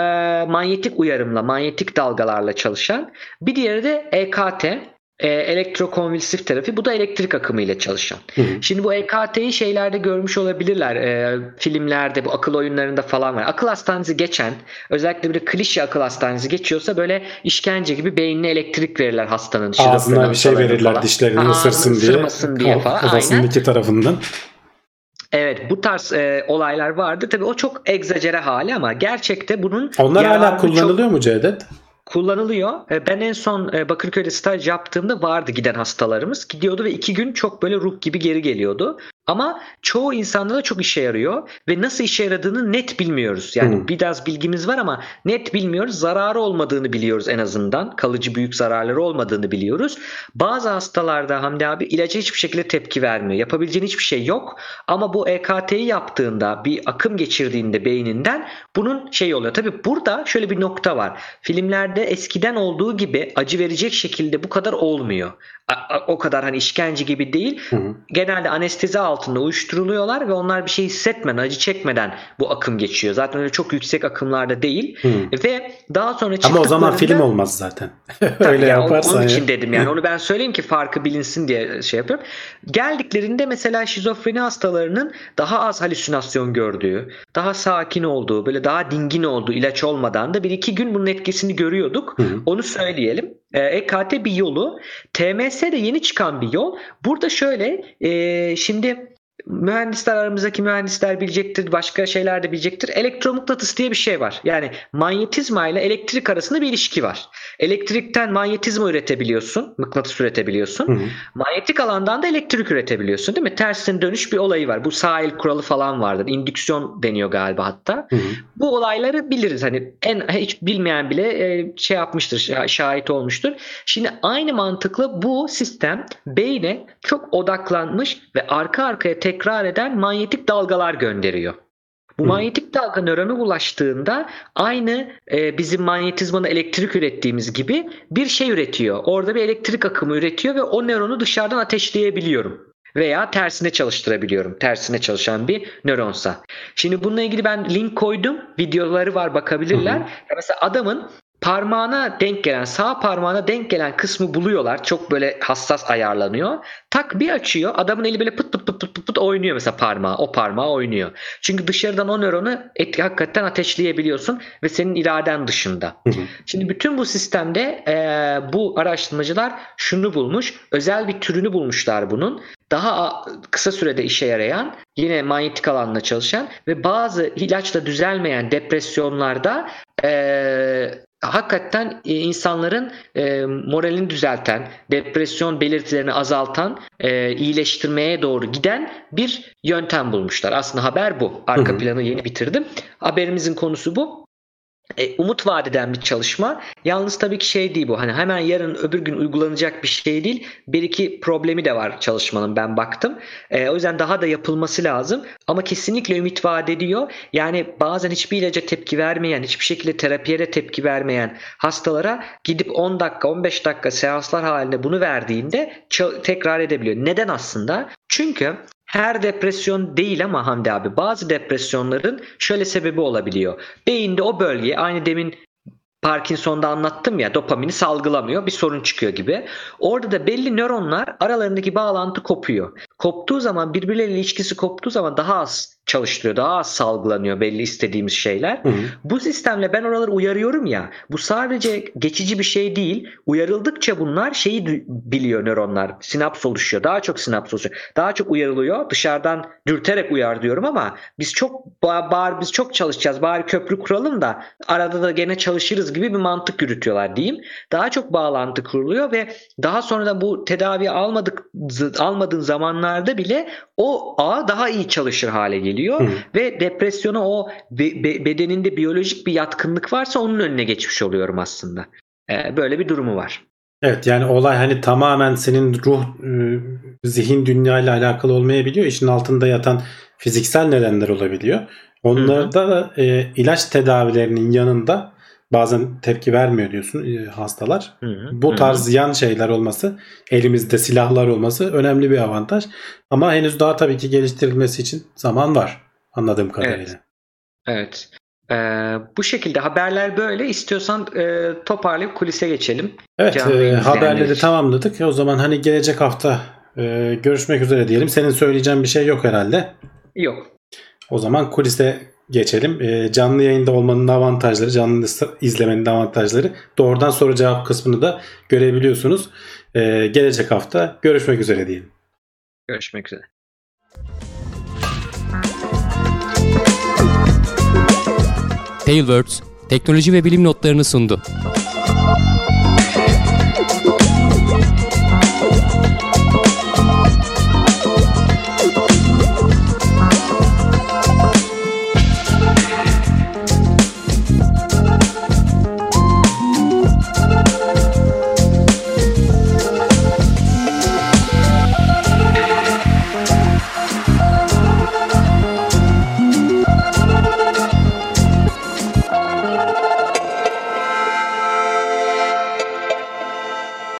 manyetik uyarımla manyetik dalgalarla çalışan bir diğeri de EKT e, elektrokonvülsif terapi bu da elektrik akımı ile çalışan. Hı hı. Şimdi bu EKT'yi şeylerde görmüş olabilirler. E, filmlerde bu akıl oyunlarında falan var. Akıl hastanesi geçen özellikle bir de klişe akıl hastanesi geçiyorsa böyle işkence gibi beynine elektrik verirler hastanın. Ağzına bir şey verirler falan. dişlerini Ha, ısırsın diye. diye falan. Kafasının Aynen. iki tarafından. Evet bu tarz e, olaylar vardı. Tabii o çok egzajere hali ama gerçekte bunun Onlar hala yararını çok- kullanılıyor mu Cevdet? Kullanılıyor. E, Ben en son e, Bakırköy'de staj yaptığımda vardı giden hastalarımız. Gidiyordu ve iki gün çok böyle ruh gibi geri geliyordu. Ama çoğu insanda da çok işe yarıyor ve nasıl işe yaradığını net bilmiyoruz. Yani Hmm. biraz bilgimiz var ama net bilmiyoruz. Zararı olmadığını biliyoruz en azından. Kalıcı büyük zararları olmadığını biliyoruz. Bazı hastalarda Hamdi abi ilaca hiçbir şekilde tepki vermiyor. Yapabileceğin hiçbir şey yok. Ama bu EKT'yi yaptığında bir akım geçirdiğinde beyninden bunun şey oluyor. Tabii burada şöyle bir nokta var. Filmlerde eskiden olduğu gibi acı verecek şekilde bu kadar olmuyor. O kadar hani işkence gibi değil. Hı. Genelde anestezi altında uyuşturuluyorlar ve onlar bir şey hissetmeden, acı çekmeden bu akım geçiyor. Zaten öyle çok yüksek akımlarda değil. Hı. Ve daha sonra Ama o zaman çıktıklarında- film olmaz zaten. <laughs> Öyle ya, yaparsan. Onun ya. için dedim yani onu ben söyleyeyim ki farkı bilinsin diye şey yapıyorum. Geldiklerinde mesela şizofreni hastalarının daha az halüsinasyon gördüğü, daha sakin olduğu, böyle daha dingin olduğu ilaç olmadan da bir iki gün bunun etkisini görüyorduk. Hı hı. Onu söyleyelim. Ee, EKT bir yolu. TMS de yeni çıkan bir yol. Burada şöyle e, şimdi mühendisler aramızdaki mühendisler bilecektir. Başka şeyler de bilecektir. Elektromıknatıs diye bir şey var. Yani manyetizma ile elektrik arasında bir ilişki var. Elektrikten manyetizma üretebiliyorsun. Mıknatıs üretebiliyorsun. Hı hı. Manyetik alandan da elektrik üretebiliyorsun değil mi? Tersine dönüş bir olayı var. Bu sahil kuralı falan vardır. İndüksiyon deniyor galiba hatta. Hı hı. Bu olayları biliriz. Hani en hiç bilmeyen bile e, şey yapmıştır, şa- şahit olmuştur. Şimdi aynı mantıkla bu sistem beyne çok odaklanmış ve arka arkaya tekrar eden manyetik dalgalar gönderiyor. Bu manyetik dalga nörona ulaştığında aynı e, bizim manyetizmanın elektrik ürettiğimiz gibi bir şey üretiyor. Orada bir elektrik akımı üretiyor ve o nöronu dışarıdan ateşleyebiliyorum. Veya tersine çalıştırabiliyorum. Tersine çalışan bir nöronsa. Şimdi bununla ilgili ben link koydum. Videoları var bakabilirler. Hı hı. Ya mesela adamın parmağına denk gelen sağ parmağına denk gelen kısmı buluyorlar. Çok böyle hassas ayarlanıyor. Tak bir açıyor. Adamın eli böyle pıt pıt pıt pıt pıt, pıt oynuyor mesela parmağı. O parmağı oynuyor. Çünkü dışarıdan o nöronu et, hakikaten ateşleyebiliyorsun ve senin iraden dışında. Hı hı. Şimdi bütün bu sistemde e, bu araştırmacılar şunu bulmuş. Özel bir türünü bulmuşlar bunun. Daha kısa sürede işe yarayan, yine manyetik alanla çalışan ve bazı ilaçla düzelmeyen depresyonlarda e, hakikaten e, insanların e, moralini düzelten, depresyon belirtilerini azaltan, e, iyileştirmeye doğru giden bir yöntem bulmuşlar. Aslında haber bu. Arka planı yeni bitirdim. Haberimizin konusu bu. E, umut vadeden bir çalışma. Yalnız tabii ki şey değil bu. Hani hemen yarın öbür gün uygulanacak bir şey değil. Bir iki problemi de var çalışmanın ben baktım. E, o yüzden daha da yapılması lazım. Ama kesinlikle ümit vaat ediyor. Yani bazen hiçbir ilaca tepki vermeyen, hiçbir şekilde terapiye de tepki vermeyen hastalara gidip 10 dakika, 15 dakika seanslar halinde bunu verdiğinde tekrar edebiliyor. Neden aslında? Çünkü her depresyon değil ama Hamdi abi bazı depresyonların şöyle sebebi olabiliyor. Beyinde o bölge aynı demin Parkinson'da anlattım ya dopamini salgılamıyor bir sorun çıkıyor gibi. Orada da belli nöronlar aralarındaki bağlantı kopuyor. Koptuğu zaman birbirleriyle ilişkisi koptuğu zaman daha az çalıştırıyor. Daha az salgılanıyor belli istediğimiz şeyler. Hı hı. Bu sistemle ben oraları uyarıyorum ya. Bu sadece geçici bir şey değil. Uyarıldıkça bunlar şeyi biliyor nöronlar. Sinaps oluşuyor. Daha çok sinaps oluşuyor. Daha çok uyarılıyor. Dışarıdan dürterek uyar diyorum ama biz çok bari biz çok çalışacağız. Bari köprü kuralım da arada da gene çalışırız gibi bir mantık yürütüyorlar diyeyim. Daha çok bağlantı kuruluyor ve daha sonra da bu tedavi almadık almadığın zamanlarda bile o ağ daha iyi çalışır hale geliyor Hı. ve depresyona o be, be, bedeninde biyolojik bir yatkınlık varsa onun önüne geçmiş oluyorum aslında. Ee, böyle bir durumu var. Evet yani olay hani tamamen senin ruh e, zihin dünyayla alakalı olmayabiliyor. İşin altında yatan fiziksel nedenler olabiliyor. Onlarda da e, ilaç tedavilerinin yanında bazen tepki vermiyor diyorsun e, hastalar. Hı hı. Bu tarz hı yan şeyler olması, elimizde silahlar olması önemli bir avantaj. Ama henüz daha tabii ki geliştirilmesi için zaman var anladığım kadarıyla. Evet. evet. Ee, bu şekilde haberler böyle. İstiyorsan e, toparlayıp kulise geçelim. Evet e, haberleri tamamladık. O zaman hani gelecek hafta e, görüşmek üzere diyelim. Senin söyleyeceğin bir şey yok herhalde. Yok. O zaman kulise geçelim. E, canlı yayında olmanın avantajları, canlı izlemenin avantajları. Doğrudan soru cevap kısmını da görebiliyorsunuz. E, gelecek hafta görüşmek üzere diyelim. Görüşmek üzere. Tailwords teknoloji ve bilim notlarını sundu.